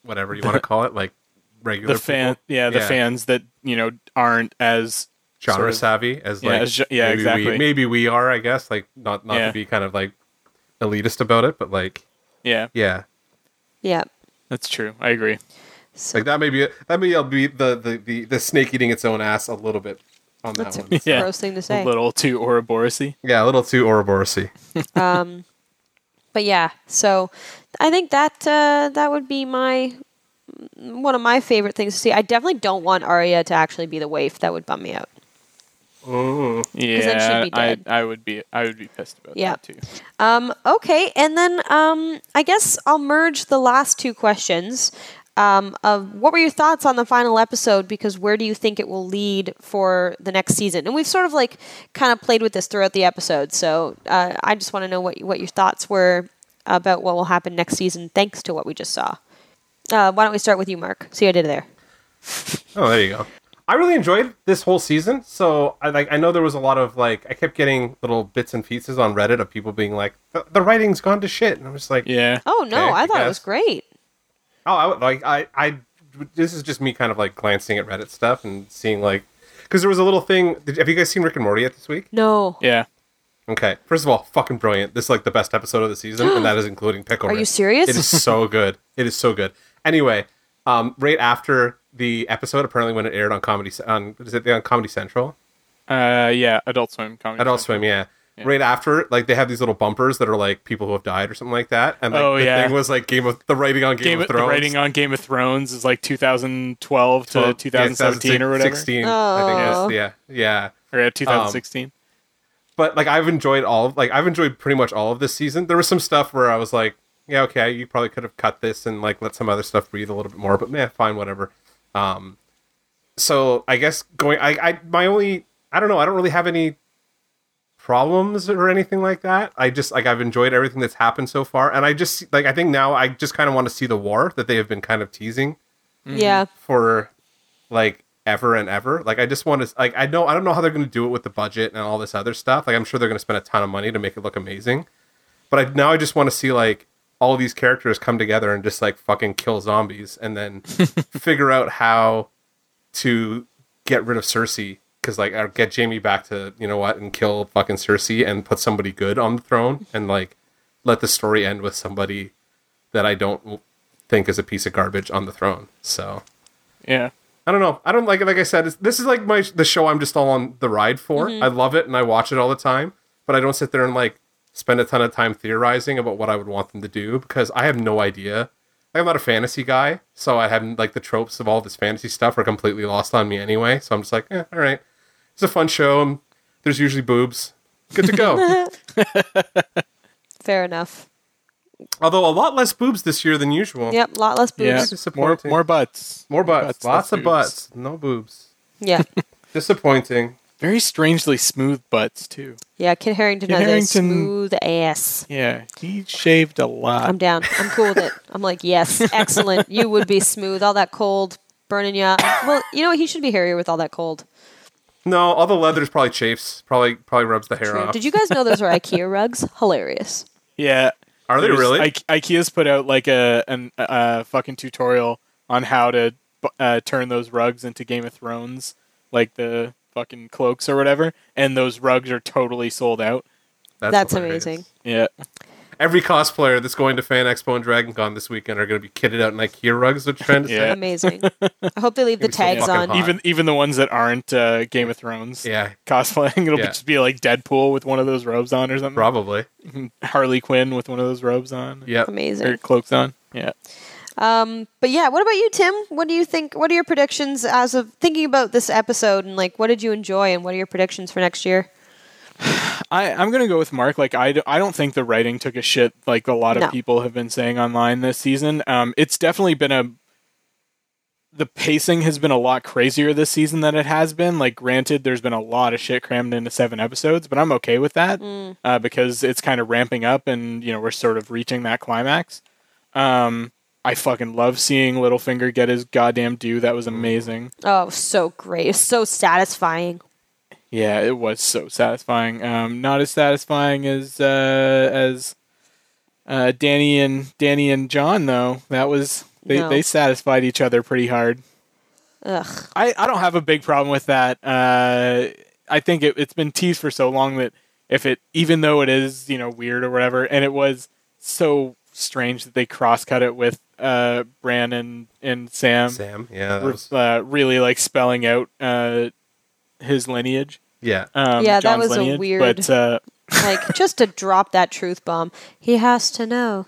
whatever you want to call it, like regular the fan, people. yeah, the fans that you know aren't as genre sort of- savy as Yeah, like as yeah, maybe exactly. we, maybe we are I guess like not not Yeah. to be kind of like elitist about it but like yeah. yeah yeah. That's true. I agree. So like that may be that may be the the the, the snake eating its own ass a little bit on that that's a one Yeah. gross thing to say. A little too Ouroboros-y. yeah a little too Ouroboros-y. Um, but yeah, so I think that uh, that would be my one of my favorite things to see. I definitely don't want Arya to actually be the waif. That would bum me out. then she'd Yeah, I. I would be I would be pissed about Yeah. that too. Um, okay, and then um, I guess I'll merge the last two questions. Um, of what were your thoughts on the final episode? Because where do you think it will lead for the next season? And we've sort of like kind of played with this throughout the episode. So uh, I just want to know what what your thoughts were about what will happen next season, thanks to what we just saw. Uh, why don't we start with you, Mark? See what I did it there. Oh, there you go. I really enjoyed this whole season. So I like I know there was a lot of like I kept getting little bits and pieces on Reddit of people being like the, the writing's gone to shit, and I'm just like, Yeah. Oh no, Okay, I I thought it was great. oh, I would- like I I this is just me kind of like glancing at Reddit stuff and seeing like because there was a little thing. Did, have you guys seen Rick and Morty yet this week? No, Yeah. Okay, first of all, fucking brilliant. This is like the best episode of the season, and that is including pickle. Are you serious? It is so good. It is so good. Anyway, um, right after the episode, apparently when it aired on Comedy on is it on Comedy Central? Uh yeah, Adult Swim comedy. Adult Swim, yeah. Right after, like they have these little bumpers that are like people who have died or something like that, and like, Oh, the yeah. thing was like Game of the writing on Game, Game of of, the Thrones. writing on Game of Thrones is like 2012 to 2017 or whatever. 16, I think. Oh. It's, yeah, yeah. Or yeah, 2016. But like I've enjoyed all of like I've enjoyed pretty much all of this season. There was some stuff where I was like, yeah, okay, you probably could have cut this and like let some other stuff breathe a little bit more, but man, fine, whatever. Um, so I guess going, I, I, my only, I don't know, I don't really have any problems or anything like that. I just like I've enjoyed everything that's happened so far, and I just like I think now I just kind of want to see the war that they have been kind of teasing yeah, for like ever and ever. Like I just want to like I know I don't know how they're going to do it with the budget and all this other stuff. Like I'm sure they're going to spend a ton of money to make it look amazing. But I now I just want to see like all these characters come together and just like fucking kill zombies and then figure out how to get rid of Cersei cuz like or get Jaime back to, you know what, and kill fucking Cersei and put somebody good on the throne and like let the story end with somebody that I don't think is a piece of garbage on the throne. So Yeah. I don't know. I don't like it. Like I said, it's, this is like my the show I'm just all on the ride for. Mm-hmm. I love it and I watch it all the time, but I don't sit there and like spend a ton of time theorizing about what I would want them to do because I have no idea. I'm not a fantasy guy, so I haven't like the tropes of all this fantasy stuff are completely lost on me anyway. So I'm just like, eh, all right, it's a fun show. And there's usually boobs. Good to go. Fair enough. Although a lot less boobs this year than usual. Yep, lot less boobs. Yeah, Yeah. more disappointing. more butts, More butts. Lots of boobs. butts. No boobs. Yeah. disappointing. Very strangely smooth butts too. Yeah, Kit Harington Kit has Harington- a smooth ass. Yeah, he shaved a lot. I'm down. I'm cool with it. I'm like, yes, excellent. You would be smooth. All that cold burning you. Well, you know what? He should be hairier with all that cold. No, all the leather's probably chafes. Probably probably rubs the hair True. off. Did you guys know those are IKEA rugs? Hilarious. yeah, Are they There's- really? I- IKEA's put out like a an uh, fucking tutorial on how to uh, turn those rugs into Game of Thrones, like the fucking cloaks or whatever, and those rugs are totally sold out. That's hilarious. amazing. Yeah, Every cosplayer that's going to Fan Expo and Dragon Con this weekend are going to be kitted out in IKEA rugs. What you're trying to Yeah. say? Amazing. I hope they leave the Maybe so tags on. hot. even even the ones that aren't uh, Game of Thrones. Yeah, cosplaying, it'll Yeah. just be like Deadpool with one of those robes on or something. probably. Harley Quinn with one of those robes on. Yep. or cloaks on. Yeah. Um, but yeah, what about you, Tim? What do you think? What are your predictions as of thinking about this episode and like what did you enjoy and what are your predictions for next year? I, I'm gonna go with Mark. Like I, I don't think the writing took a shit like a lot of No. people have been saying online this season. Um, it's definitely been a the pacing has been a lot crazier this season than it has been. Like, granted, there's been a lot of shit crammed into seven episodes, but I'm okay with that uh, because it's kind of ramping up, and you know we're sort of reaching that climax. Um, I fucking love seeing Littlefinger get his goddamn due. That was amazing. Oh, so great. It's so satisfying. Yeah, it was so satisfying. Um, not as satisfying as uh, as uh, Dany and Dany and Jon though. That was they, No. they satisfied each other pretty hard. Ugh. I, I don't have a big problem with that. Uh, I think it, it's been teased for so long that if it even though it is you know weird or whatever, and it was so strange that they cross cut it with uh, Bran and, and Sam, Sam. Yeah. Re- was, uh, really like spelling out uh, his lineage. yeah. Um, Yeah, that Jon's was a weird- But uh, Like just to drop that truth bomb. He has to know.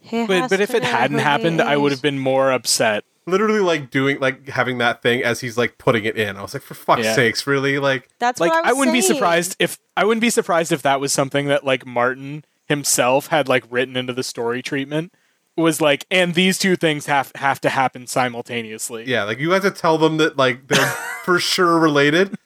He but, but if it hadn't happened, I would have been more upset. Literally, like doing like having that thing as he's like putting it in. I was like, for fuck's Yeah. sakes, really? Like, That's Like what I, I, wouldn't be surprised if I wouldn't be surprised if that was something that like Martin himself had like written into the story treatment was like, and these two things have have to happen simultaneously. yeah, like you have to tell them that like they're for sure related,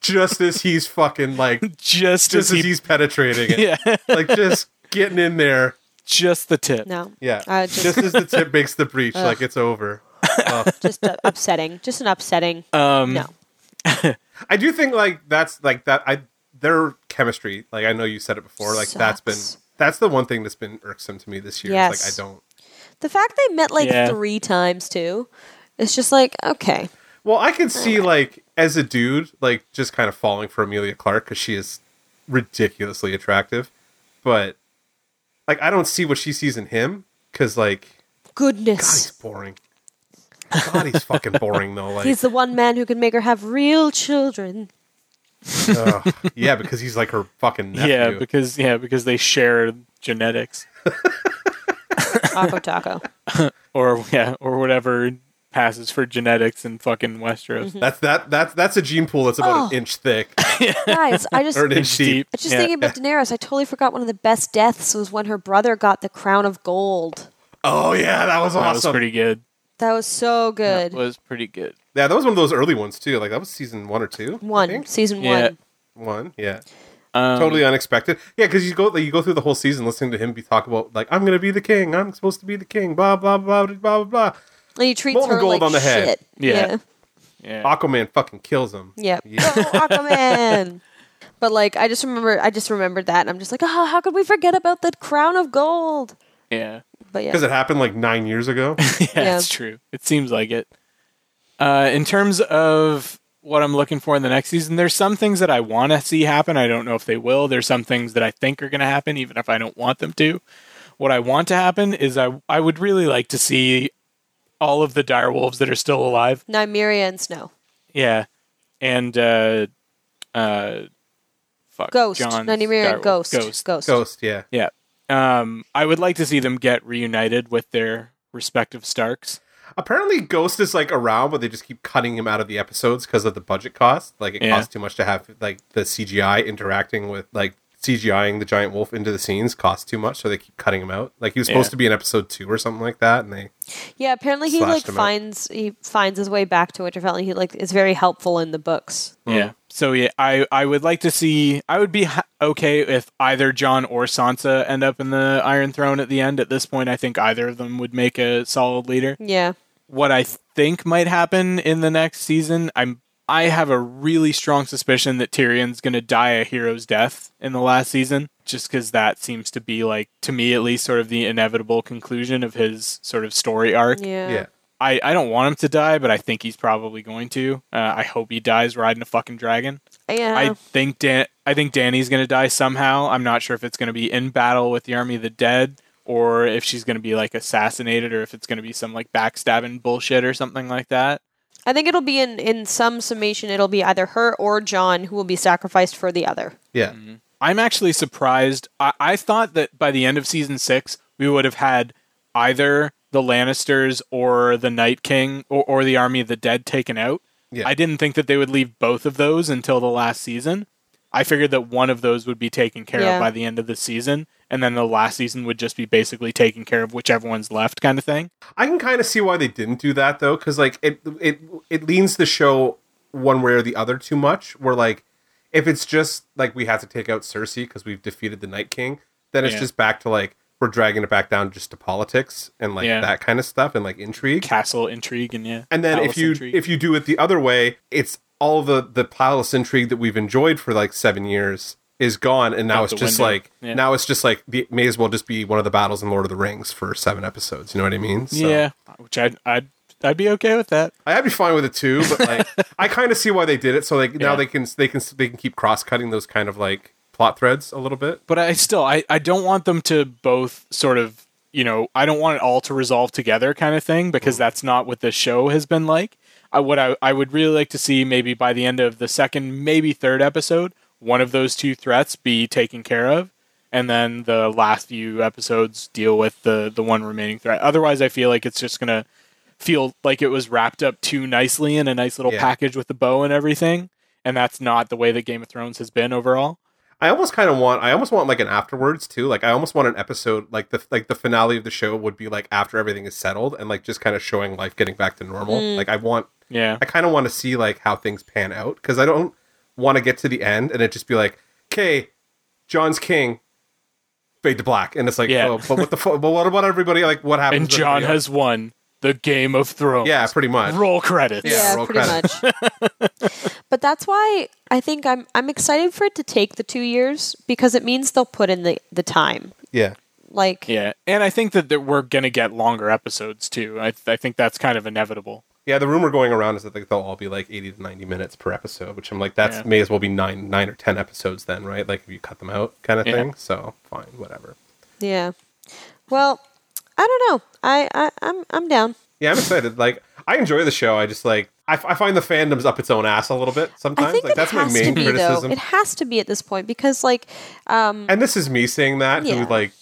just as he's fucking like just just as as he, he's penetrating it. yeah, Like just getting in there. just the tip. No. Yeah. Uh, just, just- as the tip makes the breach, like it's over. Uh, Just uh, upsetting. Just an upsetting. Um, no. I do think like that's like that. I their chemistry. Like I know you said it before. Like that's been Sucks. That's the one thing that's been irksome to me this year. is, Yes. Like I don't. The fact they met like Yeah. three times too. It's just like, okay. Well, I could see like as a dude, like just kind of falling for Emilia Clarke because she is ridiculously attractive, but like I don't see what she sees in him because like God, he's Goodness. boring. God, he's fucking boring though. Like, He's the one man who can make her have real children. Ugh. yeah, because he's like her fucking nephew. Yeah, because yeah, because they share genetics Taco Taco. or yeah, or whatever passes for genetics in fucking Westeros. Mm-hmm. that's that that's that's a gene pool that's about Oh. an inch thick Guys, I just or an I inch deep. was just Yeah. thinking about Daenerys. I totally forgot one of the best deaths was when her brother got the crown of gold. Oh yeah, that was That was awesome. pretty good. That was so good. That was pretty good. Yeah, that was one of those early ones too. Like that was season one or two. One think. season Yeah. one. one. Yeah. Um, totally unexpected. Yeah, because you go like, you go through the whole season listening to him be talk about like I'm gonna be the king. I'm supposed to be the king. Blah blah blah blah blah blah. And he treats Molten her gold like on the head. shit. Yeah. Yeah. Yeah. Aquaman fucking kills him. Yep. Yeah. Go Aquaman. But like, I just remember, I just remembered that, and I'm just like, oh, how could we forget about the crown of gold? yeah. But yeah, Because it happened like nine years ago. Yeah, that's true. It seems like it. Uh, in terms of what I'm looking for in the next season, there's some things that I want to see happen. I don't know if they will. There's some things that I think are going to happen, even if I don't want them to. What I want to happen is I I would really like to see all of the dire wolves that are still alive. Nymeria and Snow. Yeah, and uh, uh, fuck, Ghost. Jon's Nymeria and. Ghost. Ghost. Ghost. Ghost, yeah. Yeah. Um, I would like to see them get reunited with their respective Starks. Apparently, Ghost is like around, but they just keep cutting him out of the episodes because of the budget cost. Like, it Yeah. costs too much to have like the CGI interacting with like CGIing the giant wolf into the scenes costs too much, so they keep cutting him out. Like he was supposed Yeah. to be in episode two or something like that, and they Yeah, apparently he like him out. finds he finds his way back to Winterfell and he like is very helpful in the books. Yeah. Mm. So yeah, I I would like to see. I would be ha- okay if either Jon or Sansa end up in the Iron Throne at the end. At this point, I think either of them would make a solid leader. Yeah. What I think might happen in the next season, I'm I have a really strong suspicion that Tyrion's going to die a hero's death in the last season, just because that seems to be like to me at least sort of the inevitable conclusion of his sort of story arc. Yeah. yeah. I, I don't want him to die, but I think he's probably going to. Uh, I hope he dies riding a fucking dragon. Yeah. I think Dan. I think Dany's going to die somehow. I'm not sure if it's going to be in battle with the army of the dead, or if she's going to be like assassinated, or if it's going to be some like backstabbing bullshit or something like that. I think it'll be in in some summation it'll be either her or Jon who will be sacrificed for the other. Yeah. Mm-hmm. I'm actually surprised. I, I thought that by the end of season six, we would have had either the Lannisters or the Night King or, or the Army of the Dead taken out. Yeah. I didn't think that they would leave both of those until the last season. I figured that one of those would be taken care Yeah. of by the end of the season, and then the last season would just be basically taking care of whichever one's left, kind of thing. I can kind of see why they didn't do that though, because like it it it leans the show one way or the other too much. Where like if it's just like we have to take out Cersei because we've defeated the Night King, then it's Yeah. just back to like we're dragging it back down just to politics and like Yeah. that kind of stuff and like intrigue. Castle intrigue and yeah. And then if you intrigue. if you do it the other way, it's all the the palace intrigue that we've enjoyed for like seven years is gone, and now Out it's just window. like Yeah. now it's just like the, may as well just be one of the battles in Lord of the Rings for seven episodes. You know what I mean? So- yeah, which I'd I'd I'd be okay with that. I'd be fine with it too, but like I kind of see why they did it. So like now Yeah. they can they can they can keep cross cutting those kind of like plot threads a little bit. but I still I, I don't want them to both sort of you know I don't want it all to resolve together kind of thing because mm. that's not what the show has been like. I what I I would really like to see maybe by the end of the second maybe third episode one of those two threats be taken care of and then the last few episodes deal with the the one remaining threat. Otherwise I feel like it's just going to feel like it was wrapped up too nicely in a nice little Yeah. package with the bow and everything and that's not the way that Game of Thrones has been overall. I almost kind of want I almost want like an afterwards too. Like I almost want an episode like the like the finale of the show would be like after everything is settled and like just kind of showing life getting back to normal. Mm. Like I want Yeah. I kind of want to see like how things pan out because I don't want to get to the end and it just be like, okay, Jon's king, fade to black, and it's like, Yeah. oh, but what the fu- but what about everybody? Like what happens? and Jon has won the Game of Thrones. yeah, pretty much. Roll credits. Yeah, Yeah, roll pretty much. but that's why I think I'm I'm excited for it to take the two years because it means they'll put in the, the time. Yeah, Like Yeah, and I think that, that we're gonna get longer episodes too. I, I think that's kind of inevitable. Yeah. The rumor going around is that like, they'll all be like eighty to ninety minutes per episode, which I'm like, that's Yeah. may as well be nine nine or ten episodes then, right? Like if you cut them out, kind of Yeah. thing. So fine, whatever. yeah. Well, I don't know. I, I I'm I'm down. Yeah, I'm excited. Like I enjoy the show. I just like I, f- I find the fandom's up its own ass a little bit sometimes. I think like it that's my has main to be criticism. though. It has to be at this point because like um and this is me saying that Yeah. who like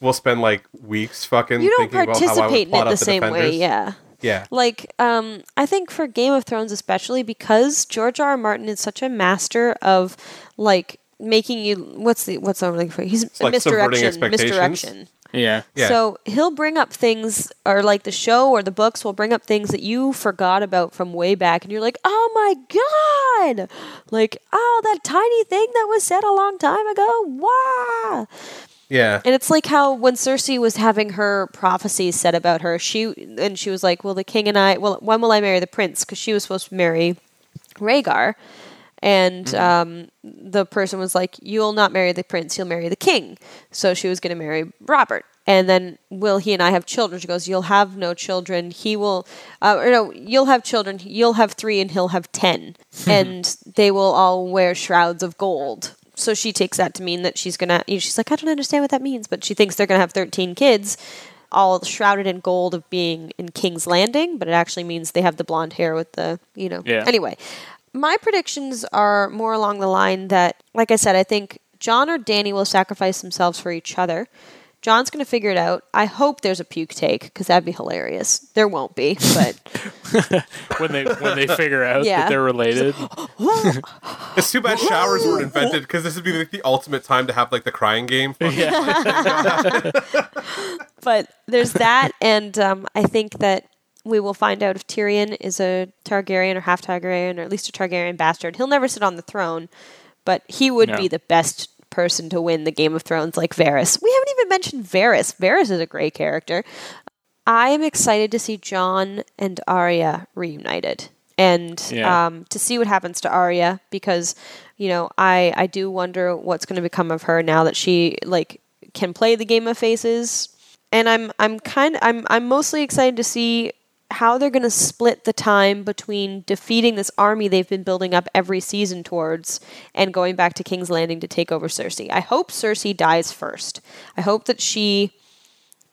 will spend like weeks fucking you don't thinking about how I would participate in plot it the out the same way. Yeah. Yeah. Like, um, I think for Game of Thrones especially because George R. R. Martin is such a master of like making you what's the what's the like for he's like misdirection misdirection. Yeah, Yeah. So he'll bring up things, or like the show or the books will bring up things that you forgot about from way back, and you're like, "Oh my god!" Like, "Oh, that tiny thing that was said a long time ago." Wow. Yeah. And it's like how when Cersei was having her prophecies said about her, she and she was like, "Well, the king and I, well, when will I marry the prince?" Because she was supposed to marry Rhaegar, and um, the person was like, "You'll not marry the prince; you'll marry the king." So she was going to marry Robert. And then, will he and I have children? She goes, "You'll have no children. He will, uh, or no, you'll have children. You'll have three, and he'll have ten, and they will all wear shrouds of gold." So she takes that to mean that she's gonna. You know, she's like, "I don't understand what that means," but she thinks they're gonna have thirteen kids, all shrouded in gold of being in King's Landing, but it actually means they have the blonde hair with the, you know. Yeah. Anyway, my predictions are more along the line that, like I said, I think Jon or Dany will sacrifice themselves for each other. Jon's going to figure it out. I hope there's a puke take because that'd be hilarious. There won't be, but when they when they figure out Yeah. that they're related. It's too bad showers weren't invented because this would be like the ultimate time to have like the crying game. but there's that, and um, I think that we will find out if Tyrion is a Targaryen or half Targaryen, or at least a Targaryen bastard. He'll never sit on the throne, but he would No. be the best person to win the Game of Thrones, like Varys. We haven't even mentioned Varys. Varys is a great character. I am excited to see Jon and Arya reunited and Yeah. um, to see what happens to Arya because you know I I do wonder what's going to become of her now that she like can play the game of faces and I'm I'm kind I'm I'm mostly excited to see how they're going to split the time between defeating this army they've been building up every season towards and going back to King's Landing to take over Cersei. I hope Cersei dies first. I hope that she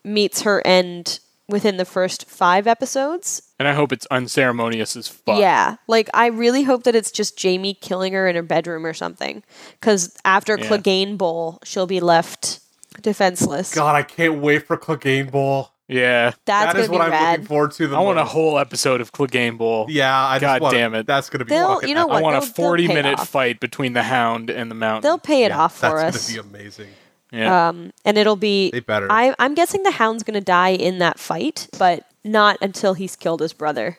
meets her end within the first 5 episodes And I hope it's unceremonious as fuck. yeah, like I really hope that it's just Jaime killing her in her bedroom or something. Because after Yeah. Clegane Bowl, she'll be left defenseless. God, I can't wait for Clegane Bowl. Yeah. That's that is what be I'm rad. looking forward to. The I want a whole episode of Clegane Bowl. Yeah, I just God want, damn it. That's gonna be. They'll- you know epic. what? I want a They'll- they'll 40 pay it minute off. fight between the Hound and the Mountain. They'll pay it Yeah, off for that's us, gonna be amazing. yeah. um, and it'll be. They better. I, I'm guessing the Hound's gonna die in that fight, but not until he's killed his brother.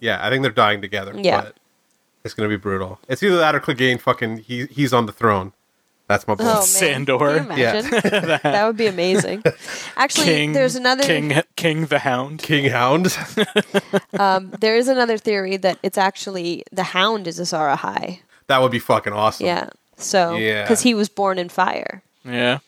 Yeah, I think they're dying together. Yeah. but it's gonna be brutal. It's either that or Clegane. Fucking, he he's on the throne. That's my boy. Oh man, Sandor. Can you imagine? that would be amazing. Actually, King, there's another. King, King the Hound. King Hound. Um, there is another theory that it's actually the Hound is Azor Ahai. that would be fucking awesome. Yeah. So, Yeah. because he was born in fire. Yeah.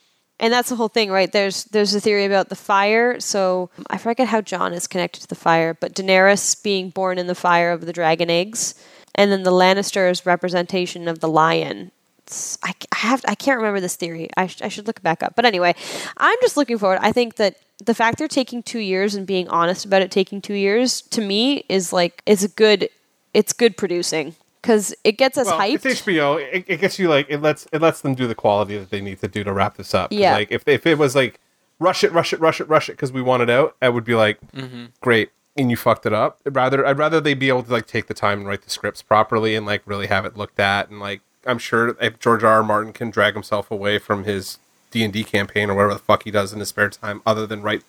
and that's the whole thing, right? There's there's a theory about the fire. So I forget how Jon is connected to the fire, but Daenerys being born in the fire of the dragon eggs, and then the Lannisters' representation of the lion. It's- I, I have I can't remember this theory. I, sh- I should look it back up. But anyway, I'm just looking forward. I think that the fact they're taking two years and being honest about it taking two years to me is like it's a good it's good producing because it gets us Well, hyped. it's HBO. It, it gets you like it lets it lets them do the quality that they need to do to wrap this up. Yeah. Like if if it was like rush it, rush it, rush it, rush it because we want it out, I would be like, mm-hmm. great, and you fucked it up. I'd rather I'd rather they be able to like take the time and write the scripts properly and like really have it looked at and like I'm sure if George R. R. Martin can drag himself away from his D and D campaign or whatever the fuck he does in his spare time, other than write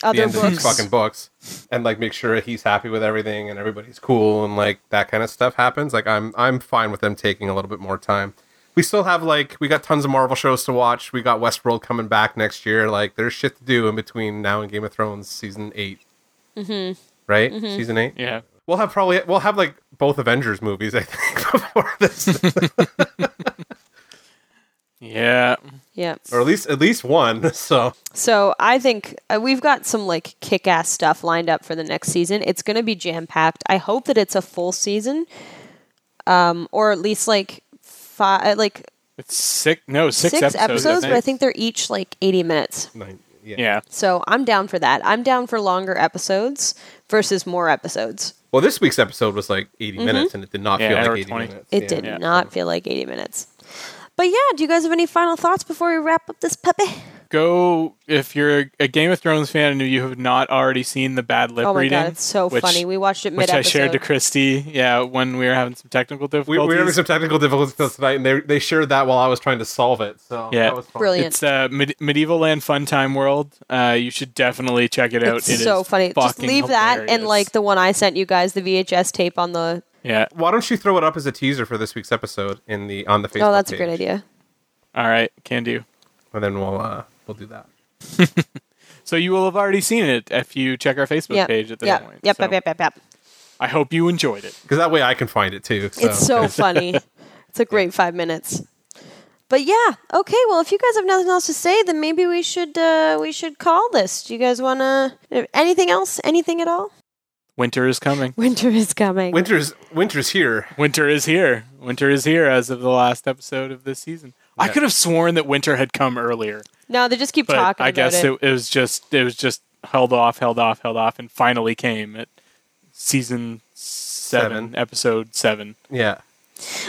the Other end of these books. fucking books and like make sure he's happy with everything and everybody's cool and like that kind of stuff happens like i'm i'm fine with them taking a little bit more time we still have like we got tons of marvel shows to watch we got westworld coming back next year like there's shit to do in between now and game of thrones season 8 mm-hmm. right season 8 Yeah. We'll have probably we'll have like both avengers movies i think before this Yeah. yeah. or at least at least one so So I think uh, we've got some like kick-ass stuff lined up for the next season. It's going to be jam-packed. I hope that it's a full season, um, or at least like five, like It's six, no, six, six, episodes. but I think they're each like eighty minutes. nine, yeah. Yeah. So I'm down for that. I'm down for longer episodes versus more episodes. well this week's episode was like 80 mm-hmm. minutes and it did not Yeah, feel like 80 20. minutes It Yeah. did Yeah. not feel like eighty minutes. But yeah, do you guys have any final thoughts before we wrap up this puppy? Go if you're a, a Game of Thrones fan and you have not already seen the bad lip Oh my reading. god, it's so which- funny. We watched it mid Which I episode. shared to Christy, yeah, when we were having some technical difficulties. we were having some technical difficulties tonight, and they they shared that while I was trying to solve it. So Yeah. that was fun. Brilliant. It's uh, Med- Medieval Land Fun Time World. Uh, you should definitely check it out. It's It so is funny. Just fucking leave that and like the one I sent you guys, the VHS tape on the. yeah. Why don't you throw it up as a teaser for this week's episode in the on the Facebook? Oh, that's a page, great idea. All right, can do. And then we'll uh, we'll do that. So you will have already seen it if you check our Facebook Yep. page at this Yep. point. Yep. So Yep. Yep. Yep. Yep. I hope you enjoyed it. Because that way I can find it too. So. It's so funny. It's a great five minutes. But yeah, okay. Well, if you guys have nothing else to say, then maybe we should uh, we should call this. Do you guys want to anything else? Anything at all? Winter is coming. Winter is coming. Winter winter's winter's here. Winter is here. Winter is here as of the last episode of this season. I could have sworn that winter had come earlier. No, they just keep but talking I about guess it. it. It, was just it was just held off, held off, held off, and finally came at season seven, Seven. episode seven. Yeah.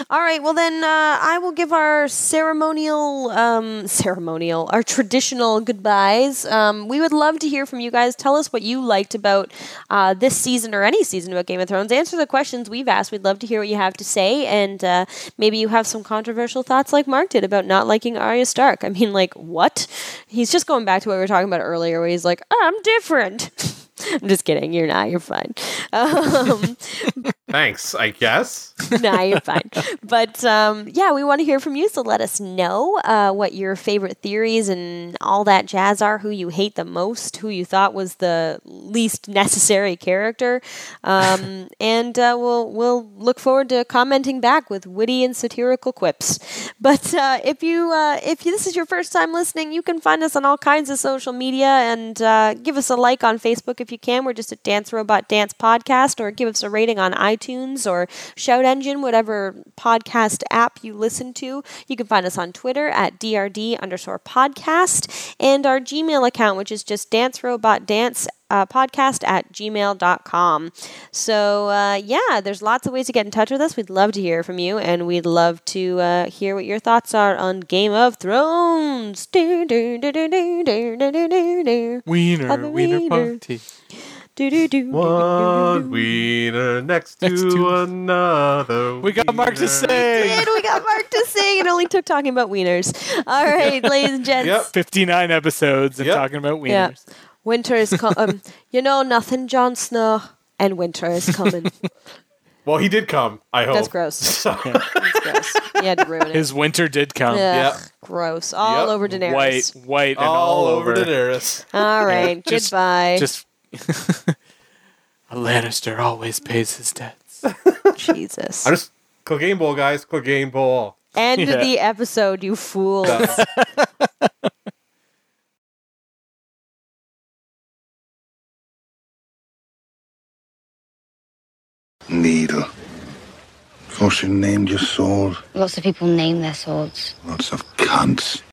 All right, well then uh, I will give our ceremonial, um, ceremonial, our traditional goodbyes. Um, we would love to hear from you guys. Tell us what you liked about uh, this season or any season about Game of Thrones. Answer the questions we've asked. We'd love to hear what you have to say, and uh, maybe you have some controversial thoughts like Mark did about not liking Arya Stark. I mean, like what? He's just going back to what we were talking about earlier, where he's like, "I'm different." I'm just kidding. You're not. You're fine. Um, Thanks, I guess. nah, you're fine. But um, yeah, we want to hear from you. So let us know uh, what your favorite theories and all that jazz are. Who you hate the most. Who you thought was the least necessary character. Um, and uh, we'll we'll look forward to commenting back with witty and satirical quips. But uh, if you uh, if this is your first time listening, you can find us on all kinds of social media and uh, give us a like on Facebook if you can. We're just a Dance Robot Dance podcast, or give us a rating on iTunes or Shout Engine, whatever podcast app you listen to. You can find us on Twitter at DRD underscore podcast and our Gmail account, which is just Dance Robot Dance uh, podcast at gmail.com. So, uh, yeah, there's lots of ways to get in touch with us. We'd love to hear from you, and we'd love to uh, hear what your thoughts are on Game of Thrones. Do, do, do, do, do, do, do, do, do, do. Wiener, wiener wiener. party. Do, do, do, do, One do, do. wiener next, Next to, to- another. We got Mark to wiener. say. And we got Mark to sing. It only took talking about wieners. All right, ladies and gents. Yep. 59 episodes and Yep. talking about wieners. Yeah. Winter is coming. um, you know nothing, Jon Snow, and winter is coming. Well, he did come. I hope. That's gross. That's gross. You had to ruin it. His winter did come. Ugh, Yep. Gross. All Yep. over Daenerys. White, white, and all, all, over Daenerys. All right. Just- Goodbye. Just a Lannister always pays his debts. Jesus. I'm just Clegane Bowl, guys. Clegane Bowl. End Yeah. the episode, you fools. Course, you named your sword. Lots of people name their swords. Lots of cunts.